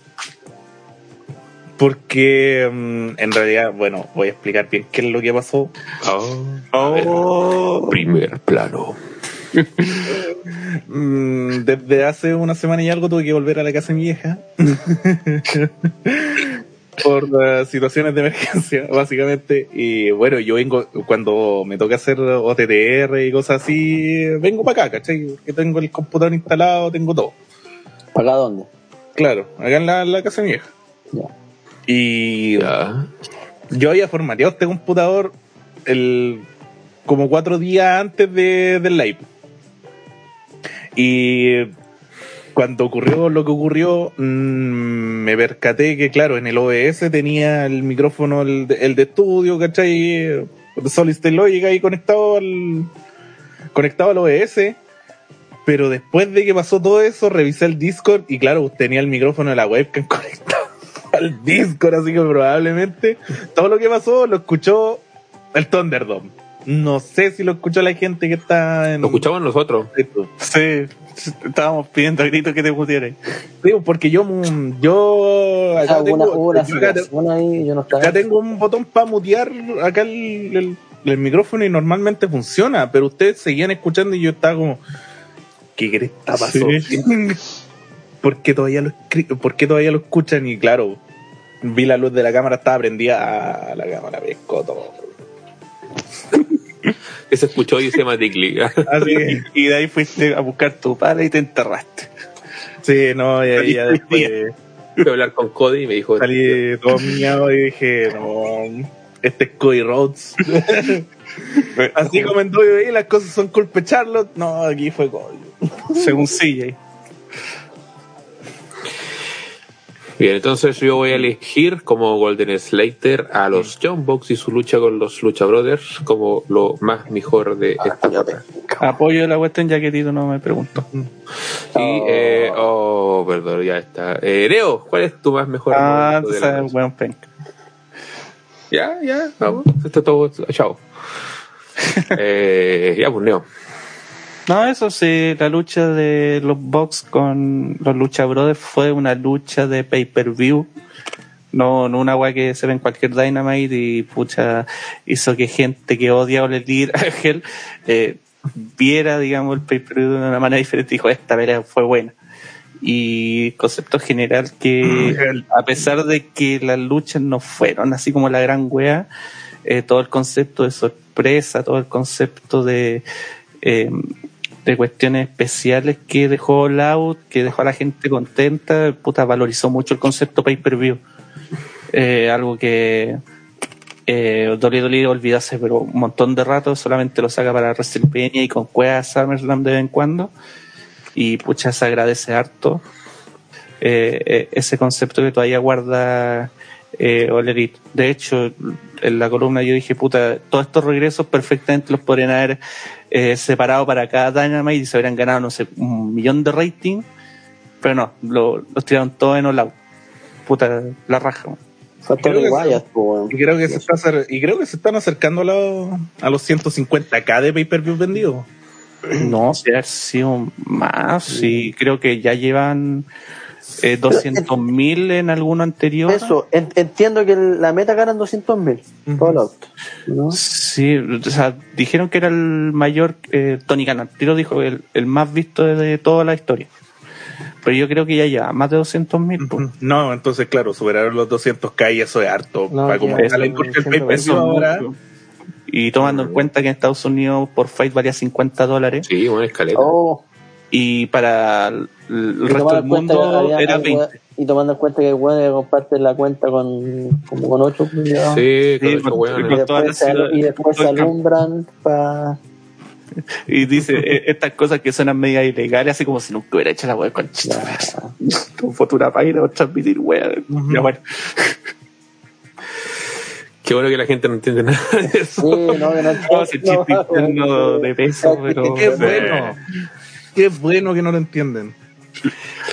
Porque mm, en realidad, bueno, voy a explicar bien qué es lo que pasó. Oh, primer plano. [laughs] Mm, desde hace una semana y algo tuve que volver a la casa de mi vieja. [laughs] Por eh, situaciones de emergencia, [laughs] básicamente. Y bueno, yo vengo, cuando me toca hacer OTTR y cosas así, vengo para acá, ¿cachai? Porque tengo el computador instalado, tengo todo. ¿Para acá dónde? Claro, acá en la, la casa de mi. Y yo había formateado este computador el, como cuatro días antes de, del live. Y cuando ocurrió lo que ocurrió, mm, me percaté que, claro, en el OBS tenía el micrófono, el el de estudio, ¿cachai? Solid Logic ahí conectado al, conectado al OBS. Pero después de que pasó todo eso, revisé el Discord y, claro, tenía el micrófono de la webcam [laughs] conectado al Discord, así que probablemente todo lo que pasó lo escuchó el Thunderdome. No sé si lo escuchó la gente que está en Lo escuchamos nosotros. Sí, estábamos pidiendo a gritos que te pusieras. Digo, porque yo, mm, yo acá, Ah, una tengo, hora, yo acá una ahí, yo no acá tengo un botón para mutear acá el, el- el micrófono y normalmente funciona, pero ustedes seguían escuchando y yo estaba como, ¿qué cresta pasó? [laughs] ¿Por qué todavía lo escri- ¿Por qué todavía lo escuchan? Y claro, vi la luz de la cámara, estaba prendida a la cámara, pescó todo. Que se escuchó y se llama. [laughs] Así que, Y de ahí fuiste a buscar tu pala y te enterraste. sí, no, ya, ya después Fui a hablar con Cody y me dijo. salí todo miado y dije, no, este es Cody Rhodes. [laughs] Así como en WWE las cosas son culpa de Charlotte, no, aquí fue Cody. [laughs] Según CJ. Bien, entonces yo voy a elegir como Golden Slater a los John Box y su lucha con los Lucha Brothers como lo más mejor de esta ya época. Apoyo la cuestión ya que Tito no me preguntó. Y, eh, oh, perdón, ya está. Eh, Leo, ¿cuál es tu más mejor Ah, la sabes, weón penca. Ya, ya, vamos. Esto es todo. Chao. [laughs] eh, ya, pues, Leo. No, eso sí, la lucha de los Bucks con los Lucha Brothers fue una lucha de pay-per-view. No, no una weá que se ve en cualquier Dynamite y pucha, hizo que gente que odia a Ole Elite, a Hell, eh, viera, digamos, el pay-per-view de una manera diferente y dijo, esta pelea fue buena. Y concepto general que, a pesar de que las luchas no fueron así como la gran wea, eh, todo el concepto de sorpresa, todo el concepto de, eh, de cuestiones especiales que dejó Loud, que dejó a la gente contenta, puta, valorizó mucho el concepto pay-per-view. Eh, algo que eh, WWE olvidó hace pero un montón de rato, solamente lo saca para WrestleMania y con Cueva SummerSlam de vez en cuando. Y pucha, se agradece harto. eh, eh, ese concepto que todavía guarda eh, All Elite. De hecho, en la columna yo dije, puta, todos estos regresos perfectamente los podrían haber eh, separado para cada Dynamite y se habrían ganado, no sé, un millón de rating, pero no, lo- los tiraron todos en All Out. Puta, la raja. man. Falta Creo que Wyatt, po, weón. Y creo que se está y creo que se están acercando a los, a los 150k de pay-per-view vendidos. No, si haber sido más, y creo que ya llevan eh, 200 mil en alguno anterior. Eso, en- entiendo que la meta ganan 200 mil. Todo el auto. ¿no? Sí, o sea, dijeron que era el mayor, eh, Tony tiro dijo el, el más visto de, de toda la historia. Pero yo creo que ya lleva más de 200 mil. No, entonces claro, superaron los 200k y eso es harto. No, para como está la ahora. Y tomando en cuenta que en Estados Unidos por fight valía 50 dólares Sí, una escaleta. Oh, y para el, y resto del mundo era hay 20. we- y tomando en cuenta que bueno comparten la cuenta con como con 8 millones Sí, Sí, con hueones. y después, se, y después se alumbran para Y dice eh, estas cosas que suenan media ilegales, así como si nunca hubiera hecho la web con tu [laughs] futura página o transmitir web. Ya bueno. Qué bueno que la gente no entiende nada de eso. Sí, no, que no, [laughs] No, si el chiste interno de peso, pero. Qué Sí. bueno. Qué bueno que no lo entienden.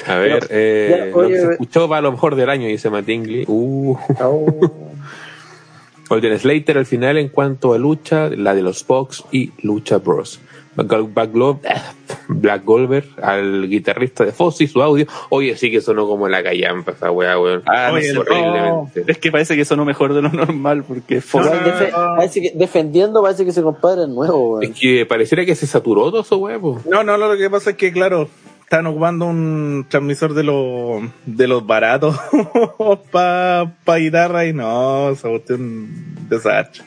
A ver, eh, ya, oye, lo que se escuchó va a lo mejor del año, dice Matingly. Uh. Oh. [laughs] Golden Slater al final en cuanto a lucha, la de los Fox y Lucha Bros. Black, Goldberg al guitarrista de Fox y su audio. Oye, sí que sonó como la callampa esa weá, weón. Ah, no Oye, sé, horriblemente. Es que parece que sonó mejor de lo normal, porque. Igual defe- parece que, defendiendo parece que ese compadre es nuevo, weón. Es que pareciera que se saturó todo eso, po. No, no, no, lo que pasa es que, claro, están ocupando un transmisor de los de los baratos [laughs] para pa guitarra y no, se un desastre.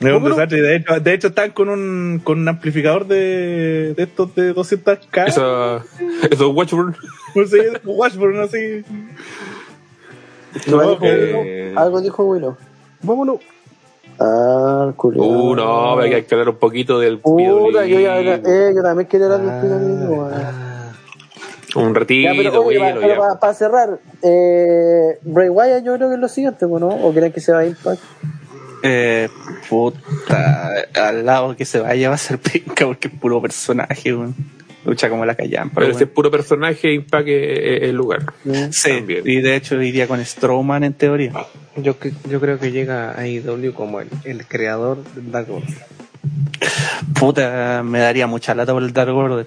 Es un desastre. De hecho, de hecho están con un, con un amplificador de, de estos de 200k. Eso, eso es Watchburn. No sé, Washburn, así. ¿Qué más No, dijo eh, Willow? Algo dijo Willow. Vámonos. Ah, culiao. Uh, no, hay que aclarar un poquito del Puta, yo, ya, eh, yo también quería hablar Ah. del PWI, weón. Un ratito, Ya, pero oye, bueno, para, pero para, cerrar, eh, Bray Wyatt yo creo que es lo siguiente, ¿no? ¿O creen que se va a Impact? Eh, puta, al lado que se vaya va a ser [laughs] pinca porque es puro personaje, weón. Lucha como la callampa. Pero weón. ese puro personaje Impact es el lugar. Sí, también. y de hecho iría con Strowman en teoría. Yo, cre- yo creo que llega a IW como el, el creador del Dark Order. Puta, me daría mucha lata por el Dark Order.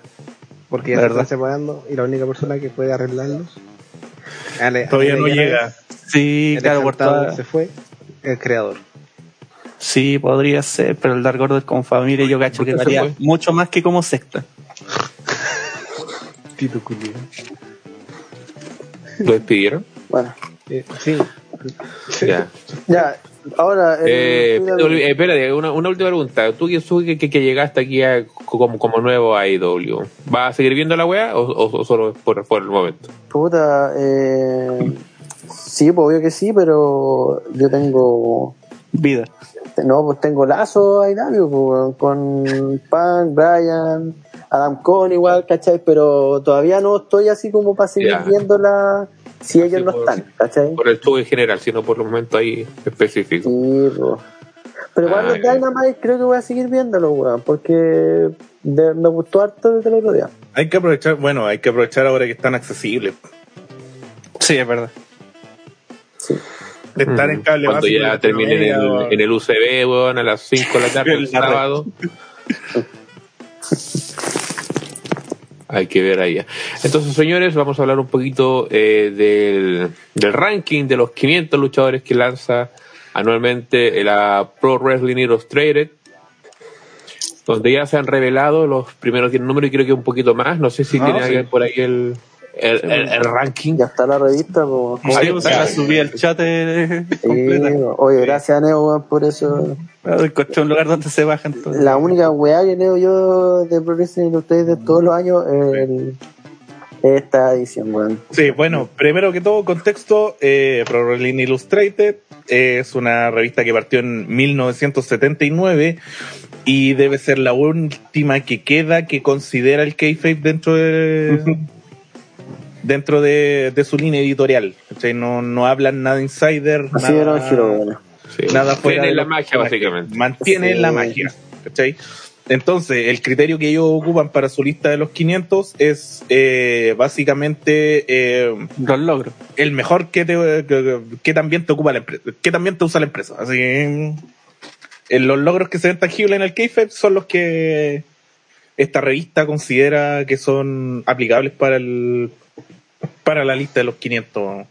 Porque ya se están separando y la única persona que puede arreglarlos. Ale- Todavía Ale no llega. Sí, El claro, por se fue, el creador. Sí, podría ser, pero el Dark Order como familia yo cacho ¿Por que fue? mucho más que como secta. [laughs] Tito Culio. ¿Lo despidieron? Bueno, Eh, sí. Ya. ya, ahora. Eh, PWI. eh, espérate, una, una última pregunta. Tú que, tú que, que- que llegaste aquí a- como, como nuevo a IW, ¿vas a seguir viendo la o, o- o solo por, por el momento? Puta, eh, sí, pues obvio que sí, pero yo tengo. Vida. No, pues tengo lazo a IW, pues, con Punk, Brian, Adam Cole igual, ¿cachai? Pero todavía no estoy así como para seguir viéndola si ellos no por- están, ¿cachai? Por el show en general, sino por los momentos ahí específicos. Sí, pues. Pero igual Ah, los. Dynamite creo que voy a seguir viéndolo, weón, porque de- me gustó harto desde el otro día. Hay que aprovechar, bueno, hay que aprovechar ahora que están accesibles. Sí, es verdad. Sí. De estar en cable Cuando básico, ya termine en el, media, en el UCB, weón, a las 5 de la tarde, el [laughs] sábado. Hay que ver allá. Entonces, señores, vamos a hablar un poquito eh, del, del ranking de los 500 luchadores que lanza anualmente la Pro Wrestling Illustrated, donde ya se han revelado los primeros 10 números y creo que un poquito más. No sé si No, tiene sí. alguien por ahí el, el, el- el ranking. Ya está la revista, pues. Sí, Ahí o sea, la subí al chat eh, Sí, completa. oye, gracias a Neo, weón, por eso. Encontré un lugar donde se bajan todos. La única weá que leo yo de Pro Wrestling Illustrated de todos los años es el- esta edición, weón. Sí, bueno, primero que todo, contexto, eh, Pro Wrestling Illustrated es una revista que partió en 1979 y debe ser la última que queda que considera el kayfabe dentro de, dentro de, de su línea editorial. No, no hablan nada insider, Así era nada, Hiro, bueno. Sí. nada fuera Tiene de la magia, básicamente. Mantiene Sí. la magia. Entonces, el criterio que ellos ocupan para su lista de los 500 es eh, básicamente eh, Los logros. el mejor que, te, que, que también te ocupa la empresa, que también te usa la empresa. Así que eh, los logros que se ven tangibles en el KFEP son los que esta revista considera que son aplicables para el para la lista de los 500.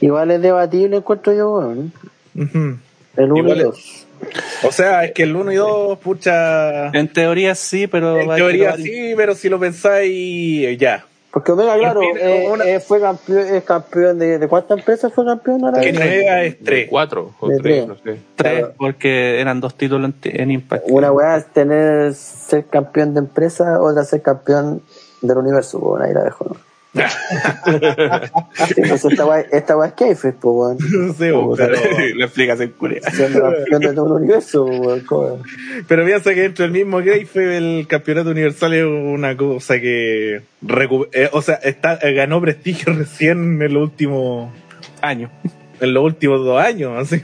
Igual es debatible, encuentro yo, weón. Ujú. El 1 Igual y es- 2. O sea, es que el 1 y 2, pucha, En teoría sí, pero en teoría sí, pero si lo pensáis, ya. Porque Omega, claro, eh, una- eh, fue campeón, es campeón de, ¿de cuántas empresas fue campeón ahora? Que Omega es De 3. Cuatro o De tres, tres. no sé. tres, Claro. porque eran dos títulos en, en Impact. Una weá es tener ser campeón de empresa, otra ser campeón del universo, bueno, ahí la dejo, ¿no? Sí, pues esta weá esta es Keife, pues, weón. Sí, Oh, pero, La explicación curia. Siendo campeón de todo el universo, weón, pero piensa que dentro del mismo Greife el campeonato universal es una cosa que recu- eh, o sea, está, eh, ganó prestigio [laughs] recién en los últimos Años. en los últimos dos años, así,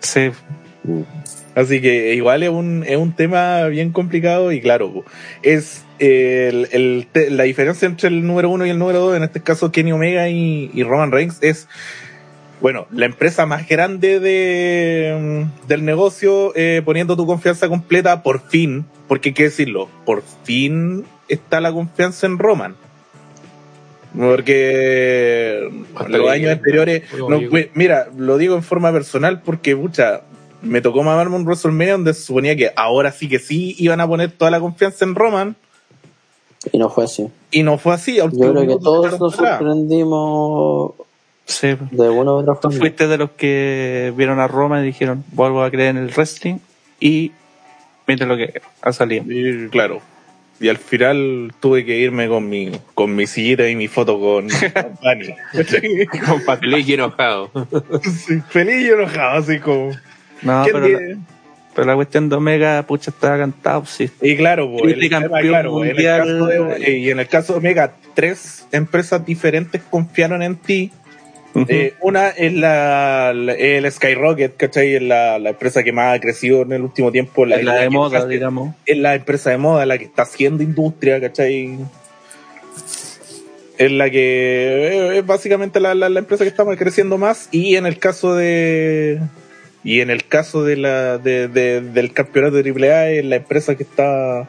Sí. así que igual es un, es un tema bien complicado y claro, es el, el te- la diferencia entre el número uno y el número dos, en este caso Kenny Omega y, y Roman Reigns, es bueno, la empresa más grande de, mm, del negocio eh, poniendo tu confianza completa por fin, porque hay que decirlo, por fin está la confianza en Roman. Porque Hasta los años anteriores, no, mira, lo digo en forma personal porque, mucha, me tocó mamarme un WrestleMania donde se suponía que ahora sí que sí iban a poner toda la confianza en Roman Y no fue así. y no fue así. a Yo creo que todos nos sorprendimos Sí. de una u otra Tú forma. fuiste de los que vieron a Roma y dijeron, vuelvo a creer en el wrestling y mire lo que ha salido. Y, claro. Y al final tuve que irme con mi, con mi sillita y mi foto con [laughs] [laughs] con Dani. Con papel y enojado. Sí, feliz y enojado, así como. No, ¿quién pero la? Pero la cuestión de Omega, pucha, estaba cantado, sí. Y claro, po, el tema, claro, en el caso de, y en el caso de Omega, tres empresas diferentes confiaron en ti. Eh, una es la, la- el Skyrocket, ¿cachai? Es la, la empresa que más ha crecido en el último tiempo. la, la de moda, digamos. es la empresa de moda la que está haciendo industria, ¿cachai? Es la que eh, es básicamente la, empresa que está creciendo más y en el caso de y en el caso de la de, de- del campeonato de AAA es la empresa que está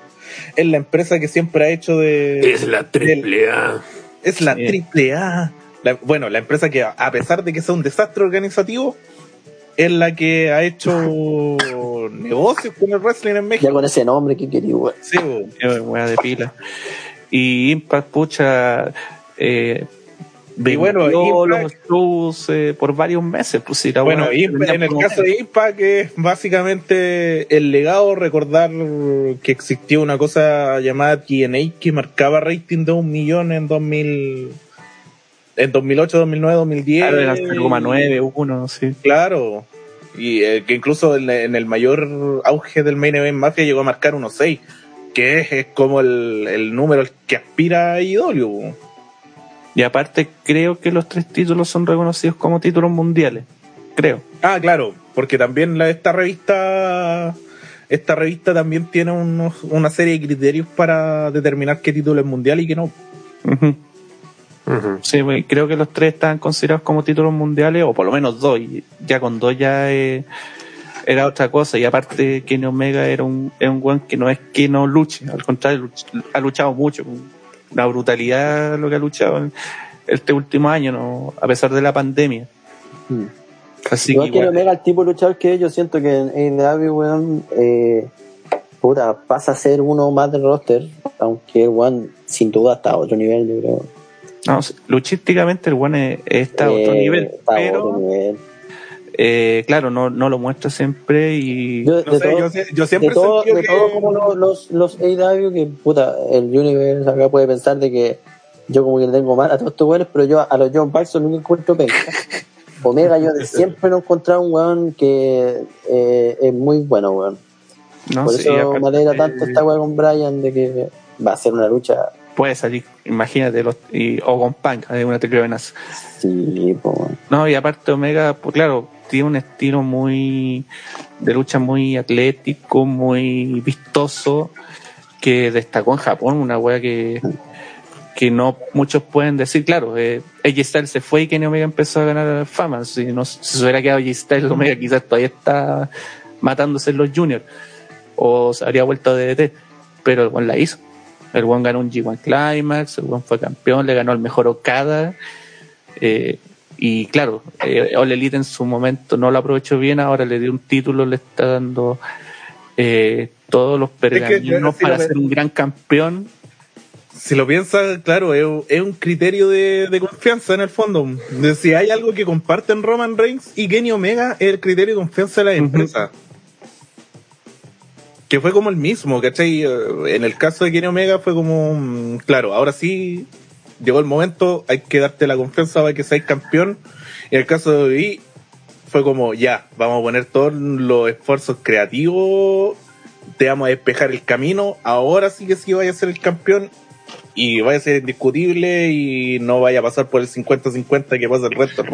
es la empresa que siempre ha hecho de Es la triple A. es la Sí. triple A La- bueno la empresa que a pesar de que sea un desastre organizativo es la que ha hecho [laughs] negocios con el wrestling en México Ya con ese nombre que quería, weón. Sí. Qué wea de pila. Y Impact, pucha, eh, Y bueno, los shows eh, por varios meses. Pues, la Bueno, Impa- en el caso de Impact es básicamente el legado, recordar que existió una cosa llamada TNA que marcaba rating de un millón en 2000, en 2008, 2009, 2010. Claro, eran 0,9, 1, sí. Claro. Y eh, que incluso en, en el mayor auge del Main Event Mafia llegó a marcar 1.6, que es, es como el, el número al que aspira IW. Y aparte, creo que los tres títulos son reconocidos como títulos mundiales. Creo. Ah, claro, porque también la, esta revista esta revista también tiene unos- una serie de criterios para determinar qué título es mundial y qué no. Sí, creo que los tres estaban considerados como títulos mundiales, o por lo menos dos. Y ya con dos ya eh, era otra cosa. Y aparte, Kenny Omega era un, es un weón que no es que no luche, al contrario, luch- ha luchado mucho. La brutalidad lo que ha luchado en este último año, ¿no? a pesar de la pandemia. Mm. Así Igual que que igual- Omega, el tipo luchador que es, yo siento que en AEW, weón, eh, puta, pasa a ser uno más del roster, aunque el weón sin duda está a otro nivel, yo creo. no, luchísticamente el es- está a otro Eh, nivel, pero otro nivel. Eh, claro, no, no lo muestra siempre y... Yo, No de sé, todo- yo, sé- yo siempre de todo, de que- todo como los, los, los AEW, que puta, el Universe acá puede pensar de que yo como que tengo mal a todos estos weones, pero yo a los John Paxson nunca encuentro penca. [laughs] Omega yo siempre no he encontrado un weón que eh, es muy bueno, weón. no Por eso me alegra tanto esta weá con Brian de que va a ser una lucha puede salir, imagínate, los, y, o con Punk, hay una triple. Sí, po. No, y aparte Omega, pues claro, tiene un estilo muy de lucha muy atlético, muy vistoso, que destacó en Japón, una wea que, que no muchos pueden decir, claro, eh, AJ Styles se fue y Kenny Omega empezó a ganar fama, si no se hubiera quedado AJ Styles, [laughs] Omega quizás todavía está matándose en los juniors, o se habría vuelto a DDT, pero el buen la hizo. El buen ganó un G1 Climax, el buen fue campeón, le ganó al mejor Okada, eh, y claro, eh, All Elite en su momento no lo aprovechó bien, ahora le dio un título, le está dando eh, todos los pergaminos para ser un gran campeón. Si lo piensas, claro, es, es un criterio de, de confianza en el fondo. De si hay algo que comparten Roman Reigns y Kenny Omega, es el criterio de confianza de la empresa. Que fue como el mismo, ¿cachai? Eh, En el caso de Kenny Omega fue como, mm, claro, ahora sí llegó el momento, hay que darte la confianza para que seas campeón. Y en el caso de WWE fue como, ya, vamos a poner todos los esfuerzos creativos, te vamos a despejar el camino, ahora sí que sí vaya a ser el campeón y vaya a ser indiscutible y no vaya a pasar por el 50-50 que pasa el resto del.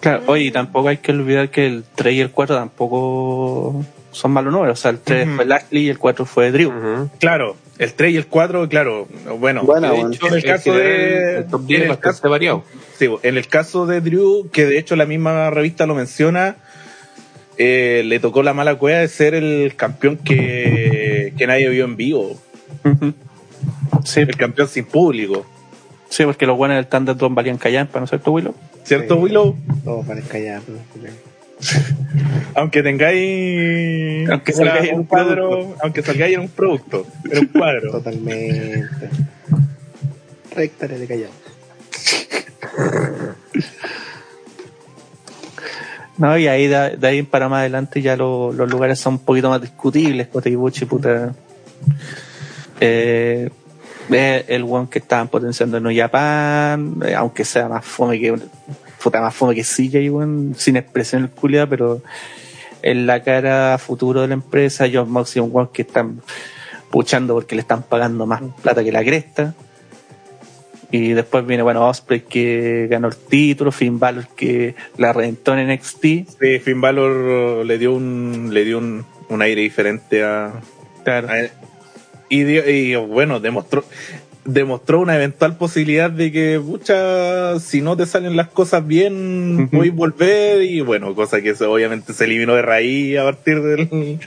Claro, oye, tampoco hay que olvidar que el 3 y el 4 tampoco son malos números. O sea, el 3 Ujú. fue Lashley y el 4 fue Drew. Claro, el 3 y el 4, claro, bueno, Buena, de bueno. hecho, en el caso de el top 10 en es el bastante caso- variado. Sí, en el caso de Drew, que de hecho la misma revista lo menciona, eh, le tocó la mala cueva de ser el campeón que, que nadie vio en vivo. Sí, el campeón sin público. sí, porque los buenos del Thunderdome valían callampa, ¿no es cierto, Willow? ¿Cierto, Sí. Willow? Todos van a callar. ¿no? Aunque tengáis Aunque salgáis en un cuadro, aunque salgáis en un producto, en un cuadro. Totalmente. Rectare de callado. [laughs] No, y ahí de, de ahí para más adelante ya lo- los lugares son un poquito más discutibles. Kota Ibushi, puta. Eh, eh, el one que estaban potenciando en New Japan, eh, aunque sea más fome que puta más fome que weón, sin expresión el culiado, pero en la cara futuro de la empresa, John Moxley y un one que están puchando porque le están pagando más plata que la cresta. Y después viene, bueno, Osprey que ganó el título, Finn Balor que la reventó en NXT. Sí, Finn Balor le dio un, le dio un, un aire diferente a, Claro. a- y, dio- y, bueno, demostró, demostró una eventual posibilidad de que, pucha, si no te salen las cosas bien, voy a volver y bueno, cosa que se- obviamente se eliminó de raíz a partir del,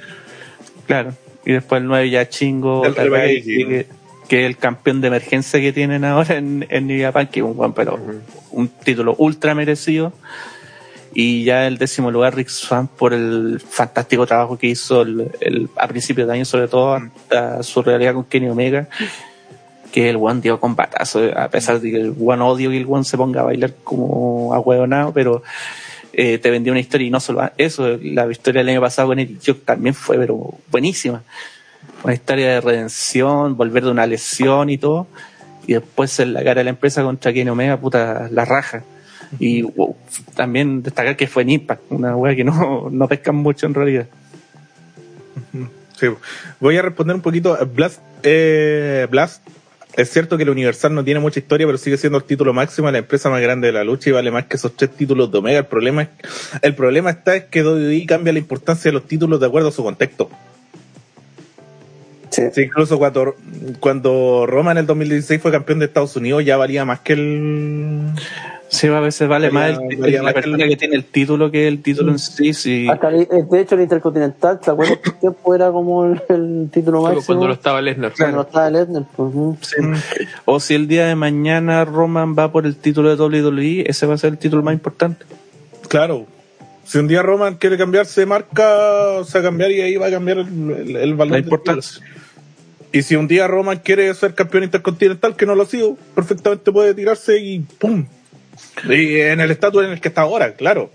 Claro. Y después el 9 ya chingo, El que, que es el campeón de emergencia que tienen ahora en, en New Japan, que es un buen pero un título ultra merecido. Y ya el décimo lugar, Rick Swan, por el fantástico trabajo que hizo el, el- a principios de año, sobre todo hasta su realidad con Kenny Omega, que el One dio combatazo, a pesar de que el One odio que el One se ponga a bailar como ahueonado, pero eh, te vendió una historia y no solo eso, la historia del año pasado con Eric Young también fue pero buenísima. Una historia de redención, volver de una lesión y todo, y después en la cara de la empresa contra Kenny Omega, puta, la raja. Y también destacar que fue en Impact, una wea que no, [laughs] no pescan mucho en realidad. Sí. Voy a responder un poquito. Blast, eh, Blast, es cierto que el Universal no tiene mucha historia, pero sigue siendo el título máximo de la empresa más grande de la lucha y vale más que esos tres títulos de Omega. El problema, es, el problema está es que WWE cambia la importancia de los títulos de acuerdo a su contexto. Sí. Sí, incluso cuando, cuando Roma en el 2016 fue campeón de Estados Unidos ya valía más que el... Sí, a veces vale más el- la más que persona que tiene el título que el título en sí. sí. Hasta el- de hecho, el Intercontinental, ¿te acuerdas que tiempo era como el, el título Solo máximo? cuando no estaba Lesnar. Cuando no estaba Lesnar. pues. Sí. O si el día de mañana Roman va por el título de WWE, ese va a ser el título más importante. Claro. Si un día Roman quiere cambiarse de marca, o sea, cambiar y ahí va a cambiar el, el, el valor. La importancia. Y si un día Roman quiere ser campeón intercontinental, que no lo ha sido, perfectamente puede tirarse y ¡pum! Y en el estatus en el que está ahora, claro.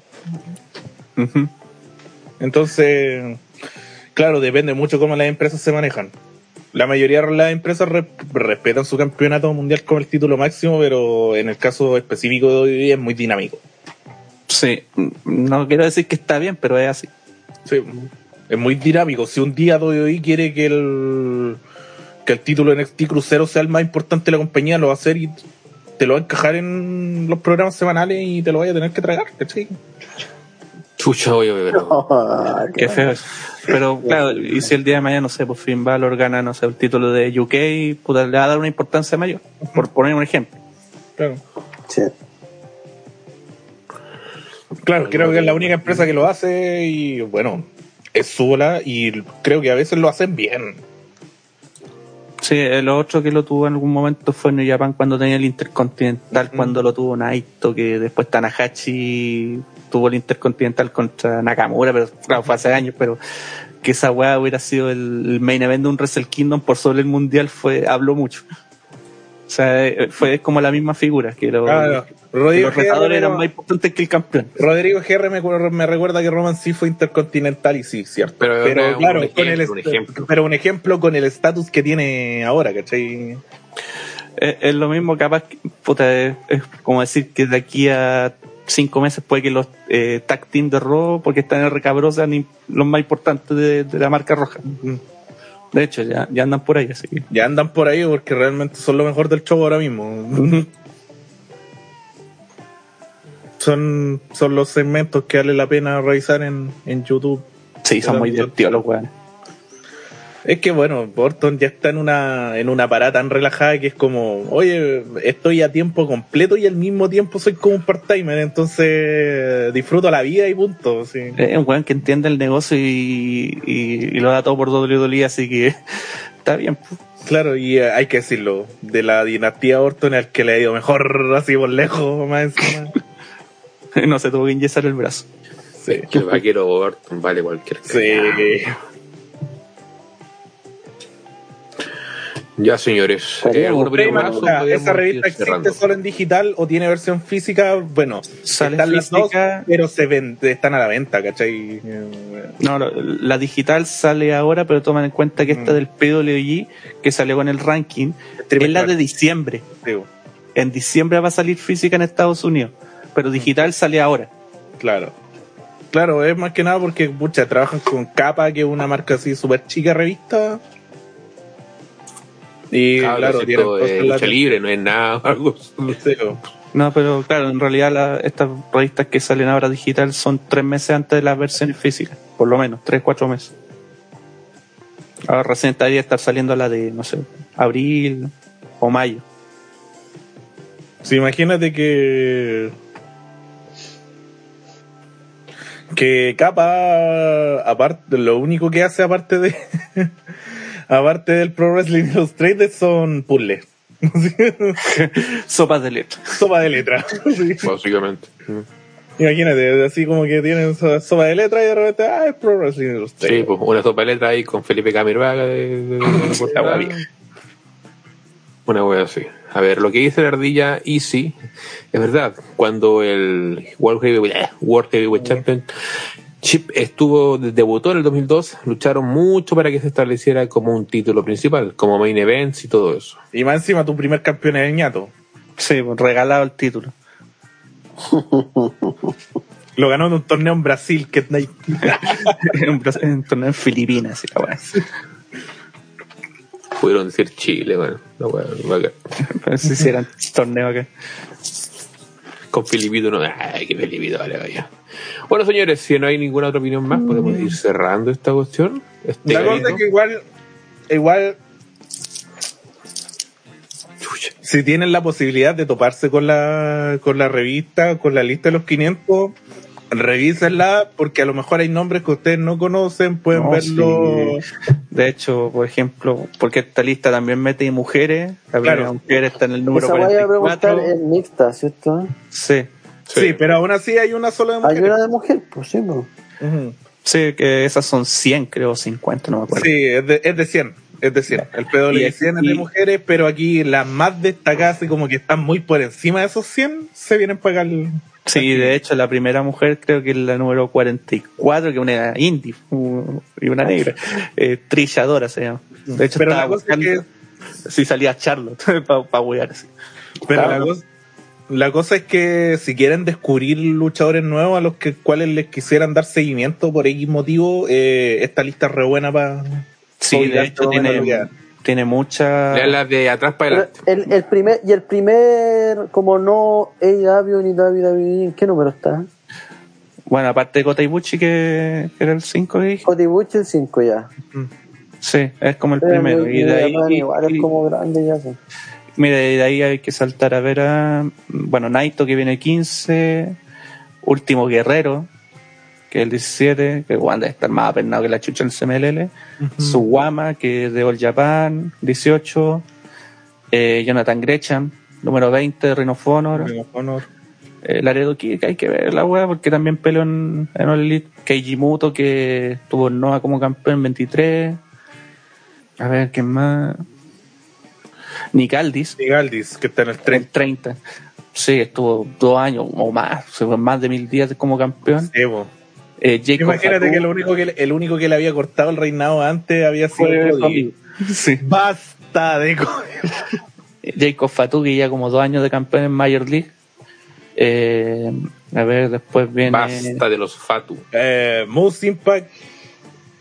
Entonces, claro, depende mucho cómo las empresas se manejan. La mayoría de las empresas re- respetan su campeonato mundial como el título máximo, pero en el caso específico de hoy es muy dinámico. Sí, no quiero decir que está bien, pero es así. Sí, es muy dinámico. Si un día WWE quiere que el que el título NXT Crucero sea el más importante de la compañía, lo va a hacer y te lo va a encajar en los programas semanales y te lo vaya a tener que tragar, ¿cachai? Chucha, oye, pero. [laughs] Ah, Qué feo eso. Pero claro, y si el día de mañana, no sé, por Finn Balor gana, no sé, el título de UK, puta, le va a dar una importancia mayor. Por poner un ejemplo. Claro. Sí. Claro, creo que es la única empresa que lo hace y bueno, es sola y creo que a veces lo hacen bien. Sí, el otro que lo tuvo en algún momento fue New Japan cuando tenía el Intercontinental, Ujú. cuando lo tuvo Naito, que después Tanahashi tuvo el Intercontinental contra Nakamura, pero claro, fue hace años, pero que esa weá hubiera sido el, el main event de un Wrestle Kingdom por sobre el mundial fue, habló mucho. O sea, eh, fue como la misma figura, que, lo- Claro, que Rodrigo los retadores GR, eran más importantes que el campeón. Rodrigo GR me, me recuerda que Roman sí fue intercontinental y sí, cierto. Pero Pero, era un claro, ejemplo, con el un est- ejemplo. pero un ejemplo con el estatus que tiene ahora, ¿cachai? Es, es lo mismo, capaz, que, puta, es, es como decir que de aquí a cinco meses puede que los eh, tag team de Raw, porque están en sean im- los más importantes de, de la marca roja. De hecho, ya, ya andan por ahí, así que. Ya andan por ahí porque realmente son lo mejor del show ahora mismo. [laughs] son, son los segmentos que vale la pena revisar en, en YouTube. Sí, son muy divertidos los weones. Es que bueno, Orton ya está en una, en una parada tan relajada que es como, oye, estoy a tiempo completo y al mismo tiempo soy como un part-timer, entonces disfruto la vida y punto. sí. Es un weón que entiende el negocio y, y, y lo da todo por WWE, así que [laughs] está bien. Claro, y eh, hay que decirlo, de la dinastía Orton el que le ha ido mejor [laughs] así por lejos, más encima. [laughs] No se tuvo que inyectar el brazo. Sí. El vaquero Orton vale cualquier cosa. Sí. Ya, señores. Eh, ¿alguna opinión Reyman, más o mira, podríamos esa revista existe cerrando? solo en digital o tiene versión física. Bueno, Sale están las dos, física. pero se ven, están a la venta, ¿cachai? No, lo- la digital sale ahora, pero toman en cuenta que esta Mm. del PWG, que salió con el ranking, es la de diciembre. digo, En diciembre va a salir física en Estados Unidos, pero digital sale ahora. claro. Claro, es más que nada porque, pucha, trabajan con Capa, que es una marca así súper chica revista. Y Claro, claro, es lucha libre, no es nada. [laughs] Algo. Sí, o- No, pero claro, en realidad la- estas revistas que salen ahora digital son tres meses antes de las versiones físicas, por lo menos, tres, cuatro meses. Ahora recién estaría estar saliendo la de, no sé, abril o mayo. Sí, imagínate que. Que Capa, aparte, lo único que hace aparte de. [laughs] aparte del Pro Wrestling Illustrated son puzzles. [laughs] Sopas de letra. Sopa de letra. [laughs] Sí. Básicamente. Imagínate, así como que tienen so- sopa de letra y de repente, ah, es Pro Wrestling Sí, Illustrated. pues una sopa de letra ahí con Felipe Camirvaga de, de- de. Una wea así. A ver, lo que dice la ardilla Easy es verdad. Cuando el World Heavyweight, eh, World Heavyweight Champion Chip estuvo, debutó en el 2002, lucharon mucho para que se estableciera como un título principal, como main events y todo eso. Y más encima tu primer campeón es el ñato. Sí, pues, regalado el título. [laughs] Lo ganó en un torneo en Brasil, que [laughs] en un en un torneo en Filipinas, y la weá. Pudieron decir Chile, bueno, la wea, bacán. [laughs] Pero si hicieran torneo acá. Con Filipito no, ay, que Filipito, vale, vaya. Bueno, señores, si no hay ninguna otra opinión más, podemos ir cerrando esta cuestión. Este La cosa es que igual, igual, Chucha. si tienen la posibilidad de toparse con la, con la revista, con la lista de los 500, revísenla, porque a lo mejor hay nombres que ustedes no conocen, pueden No, verlo. sí. De hecho, por ejemplo, porque esta lista también mete mujeres, la primera Claro. mujer está en el número Esa voy a preguntar 44. es mixta, ¿cierto? Sí, Sí. pero aún así hay una sola de Hay mujeres. una de mujer, pues sí, pues. Ujú. sí, que esas son 100, creo, 50, no me acuerdo. Sí, es de, es de 100. Es de 100. El PW Y- 100 es de mujeres, pero aquí las más destacadas, y como que están muy por encima de esos 100, se vienen para acá. el- Sí, de hecho, la primera mujer creo que es la número 44, que una indie uh, y una negra. Eh, Trilladora se llama. De hecho, Pero estaba la cosa es buscando si salía Charlotte para [laughs] pa así. Pero Claro, la, ¿no? cosa, la cosa es que si quieren descubrir luchadores nuevos a los que cuales les quisieran dar seguimiento por X motivo, eh, esta lista es re buena para. Sí, de hecho tiene, tiene mucha. Lea las de atrás para adelante. el, el primer, y el primer, como no AW ni WWE, ¿en qué número está? Bueno, aparte de Kota Ibushi, que, que era el 5 que dije. Butch el 5 ya. Sí, es como el Pero primero. muy- Y de ahí, igual es como grande ya. sí. mira, y de ahí hay que saltar a ver a. Bueno, Naito, que viene 15. Último Guerrero, que es el 17. Que debe estar más apernado que la chucha en el CMLL. Suwama, que es de All Japan, 18. Eh, Jonathan Gresham, número 20 de Ring of Honor. Eh, Laredo Kid, que hay que ver la wea porque también peleó en, en All Elite. Keiji Muto, que estuvo en Noah como campeón en 23. A ver, ¿quién más? Nick Aldis, Y Galdis, que está en el en 30. 30. Sí, estuvo dos años o más, o sea, más de mil días como campeón. Evo. Eh, Jacob Imagínate que, lo único que el único que le había cortado el reinado antes había sido Cody. Sí. Basta de co- [laughs] Jacob Fatu, que ya como dos años de campeón en Major League. Eh, a ver, después viene. Basta de los Fatu. eh, Moose Impact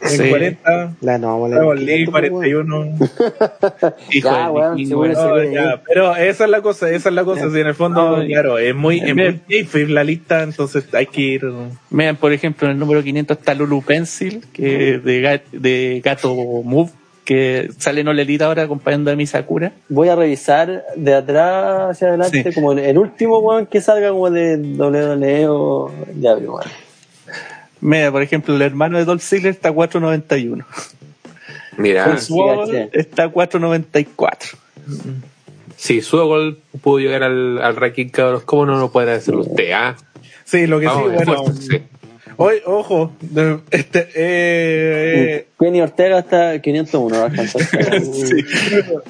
en Sí. 40. La no, vamos a Dragon League esto, pues, weón. 41. [laughs] Hijo Ya, del weón, vikingo, seguro weón. No, se ve ya, pero esa es la cosa, esa es la cosa. Si en el fondo, No, claro, es muy, es muy kayfabe la lista, entonces hay que ir. Miren, por ejemplo, en el número 500 está Lulu Pencil, que de, de Gato Move, que sale en Olelita ahora acompañando a mi Sakura. Voy a revisar de atrás hacia adelante, Sí. como el, el último weón que salga como de WWE o ya, weón. Mira, por ejemplo, el hermano de Dolph Ziggler está a 491. Mira, caché. está a 494. si Suegol pudo llegar al, al ranking, cabros, ¿cómo no lo puede hacer usted? Ah? Sí, lo que Vamos, sí, bueno. Hoy, ojo, de- este, eh, Kenny Ortega está 501, va a alcanzar.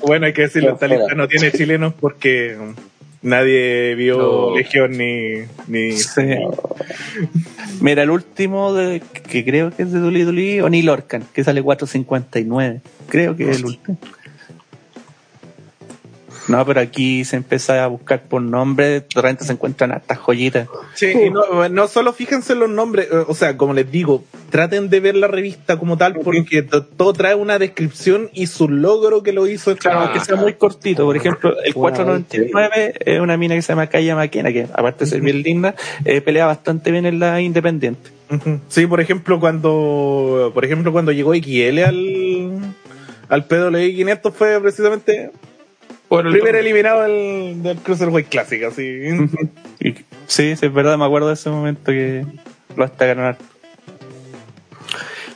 bueno, hay que decirlo, esta lista no tiene chilenos porque nadie vio No. Legión ni, ni Sí. Mira, el último de, que creo que es de WWE, O'Neill Orcan, que sale 459. Creo que es el último. No, pero aquí se empieza a buscar por nombre, de repente se encuentran hasta joyitas. Sí, y no, no solo fíjense en los nombres, eh, o sea, como les digo, traten de ver la revista como tal porque to- todo trae una descripción y su logro que lo hizo. Claro, Ah. que sea muy cortito. Por ejemplo, el Bueno, 499 es una mina que se llama Kaya Maquena, que aparte de ser bien linda, eh, pelea bastante bien en la independiente. Sí, por ejemplo, cuando por ejemplo cuando llegó XL al al PWI 500 fue precisamente Por el primer torneo. eliminado del, del Cruiserweight Classic, así. [laughs] Sí, sí, es verdad, me acuerdo de ese momento que lo hasta ganar.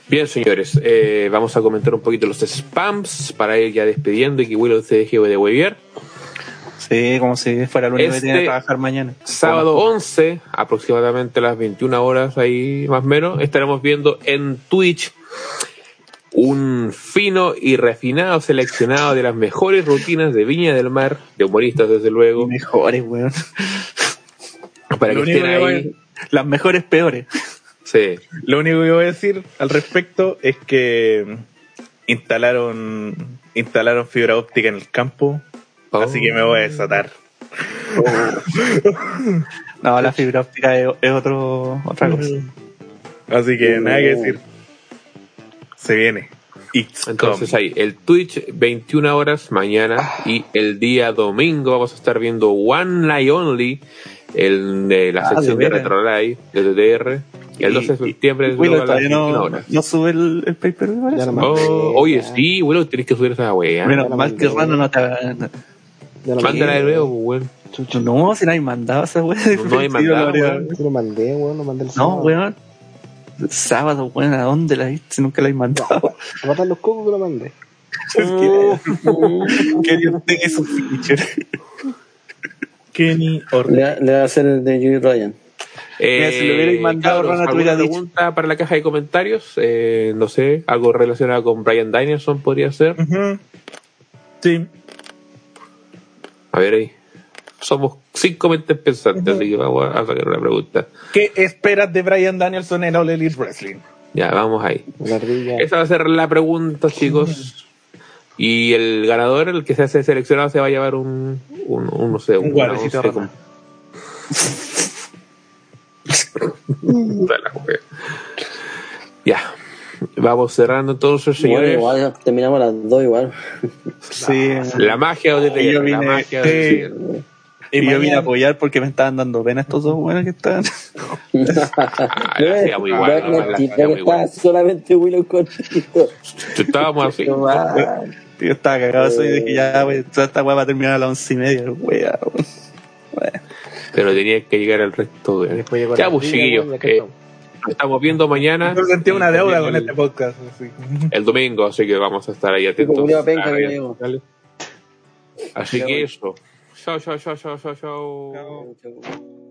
Bien, señores, eh, vamos a comentar un poquito los spams para ir ya despidiendo y que Willow se deje de huevear. Sí, como si fuera el único Este- que tiene que trabajar mañana. Sábado 11, aproximadamente a las 21 horas, ahí más o menos, estaremos viendo en Twitch un fino y refinado seleccionado de las mejores rutinas de Viña del Mar, de humoristas desde luego, Mejores, weón. para que Lo estén que voy ahí. Las mejores peores. Sí. Lo único que voy a decir al respecto es que instalaron instalaron fibra óptica en el campo, Oh. así que me voy a desatar. No, la fibra óptica es, es otro, otra cosa. Así que nada que decir. Se viene. It's Entonces coming. ahí, el Twitch 21 horas mañana y el día domingo vamos a estar viendo One Night Only, el de la Ah, sección de de, veras. Retro Live de TTR. Y el 12 de septiembre Willow las todavía 21 no, horas. no sube el, el pay per view. Ya lo Oh, oye, sí, bueno, tenés que subir esa wea. Lo mal que. Rano no te Mándala de nuevo, pues, weón. Chucho, No, si no hay mandado esa weá. No, no hay [laughs] mandado. Yo lo mandé, weón, lo mandé el No, weón. Sábado, weón, ¿a dónde la viste? Nunca la hay mandado. [laughs] A matar los cocos que lo mandé. [laughs] Quería usted que [laughs] su feature. Kenny Ortega. Le, va- le va a hacer el de Joey Ryan. Eh, si le hubierais mandado, cabros, Rana, ¿alguna hubiera dicho. pregunta para la caja de comentarios? Eh, no sé, algo relacionado con Brian Danielson podría ser. Ujú. Sí. A ver ahí. Somos cinco mentes pensantes, así que vamos a sacar una pregunta. ¿Qué esperas de Brian Danielson en All Elite Wrestling? Ya, vamos ahí. Esa va a ser la pregunta, chicos. Y el ganador, el que se hace seleccionado, se va a llevar un, un, un, no sé, Un guardecito la wea. Ya. Vamos cerrando entonces, Bueno, señores. igual terminamos las dos igual. Sí. La magia de la vine- magia sí. de Y yo vine a apoyar porque me estaban dando pena estos dos buenos que estaban. Ah, que está igual. solamente Willow Cortito. Estábamos así. [laughs] Yo estaba cagado eso y dije, ya, wey, toda esta weá va a terminar a las once y media, wea, Pero tenía que llegar el resto. llegó Ya, pues, chiquillos, y eh, estamos. Viendo mañana. Yo sentí una deuda con el, este podcast. así. el domingo, así que vamos a estar ahí atentos. Julio Penca, a las redes creo. sociales. Así que eso. Chao, chao, chao, chao, chao, chao. Chau.